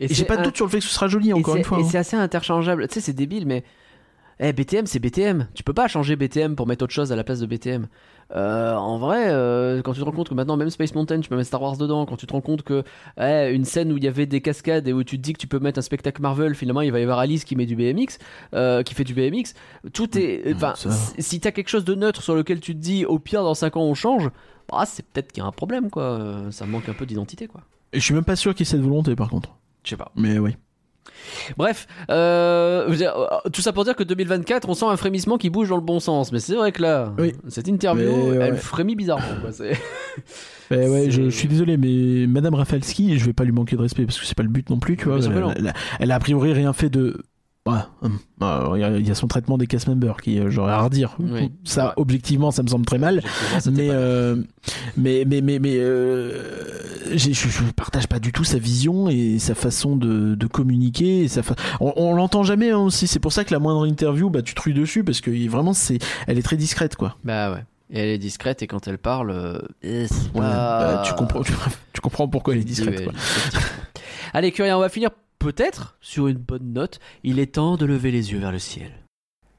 Et, j'ai pas de un- doute sur le fait que ce sera joli encore une fois. Et hein. c'est assez interchangeable. Tu sais, c'est débile, mais. Eh, BTM, c'est BTM. Tu peux pas changer BTM pour mettre autre chose à la place de BTM. Euh, en vrai, euh, quand tu te rends compte que maintenant, même Space Mountain, tu peux mettre Star Wars dedans. Quand tu te rends compte que eh, une scène où il y avait des cascades et où tu te dis que tu peux mettre un spectacle Marvel, finalement, il va y avoir Alice qui met du BMX, euh, qui fait du BMX. Tout est. Mmh, Enfin, si- t'as quelque chose de neutre sur lequel tu te dis, au pire, dans 5 ans, on change, bah, c'est peut-être qu'il y a un problème, quoi. Ça manque un peu d'identité, quoi. Et je suis même pas sûr qu'il y ait cette volonté par contre. Je sais pas. Mais oui. Bref, euh, tout ça pour dire que 2024, on sent un frémissement qui bouge dans le bon sens. Mais c'est vrai que là, Oui. cette interview, Mais ouais. elle frémit bizarrement. quoi, Eh ouais, je, je suis désolé, mais Madame Rafalski, je vais pas lui manquer de respect parce que c'est pas le but non plus, tu vois. Elle, elle elle a a priori rien fait de. Hum, alors, il y a- il y, a son traitement des cast members qui, euh, j'aurais à redire. Oui. Ça, objectivement, ça me semble très mal. Mais, euh, mais mais mais mais euh, je, je partage pas du tout sa vision et sa façon de, de communiquer. Et sa fa- On, on l'entend jamais hein, aussi. C'est pour ça que la moindre interview, bah tu truies dessus parce que vraiment c'est, elle est très discrète quoi. Bah ouais. Et elle est discrète et quand elle parle, eh, c'est Ouais, pas- bah, tu comprends, tu, tu comprends pourquoi elle est discrète. Oui, quoi. Allez, Curien, on va finir peut-être sur une bonne note, il est temps de lever les yeux vers le ciel.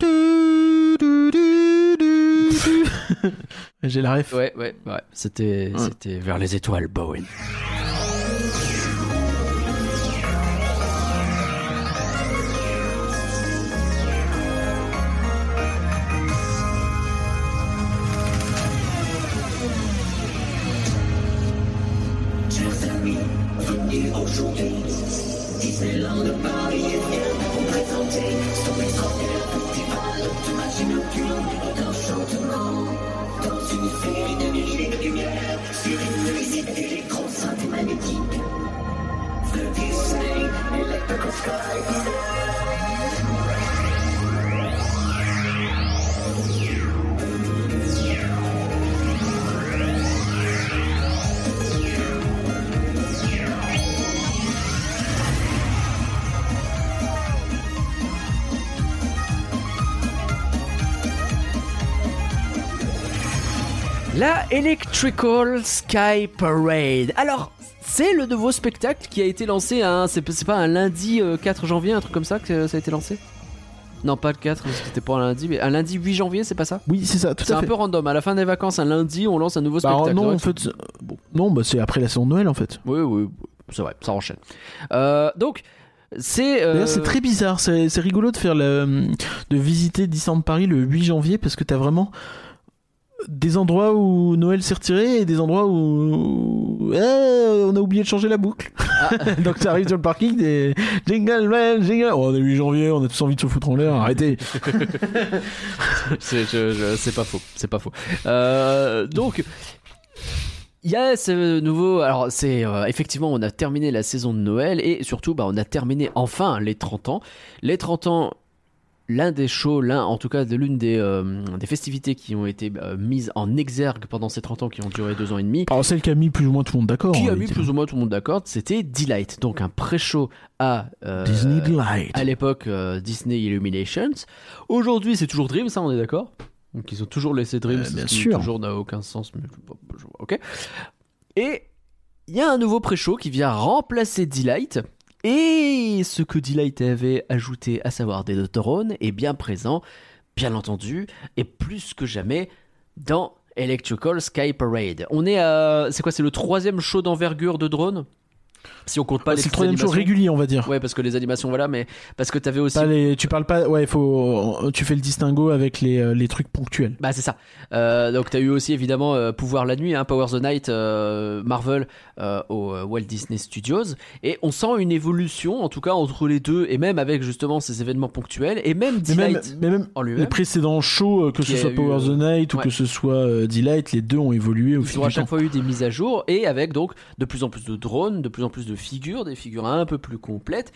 J'ai la ref. Ouais, ouais, ouais. C'était, c'était vers les étoiles, Bowen. Aujourd'hui. Excellent de Paris et vient vous présenter son extraordinaire festival d'imagine nocturne et d'enchantement. Dans une série de milliers de lumières, sur une musique électro-synthémanétique. The Electrical Sky. La Electrical Sky Parade. Alors, c'est le nouveau spectacle qui a été lancé, un, c'est c'est pas un lundi euh, 4 janvier, un truc comme ça que euh, ça a été lancé? Non, pas le 4, parce que c'était pas un lundi, mais un lundi 8 janvier, c'est pas ça? Oui, c'est ça, tout C'est à un fait. peu random. À la fin des vacances, un lundi, on lance un nouveau Bah, spectacle. non, en fait, c'est- bon, non, bah, c'est après la saison de Noël en fait. Oui, oui, c'est vrai, ça enchaîne. Euh, donc, c'est. euh, c'est très bizarre. C'est c'est rigolo de faire le, de visiter Disneyland Paris le 8 janvier parce que t'as vraiment des endroits où Noël s'est retiré et des endroits où Eh, on a oublié de changer la boucle. Ah. Donc t'arrives sur le parking des jingle bell, jingle. Oh, on est le 8 janvier, on a tous envie de se foutre en l'air. Arrêtez. C'est je- je- c'est pas faux, c'est pas faux. Euh, donc, il y a ce nouveau. Alors, c'est euh, effectivement, on a terminé la saison de Noël et surtout, bah, on a terminé enfin les 30 ans. Les 30 ans. L'un des shows, l'un en tout cas de l'une des, euh, des festivités qui ont été euh, mises en exergue pendant ces 30 ans qui ont duré deux ans et demi, Alors celle qui a mis plus ou moins tout le monde d'accord. qui en a mis plus ou moins tout le monde d'accord, c'était Delight, donc un pré-show à euh, Disney Delight. à l'époque Disney Illuminations. Aujourd'hui, c'est toujours Dream, ça on est d'accord? Donc ils ont toujours laissé Dream, ce bien qui sûr. toujours n'a aucun sens. Mais... Ok. Et il y a un nouveau pré-show qui vient remplacer Delight. Et ce que Delight avait ajouté, à savoir des drones, est bien présent, bien entendu, et plus que jamais dans Electrical Sky Parade. On est à. C'est quoi C'est le troisième show d'envergure de drones? Si on compte pas les C'est le troisième show régulier, on va dire. Ouais, parce que les animations, voilà, mais parce que t'avais aussi. Pas les- tu parles pas. Ouais, faut. Tu fais le distinguo avec les, euh, les trucs ponctuels. Bah c'est ça. Euh, donc t'as eu aussi évidemment euh, Pouvoir la nuit, hein, Power the Night, euh, Marvel euh, au Walt Disney Studios, et on sent une évolution en tout cas entre les deux et même avec justement ces événements ponctuels et même Mais même, Delight mais même les précédents shows, que ce soit eu, Power the Night ou que ce soit Delight, les deux ont évolué au Ils fil ont à temps. chaque fois eu des mises à jour et avec donc de plus en plus de drones, de plus en plus de figures, des figures un peu plus complètes,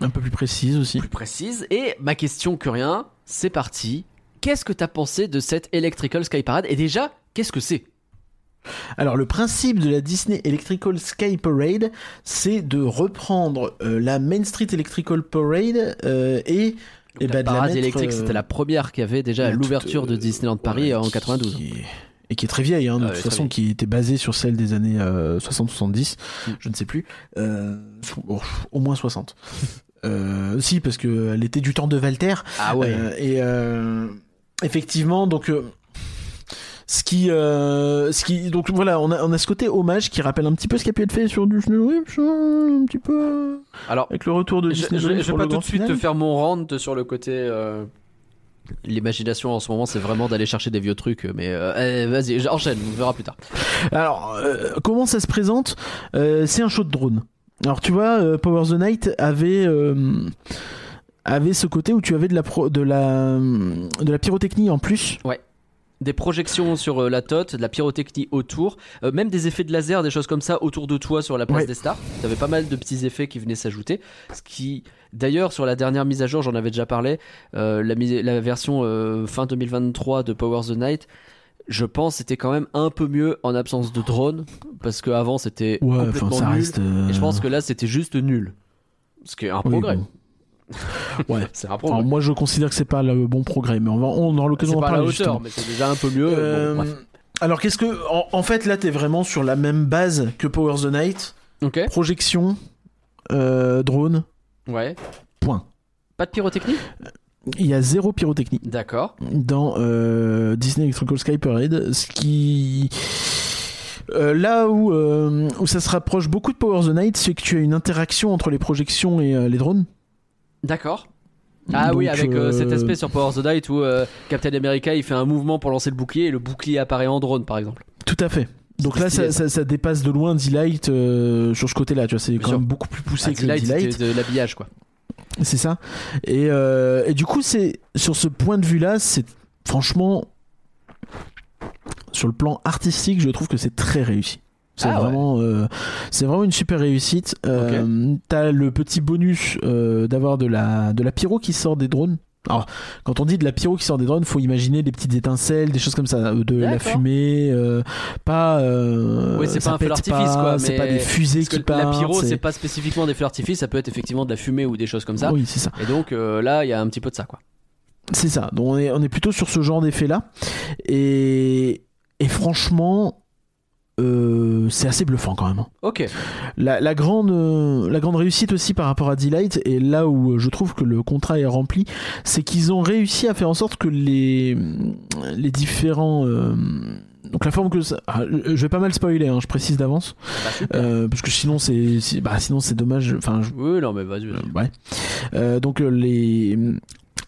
Un peu plus précise aussi. plus précises. Et ma question que rien, c'est parti. Qu'est-ce que t'as pensé de cette Electrical Sky Parade? Et déjà, qu'est-ce que c'est? Alors le principe de la Disney Electrical Sky Parade, c'est de reprendre euh, la Main Street Electrical Parade euh, et et la bah, de la parade mettre, électrique, euh, c'était la première qu'il y avait déjà à l'ouverture de euh, Disneyland Paris ouais, en qui- 92. qui est- et qui est très vieille, hein, de Ah toute ouais, façon, vieille. qui était basée sur celle des années euh, 60-70, Mm. je ne sais plus, euh, oh, au moins 60. euh, si, parce que elle était du temps de Walter, Ah Euh, et euh, effectivement, donc. euh, ce qui, euh, ce qui, donc voilà, on a, on a ce côté hommage qui rappelle un petit peu ce qui a pu être fait sur Disney un petit peu euh, Alors, avec le retour de je, Disney je- je vais pas tout de suite te faire mon rant sur le côté. euh, L'imagination en ce moment, c'est vraiment d'aller chercher des vieux trucs, mais euh, eh, vas-y, enchaîne, on verra plus tard. Alors, euh, comment ça se présente Euh, C'est un show de drone. Alors, tu vois, Power the Night avait avait ce côté où tu avais de la pro- de la de la pyrotechnie en plus. Des projections sur euh, la tote, de la pyrotechnie autour, euh, même des effets de laser, des choses comme ça autour de toi sur la place Ouais. des stars. T'avais pas mal de petits effets qui venaient s'ajouter. Ce qui, d'ailleurs, sur la dernière mise à jour, j'en avais déjà parlé, euh, la, version euh, fin 2023 de Power the Night. Je pense c'était quand même un peu mieux en absence de drone parce qu'avant c'était Ouais, complètement ça nul reste. euh, et je pense que là c'était juste nul. Ce qui est un oui, progrès. bon. Ouais. C'est un progrès. Alors, moi, je considère que c'est pas le bon progrès, mais on va on aura l'occasion c'est d'en pas à la parler hauteur, justement. mais c'est déjà un peu mieux. Euh, Bon, alors, qu'est-ce que en, en fait là, t'es vraiment sur la même base que Power the Night, Ok. projection, euh, drone, Ouais. point. Pas de pyrotechnie? Il y a zéro pyrotechnie. D'accord. dans euh, Disney Electrical Sky Parade, ce qui Euh, là où, euh, où ça se rapproche beaucoup de Power the Night, c'est que tu as une interaction entre les projections et euh, les drones. D'accord. Ah oui, avec euh, euh, cet aspect sur Power the Night où euh, Captain America il fait un mouvement pour lancer le bouclier et le bouclier apparaît en drone par exemple. Tout à fait. Donc là, stylé, ça, ça, ça dépasse de loin D-Light euh, sur ce côté-là, tu vois, c'est quand sûr. même beaucoup plus poussé Ah, que D-Light, de l'habillage quoi. C'est ça. Et, euh, et du coup, c'est sur ce point de vue-là, c'est franchement sur le plan artistique, je trouve que c'est très réussi. C'est Ah ouais. vraiment, euh, c'est vraiment une super réussite. Euh, T'as le petit bonus euh, d'avoir de la de la pyro qui sort des drones. Alors, quand on dit de la pyro qui sort des drones, faut imaginer des petites étincelles, des choses comme ça, euh, de la fumée, euh, pas. Euh, Oui, c'est pas un feu d'artifice, quoi, C'est pas des fusées Parce que qui partent. la pyro, c'est- pas spécifiquement des feux d'artifice, ça peut être effectivement de la fumée ou des choses comme ça. Oui, c'est ça. Et donc euh, là, il y a un petit peu de ça quoi. C'est ça. Donc on est, on est plutôt sur ce genre d'effet-là. Et, et franchement, euh, c'est assez bluffant quand même. hein. Ok. La, la grande, euh, la grande réussite aussi par rapport à D-Light, et là où euh, je trouve que le contrat est rempli, c'est qu'ils ont réussi à faire en sorte que les, les différents... euh, donc la forme que ça... ah, je vais pas mal spoiler, hein, je précise d'avance, Bah, parce que sinon c'est, bah, sinon c'est dommage. Enfin, je- Oui, non, mais vas-y. ouais. Donc les,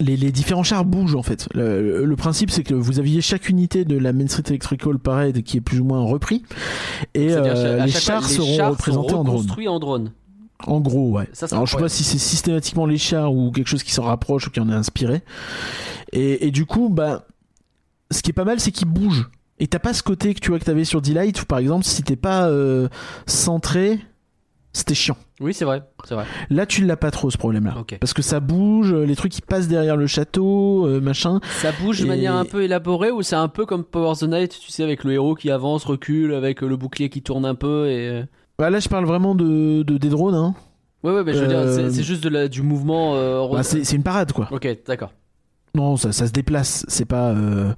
les les différents chars bougent en fait. Le, le principe c'est que vous aviez chaque unité de la Main Street Electrical Parade qui est plus ou moins repris et euh, les chaque fois, chars seront représentés en drone. en drone. En gros, ouais. Ça, Alors je sais pas si c'est systématiquement les chars ou quelque chose qui s'en rapproche ou qui en est inspiré. Et, et du coup, bah, ce qui est pas mal, c'est qu'ils bougent. Et t'as pas ce côté que tu vois que t'avais sur D-Light où par exemple si t'es pas euh, centré, c'était chiant. Oui, c'est vrai, c'est vrai. Là, tu l'as pas trop ce problème-là. Parce que ça bouge, euh, les trucs qui passent derrière le château, euh, machin. Ça bouge de manière un peu élaborée ou c'est un peu comme Power the Night, tu sais, avec le héros qui avance, recule, avec euh, le bouclier qui tourne un peu et. Bah, là, je parle vraiment de, de des drones. Hein. Ouais, ouais, mais je veux dire, Euh, c'est- c'est juste de la, du mouvement. euh, Bah, c'est une parade, quoi. Ok, d'accord. Non, ça, ça se déplace. C'est pas. euh,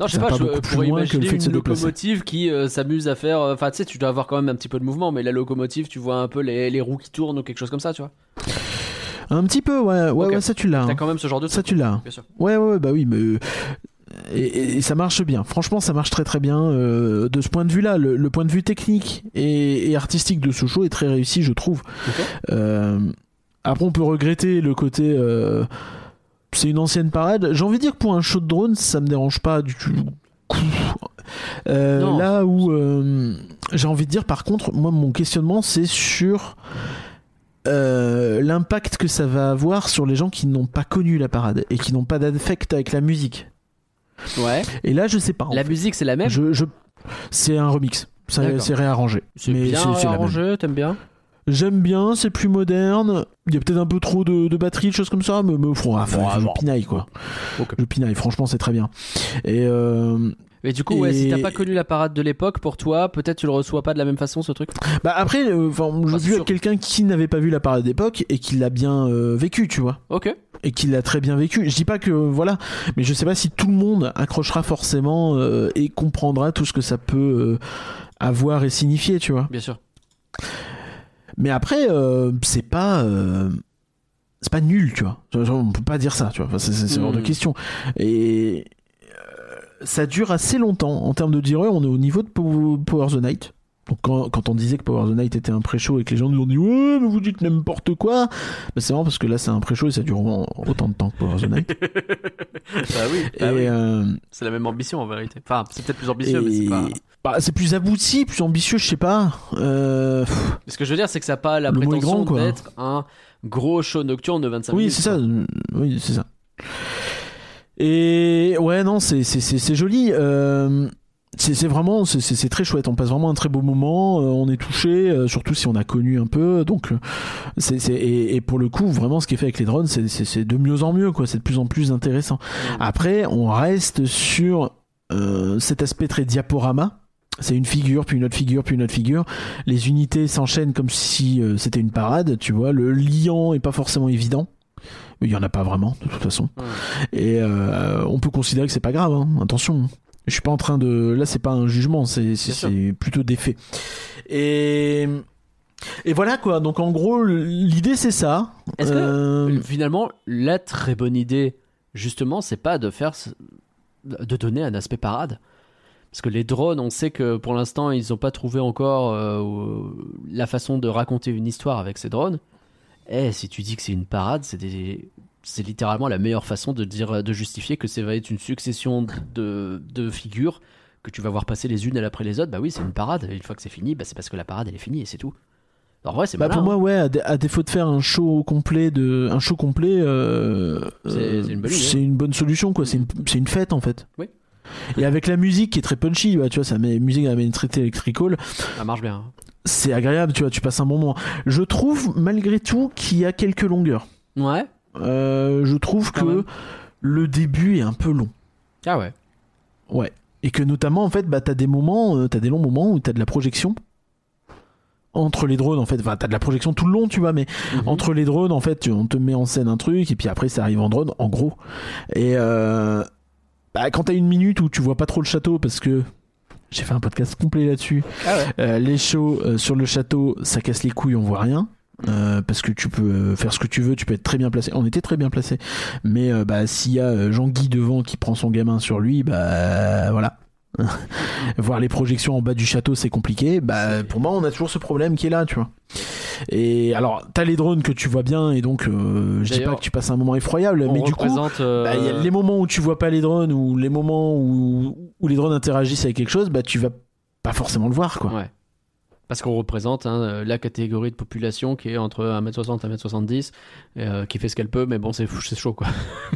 Non, je sais Ça pas, pas je pourrais que imaginer se une locomotive qui euh, s'amuse à faire. euh, Enfin, tu sais, tu dois avoir quand même un petit peu de mouvement, mais la locomotive, tu vois un peu les, les roues qui tournent ou quelque chose comme ça, tu vois. Un petit peu, ouais, ouais, ouais, ça tu l'as. T'as hein. quand même ce genre de Ça truc. tu l'as. Ouais, ouais, bah oui, mais. euh, Et, et- et ça marche bien. Franchement, ça marche très très bien. euh, de ce point de vue-là, le, le point de vue technique et, et artistique de ce show est très réussi, je trouve. Euh, après, on peut regretter le côté. euh, c'est une ancienne parade. J'ai envie de dire que pour un show de drone, ça me dérange pas du tout. Euh, là où euh, j'ai envie de dire, par contre, moi, mon questionnement, c'est sur euh, l'impact que ça va avoir sur les gens qui n'ont pas connu la parade et qui n'ont pas d'affect avec la musique. Ouais. Et là, je sais pas. La fait. musique, c'est la même. Je, je- c'est un remix. C'est réarrangé. C'est Mais bien c'est- c'est la même. arrangé, t'aimes bien J'aime bien, c'est plus moderne. Il y a peut-être un peu trop de, de batterie, de choses comme ça, mais, mais Bon, je pinaille quoi. Ok. Je pinaille, franchement, c'est très bien. Et euh, Mais du coup, ouais, si t'as pas connu la parade de l'époque, pour toi, peut-être tu le reçois pas de la même façon, ce truc? Bah après, euh, enfin, vu sûr. quelqu'un qui n'avait pas vu la parade d'époque et qui l'a bien euh, vécu, tu vois. Ok. et qu'il l'a très bien vécu. Je dis pas que voilà, mais je sais pas si tout le monde accrochera forcément euh, et comprendra tout ce que ça peut avoir et signifier, tu vois. Bien sûr. Mais après, euh, c'est pas euh, c'est pas nul, tu vois. On peut pas dire ça, tu vois. Enfin, c'est ce genre de Mm. question. Et euh, ça dure assez longtemps en termes de durée. On est au niveau de Pow- Power the Night. Donc quand, quand on disait que Power the Night était un pré-show et que les gens nous ont dit ouais mais vous dites n'importe quoi, bah, c'est vraiment parce que là c'est un pré-show et ça dure autant de temps que Power the Night. bah oui, et bah oui. euh, c'est la même ambition en vérité. Enfin, c'est peut-être plus ambitieux, mais c'est et- pas. bah, c'est plus abouti, plus ambitieux, je sais pas. Euh, Ce que je veux dire, c'est que ça n'a pas la Le prétention d'être un gros show nocturne de 25 oui, minutes. c'est ça. Oui, c'est ça. Et ouais, non, c'est c'est joli. Euh, c'est vraiment c'est très chouette. On passe vraiment un très beau moment. euh, on est touché, euh, surtout si on a connu un peu. Donc euh, c'est et, et pour le coup, vraiment, ce qui est fait avec les drones, c'est de mieux en mieux, quoi. C'est de plus en plus intéressant. Après, on reste sur euh, cet aspect très diaporama. C'est une figure, puis une autre figure, puis une autre figure. Les unités s'enchaînent comme si c'était une parade, tu vois. Le liant est pas forcément évident. Il y en a pas vraiment, de toute façon. Ouais. Et euh, on peut considérer que c'est pas grave. hein. Attention, je suis pas en train de. Là, c'est pas un jugement, c'est plutôt des faits. Et et voilà quoi. Donc en gros, l'idée c'est ça. Est-ce que- Euh, Finalement, la très bonne idée, justement, c'est pas de faire, de donner un aspect parade? Parce que les drones, on sait que pour l'instant, ils n'ont pas trouvé encore euh, la façon de raconter une histoire avec ces drones. Eh, si tu dis que c'est une parade, c'est des- c'est littéralement la meilleure façon de dire, de justifier que ça va être une succession de, de figures que tu vas voir passer les unes après les autres, bah oui, c'est une parade. Et une fois que c'est fini, bah c'est parce que la parade elle est finie et c'est tout. Alors ouais, c'est Bah malin, pour moi hein. ouais à, dé- à défaut de faire un show complet de un show complet euh, C'est- euh, c'est une bonne idée. c'est une bonne solution quoi c'est une, c'est une fête en fait Oui. et avec la musique qui est très punchy bah, tu vois ça met musique à Main Street Electrical ça marche bien. hein. c'est agréable tu vois tu passes un bon moment je trouve malgré tout qu'il y a quelques longueurs Ouais. Euh, je trouve Quand que même. le début est un peu long Ah ouais. ouais et que notamment en fait bah t'as des moments euh, t'as des longs moments où t'as de la projection entre les drones en fait enfin t'as de la projection tout le long tu vois mais Mhm. entre les drones en fait on te met en scène un truc et puis après ça arrive en drone en gros et euh, bah, quand t'as une minute où tu vois pas trop le château parce que j'ai fait un podcast complet là-dessus Ah ouais. Euh, les shows euh, sur le château ça casse les couilles on voit rien Euh, parce que tu peux euh, faire ce que tu veux, tu peux être très bien placé. On était très bien placé, mais euh, bah s'il y a Jean-Guy devant qui prend son gamin sur lui, bah voilà. Voir les projections en bas du château, c'est compliqué. Bah pour moi, on a toujours ce problème qui est là, tu vois. Et alors, t'as les drones que tu vois bien, et donc euh, je dis pas que tu passes un moment effroyable, mais du coup, bah, y a les moments où tu vois pas les drones ou les moments où, où les drones interagissent avec quelque chose, bah tu vas pas forcément le voir, quoi. Ouais. Parce qu'on représente hein, euh, la catégorie de population qui est entre 1m60 et 1m70, euh, qui fait ce qu'elle peut, mais bon, c'est chaud quoi.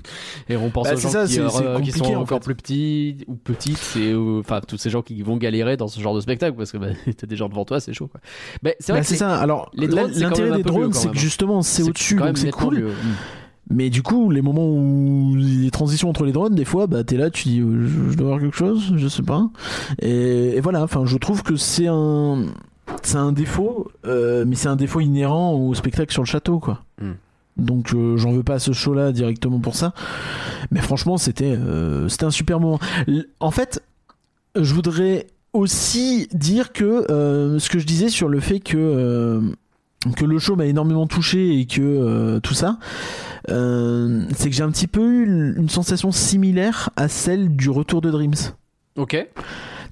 et on pense Bah, aux gens ça, qui, c'est- euh, qui sont en encore fait. plus petits ou petites, et, enfin tous ces gens qui vont galérer dans ce genre de spectacle parce que bah, t'as des gens devant toi, c'est chaud quoi. Mais c'est vrai Bah, que c'est ça. Alors, l'intérêt des drones, c'est que justement, c'est au-dessus, donc c'est cool. mieux. Mm. Mais du coup, les moments où les transitions entre les drones, des fois, bah t'es là, tu dis, je, je dois voir quelque chose, je sais pas. Et, et voilà. Enfin, je trouve que c'est un, c'est un défaut, euh, mais c'est un défaut inhérent au spectacle sur le château, quoi. Mm. Donc, euh, j'en veux pas à ce show-là directement pour ça. Mais franchement, c'était, euh, c'était un super moment. L- En fait, je voudrais aussi dire que euh, ce que je disais sur le fait que que le show m'a énormément touché et que tout ça, c'est que j'ai un petit peu eu une sensation similaire à celle du retour de Dreams. Ok.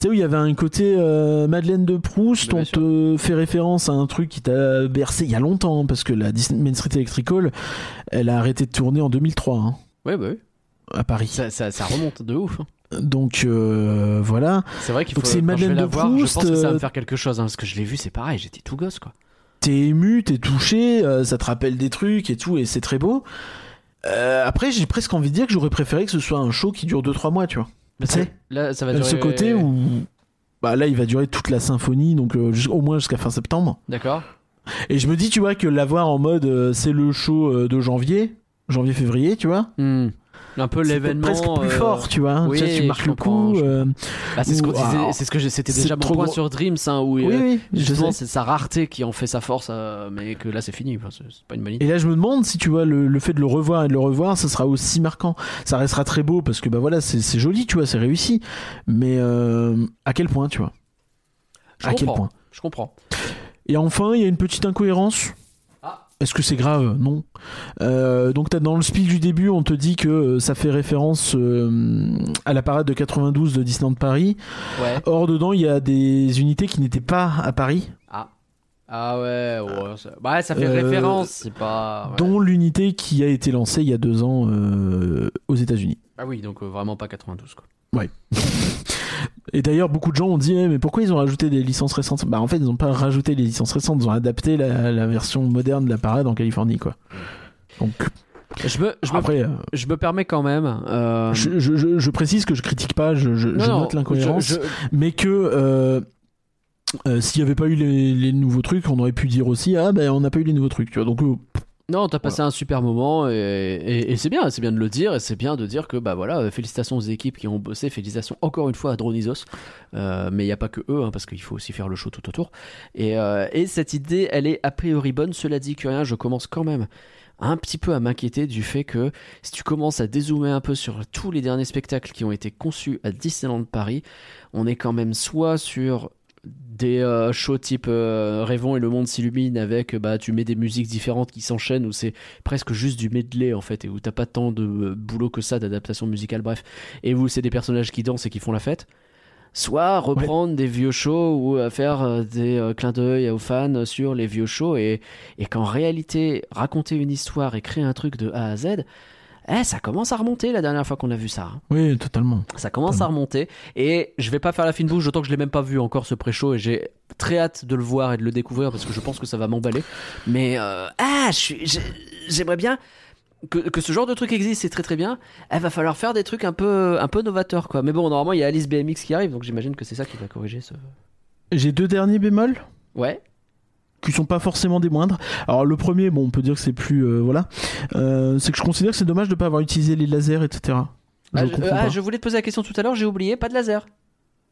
Tu sais où il y avait un côté euh, Madeleine de Proust, on te fait référence à un truc qui t'a bercé il y a longtemps, hein, parce que la Disney Main Street Electrical, elle a arrêté de tourner en 2003 hein, Ouais, bah oui. à Paris. Ça, ça, ça remonte de ouf. hein. Donc euh, voilà. C'est vrai qu'il faut. C'est quand je vais Madeleine de voir, je Proust, pense que ça va me euh, faire quelque chose, hein, parce que je l'ai vu, c'est pareil, j'étais tout gosse quoi. t'es ému, t'es touché, euh, ça te rappelle des trucs et tout, et c'est très beau. Euh, après, j'ai presque envie de dire que j'aurais préféré que ce soit un show qui dure 2-3 mois, tu vois. Mais Tu sais, Là, ça va Euh, durer. ce côté où. Bah là, il va durer toute la symphonie, donc euh, au moins jusqu'à fin septembre. D'accord. Et je me dis, tu vois, que l'avoir en mode euh, c'est le show de janvier, janvier-février, tu vois. Hmm. Un peu l'événement. presque plus euh, fort, tu vois. oui, Tu sais, tu je marques le coup. euh, bah, c'est ce qu'on ou- disait, ah, c'est ce que j'ai- c'était déjà mon trop point sur Dreams, hein, où Oui, euh, oui, justement c'est sa rareté qui en fait sa force, mais que là c'est fini. Enfin, c'est pas une bonne idée. Et là, je me demande si tu vois le, le fait de le revoir et de le revoir, ça sera aussi marquant. Ça restera très beau parce que bah voilà, c'est joli, tu vois, c'est réussi. Mais euh, à quel point, tu vois? Je À quel point? Je comprends. Et enfin, il y a une petite incohérence. Est-ce que c'est grave? Non. Euh, donc, t'as dans le speech du début, on te dit que euh, ça fait référence euh, à la parade de 92 de Disneyland Paris. Ouais. Or, dedans, il y a des unités qui n'étaient pas à Paris, Ah. Ah ouais, ouais. Ça, bah, ça fait Euh, référence, c'est pas. ouais. dont l'unité qui a été lancée il y a deux ans aux États-Unis. Ah oui, donc vraiment pas 92 quoi. Et d'ailleurs, beaucoup de gens ont dit Eh, mais pourquoi ils ont rajouté des licences récentes? Bah, en fait, ils n'ont pas rajouté les licences récentes, ils ont adapté la, la version moderne de la parade en Californie, quoi. Donc, Je me, je après. euh, je me permets quand même. euh, Je, je- je- je précise que je critique pas, je, non, note l'incohérence, mais que euh, euh, s'il n'y avait pas eu les, les nouveaux trucs, on aurait pu dire aussi ah ben on n'a pas eu les nouveaux trucs, tu vois. Donc euh, Non, t'as passé un super moment et, et- et c'est bien, c'est bien de le dire et c'est bien de dire que bah voilà, félicitations aux équipes qui ont bossé, félicitations encore une fois à Dronizos, Euh, mais il n'y a pas que eux hein, parce qu'il faut aussi faire le show tout autour. Et, euh, et cette idée, elle est a priori bonne. Cela dit, que rien, je commence quand même un petit peu à m'inquiéter du fait que si tu commences à dézoomer un peu sur tous les derniers spectacles qui ont été conçus à Disneyland Paris, on est quand même soit sur des euh, shows type euh, Rêvons et le monde s'illumine avec bah tu mets des musiques différentes qui s'enchaînent où c'est presque juste du medley en fait et où t'as pas tant de euh, boulot que ça d'adaptation musicale bref et où c'est des personnages qui dansent et qui font la fête. Soit reprendre des vieux shows ou euh, faire des clins d'œil aux fans sur les vieux shows et, et qu'en réalité raconter une histoire et créer un truc de A à Z Eh, ça commence à remonter la dernière fois qu'on a vu ça. hein. Oui, totalement. Ça commence à remonter et je vais pas faire la fine bouche, d'autant que je l'ai même pas vu encore ce pré-show et j'ai très hâte de le voir et de le découvrir parce que je pense que ça va m'emballer. Mais euh, ah, j'aimerais bien que, que ce genre de truc existe, c'est très très bien. Il va falloir faire des trucs un peu un peu novateurs quoi. Mais bon, normalement il y a Alice BMX qui arrive, donc j'imagine que c'est ça qui va corriger ce. J'ai deux derniers bémols. Ouais. Qui sont pas forcément des moindres. Alors le premier, bon, on peut dire que c'est plus euh, voilà, Euh, c'est que je considère que c'est dommage de pas avoir utilisé les lasers, etc. Je Ah, je, comprends ah, je voulais te poser la question tout à l'heure, j'ai oublié, pas de laser.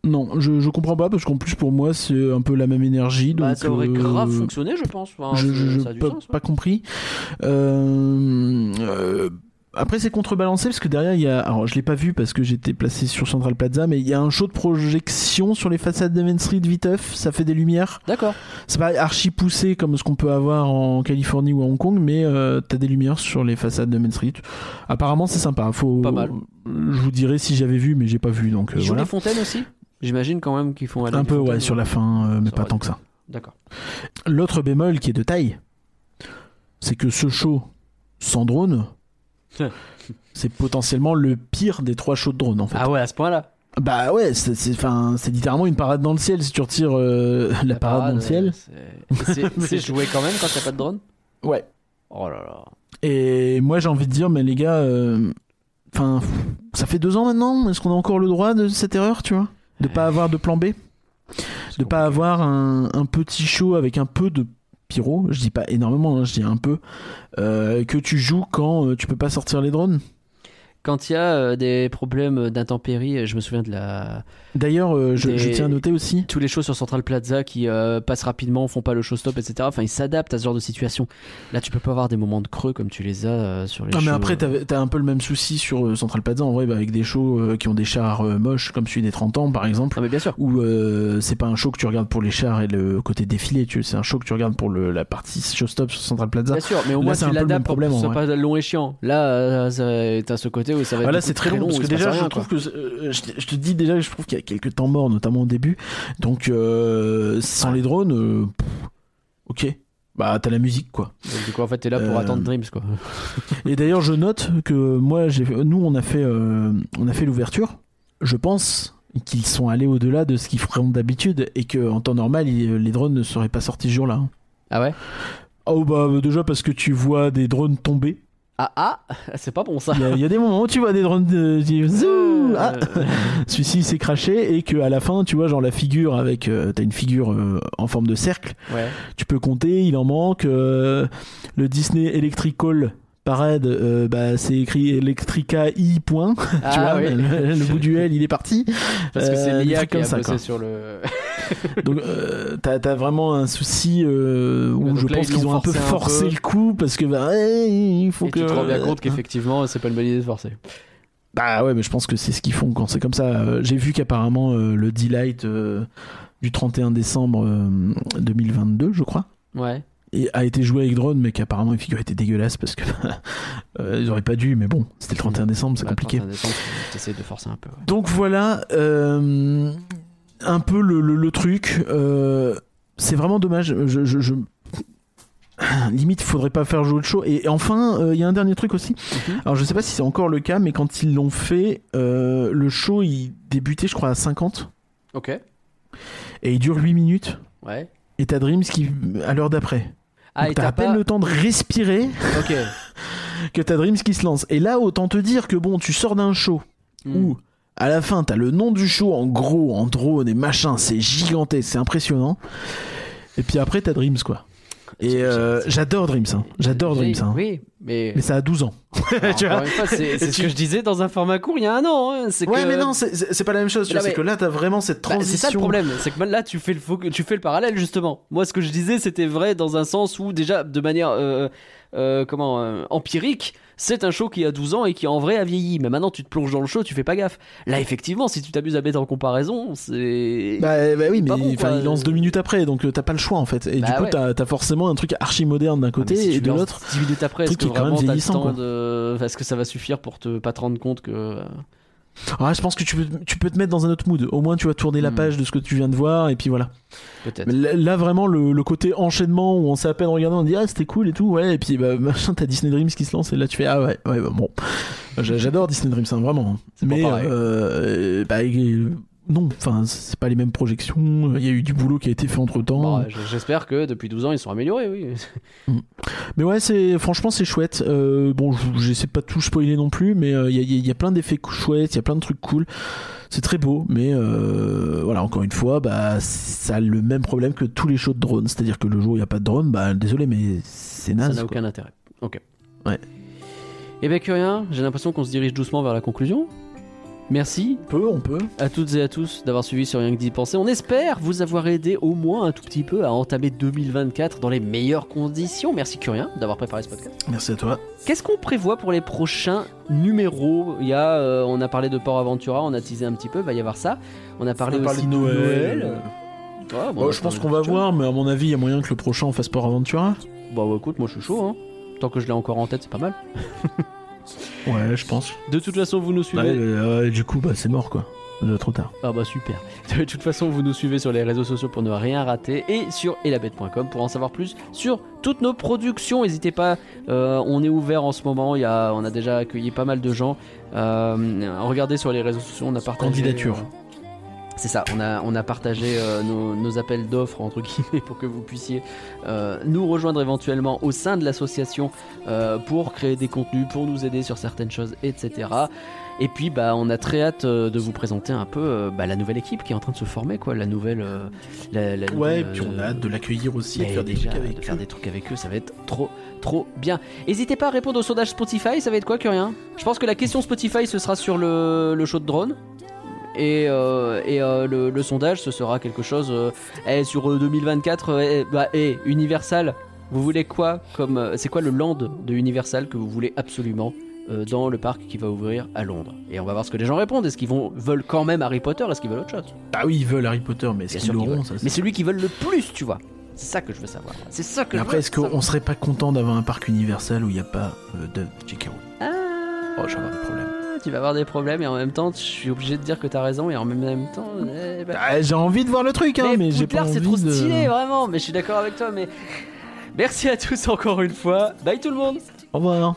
Non, je, je comprends pas parce qu'en plus pour moi c'est un peu la même énergie. Donc Bah, ça aurait euh, grave fonctionné, je pense. Enfin, je, a du pas, compris. Euh, euh, après c'est contrebalancé parce que derrière il y a, alors je l'ai pas vu parce que j'étais placé sur Central Plaza, mais il y a un show de projection sur les façades de Main Street viteuf, ça fait des lumières. D'accord. C'est pas archi poussé comme ce qu'on peut avoir en Californie ou à Hong Kong, mais euh, t'as des lumières sur les façades de Main Street. Apparemment, c'est sympa. Faut... Pas mal. Je vous dirais si j'avais vu, mais j'ai pas vu, donc euh, Ils voilà. les fontaines aussi? J'imagine quand même qu'ils font aller Un peu, ouais, sur la fin, euh, mais Ça pas tant que ça. D'accord. L'autre bémol qui est de taille, c'est que ce show sans drone, c'est potentiellement le pire des trois shows de drone en fait. Ah ouais, à ce point-là. Bah ouais, c'est c'est- littéralement une parade dans le ciel si tu retires euh, la, parade, dans le ciel. c'est- joué quand même quand t'as pas de drone? Ouais. Oh là là. Et moi j'ai envie de dire, mais les gars, euh, enfin, ça fait deux ans maintenant, est-ce qu'on a encore le droit de cette erreur, tu vois? De pas avoir de plan B? De pas avoir un, un petit show avec un peu de pyro, je dis pas énormément, hein, je dis un peu, euh, que tu joues quand euh, tu peux pas sortir les drones? Quand il y a euh, des problèmes d'intempéries, je me souviens de la D'ailleurs, euh, je, Des- je tiens à noter aussi. tous les shows sur Central Plaza qui euh, passent rapidement, font pas le show stop, etc. Enfin, ils s'adaptent à ce genre de situation. Là, tu peux pas avoir des moments de creux comme tu les as euh, sur les Non shows. mais après t'as t'as un peu le même souci sur euh, Central Plaza en vrai bah, avec des shows euh, qui ont des chars euh, moches comme celui des 30 ans par exemple Non mais bien sûr. où euh, c'est pas un show que tu regardes pour les chars et le côté défilé tu c'est un show que tu regardes pour le, la partie showstop sur Central Plaza Bien sûr, mais au moins c'est tu un peu le même problème, ce en soit vrai. pas long et chiant. Là, euh, t'as ce côté où ça va être Voilà, du coup c'est très long, parce que déjà, rien, je quoi. trouve que euh, je, te- je te dis déjà je trouve qu'il y a quelques temps morts, notamment au début. Donc, euh, sans les drones, euh, pff, ok. Bah, t'as la musique, quoi. Donc, du coup, en fait, t'es là pour Euh, attendre Dreams, quoi. Et d'ailleurs, je note que moi, nous, on a fait, euh, on a fait l'ouverture. Je pense qu'ils sont allés au-delà de ce qu'ils feront d'habitude et que en temps normal, les drones ne seraient pas sortis ce jour-là. Ah ouais? Oh bah déjà parce que tu vois des drones tomber. Ah ah C'est pas bon ça. Il y, a- il y a des moments où tu vois des drones euh, qui- Zou Ah Euh, celui-ci s'est craché et que à la fin tu vois genre la figure avec euh, t'as une figure euh, en forme de cercle ouais. tu peux compter il en manque euh, le Disney Electrical Parade euh, bah c'est écrit Electrica I point tu Ah vois oui. le, le bout du L il est parti Parce que Euh, c'est l'IA trucs qui a ça, bossé sur le. donc euh, t'as vraiment un souci euh, où je là, pense ils qu'ils ont un peu forcé un forcé peu. le coup parce que bah il faut Et que tu te rends bien compte hein. qu'effectivement, c'est pas une bonne idée de forcer. Bah ouais, mais je pense que c'est ce qu'ils font quand c'est comme ça. Euh, J'ai vu qu'apparemment euh, le Delight euh, du 31 décembre euh, 2022, je crois, Ouais. A été joué avec drone, mais qu'apparemment les figures étaient dégueulasses parce que euh, ils auraient pas dû, mais bon, c'était le 31 décembre, c'est Bah, compliqué. 31 décembre, T'essayes de forcer un peu. ouais. Donc voilà, euh, un peu le, le- le truc. euh, c'est vraiment dommage. Je, je- je- Limite, il faudrait pas faire jouer le show. Et enfin, euh, il y a un dernier truc aussi. Mhm. Alors, je sais pas si c'est encore le cas, mais quand ils l'ont fait, le show il débutait, je crois, à 50 Ok. et il dure 8 minutes. Ouais. Et t'as Dreams qui à l'heure d'après. Ah, t'as à peine pas. le temps de respirer que t'as Dreams qui se lance. Et là, autant te dire que bon, tu sors d'un show Hmm. où à la fin t'as le nom du show en gros, en drone et machin, c'est gigantesque, c'est impressionnant. Et puis après t'as Dreams quoi. Et euh, j'adore Dreams, hein. j'adore Dreams. Hein. Oui, mais. Mais ça a 12 ans. Tu vois. c'est ce que je disais dans un format court il y a un an. hein, Ouais, que- mais non, c'est- pas la même chose. tu Là, vois, C'est mais- que là t'as vraiment cette Bah, transition. c'est ça le problème, c'est que là tu fais le fo- tu fais le parallèle justement. Moi ce que je disais c'était vrai dans un sens où déjà de manière euh, euh, comment euh, empirique, c'est un show qui a 12 ans et qui en vrai a vieilli. Mais maintenant tu te plonges dans le show, tu fais pas gaffe. Là effectivement, si tu t'amuses à mettre en comparaison, c'est Bah, bah oui, mais bon, il lance deux minutes après, donc euh, t'as pas le choix en fait. Et Bah du coup, ouais. t'as as forcément un truc archi moderne d'un Ah, côté si et de l'autre. 10 minutes après, est-ce que est vraiment t'as le temps de. Est-ce que ça va suffire pour te pas te rendre compte que. Ah, je pense que tu peux, tu peux te mettre dans un autre mood. Au moins, tu vas tourner la Hmm. page de ce que tu viens de voir, et puis voilà. Peut-être. Là, là, vraiment, le, le côté enchaînement où on s'est à peine regardé, on dit ah c'était cool et tout, ouais, et puis bah, machin, t'as Disney Dreams qui se lance, et là tu fais ah ouais, ouais, bah, bon. J'a- J'adore Disney Dreams, hein, vraiment. pas Mais euh, bah, non, enfin, c'est pas les mêmes projections, il y a eu du boulot qui a été fait entre temps. J- J'espère que depuis 12 ans ils sont améliorés, oui. Mais ouais, c'est franchement c'est chouette. Euh, bon, je- j'essaie pas tout spoiler non plus, mais euh, il y, a- il y a plein d'effets chouettes, il y a plein de trucs cool. C'est très beau, mais euh, voilà, encore une fois, bah ça a le même problème que tous les shows de drone, c'est-à-dire que le jour où il y a pas de drone, bah désolé, mais c'est Ça naze. n'a quoi. aucun intérêt. Ok. Ouais. Et bien, Curien, j'ai l'impression qu'on se dirige doucement vers la conclusion. Merci On peut, on peut. à toutes et à tous d'avoir suivi sur Rien que d'y penser. On espère vous avoir aidé au moins un tout petit peu à entamer 2024 dans les meilleures conditions. Merci Curien d'avoir préparé ce podcast. Merci à toi. Qu'est-ce qu'on prévoit pour les prochains numéros? Il y a, euh, on a parlé de Port Aventura, on a teasé un petit peu, va y avoir ça. On a parlé On aussi de Noël. Ouais, bon, Bon, on a je pense qu'on va voir, mais à mon avis, il y a moyen que le prochain on fasse Port Aventura. Bah écoute, moi je suis chaud. Hein. Tant que je l'ai encore en tête, c'est pas mal. Ouais, je pense. De toute façon, vous nous suivez. Ouais, euh, du coup, bah c'est mort quoi. Déjà trop tard. Ah bah super. De toute façon, vous nous suivez sur les réseaux sociaux pour ne rien rater et sur elabette.com pour en savoir plus sur toutes nos productions. N'hésitez pas, euh, on est ouvert en ce moment. Il y a, on a déjà accueilli pas mal de gens. Euh, regardez sur les réseaux sociaux, on a partagé. Candidature. C'est ça, on a, on a partagé euh, nos, nos appels d'offres entre guillemets pour que vous puissiez euh, nous rejoindre éventuellement au sein de l'association euh, pour créer des contenus, pour nous aider sur certaines choses, etc. Et puis bah on a très hâte de vous présenter un peu bah, la nouvelle équipe qui est en train de se former quoi, la nouvelle. la, la Ouais, et puis on a hâte de l'accueillir aussi, et de faire des déjà, trucs avec de faire eux. des trucs avec eux, ça va être trop trop bien. N'hésitez pas à répondre au sondage Spotify, ça va être quoi Curien? Je pense que la question Spotify ce sera sur le, le show de drone. Et, euh, et euh, le, le sondage ce sera quelque chose euh, eh, sur euh, 2024 euh, eh, bah, eh, Universal vous voulez quoi comme c'est quoi le land de Universal que vous voulez absolument dans le parc qui va ouvrir à Londres? Et on va voir ce que les gens répondent. Est-ce qu'ils vont veulent quand même Harry Potter? Est-ce qu'ils veulent autre chose? Ah oui, ils veulent Harry Potter, mais est-ce Bien qu'ils sûr qu'ils l'auront veulent. ça, c'est- mais celui qui veulent le plus tu vois. C'est ça que je veux savoir. C'est ça que Mais après, est-ce qu'on serait pas content d'avoir un parc universel où il n'y a pas de J.K. Ah, Oh, je vais avoir des problèmes. Tu vas avoir des problèmes et en même temps, je suis obligé de dire que t'as raison et en même temps. eh ben- Ah, j'ai envie de voir le truc, hein, mais, j'ai pas c'est trop de... stylé, vraiment. Mais je suis d'accord avec toi. Mais merci à tous encore une fois. Bye tout le monde. Au revoir.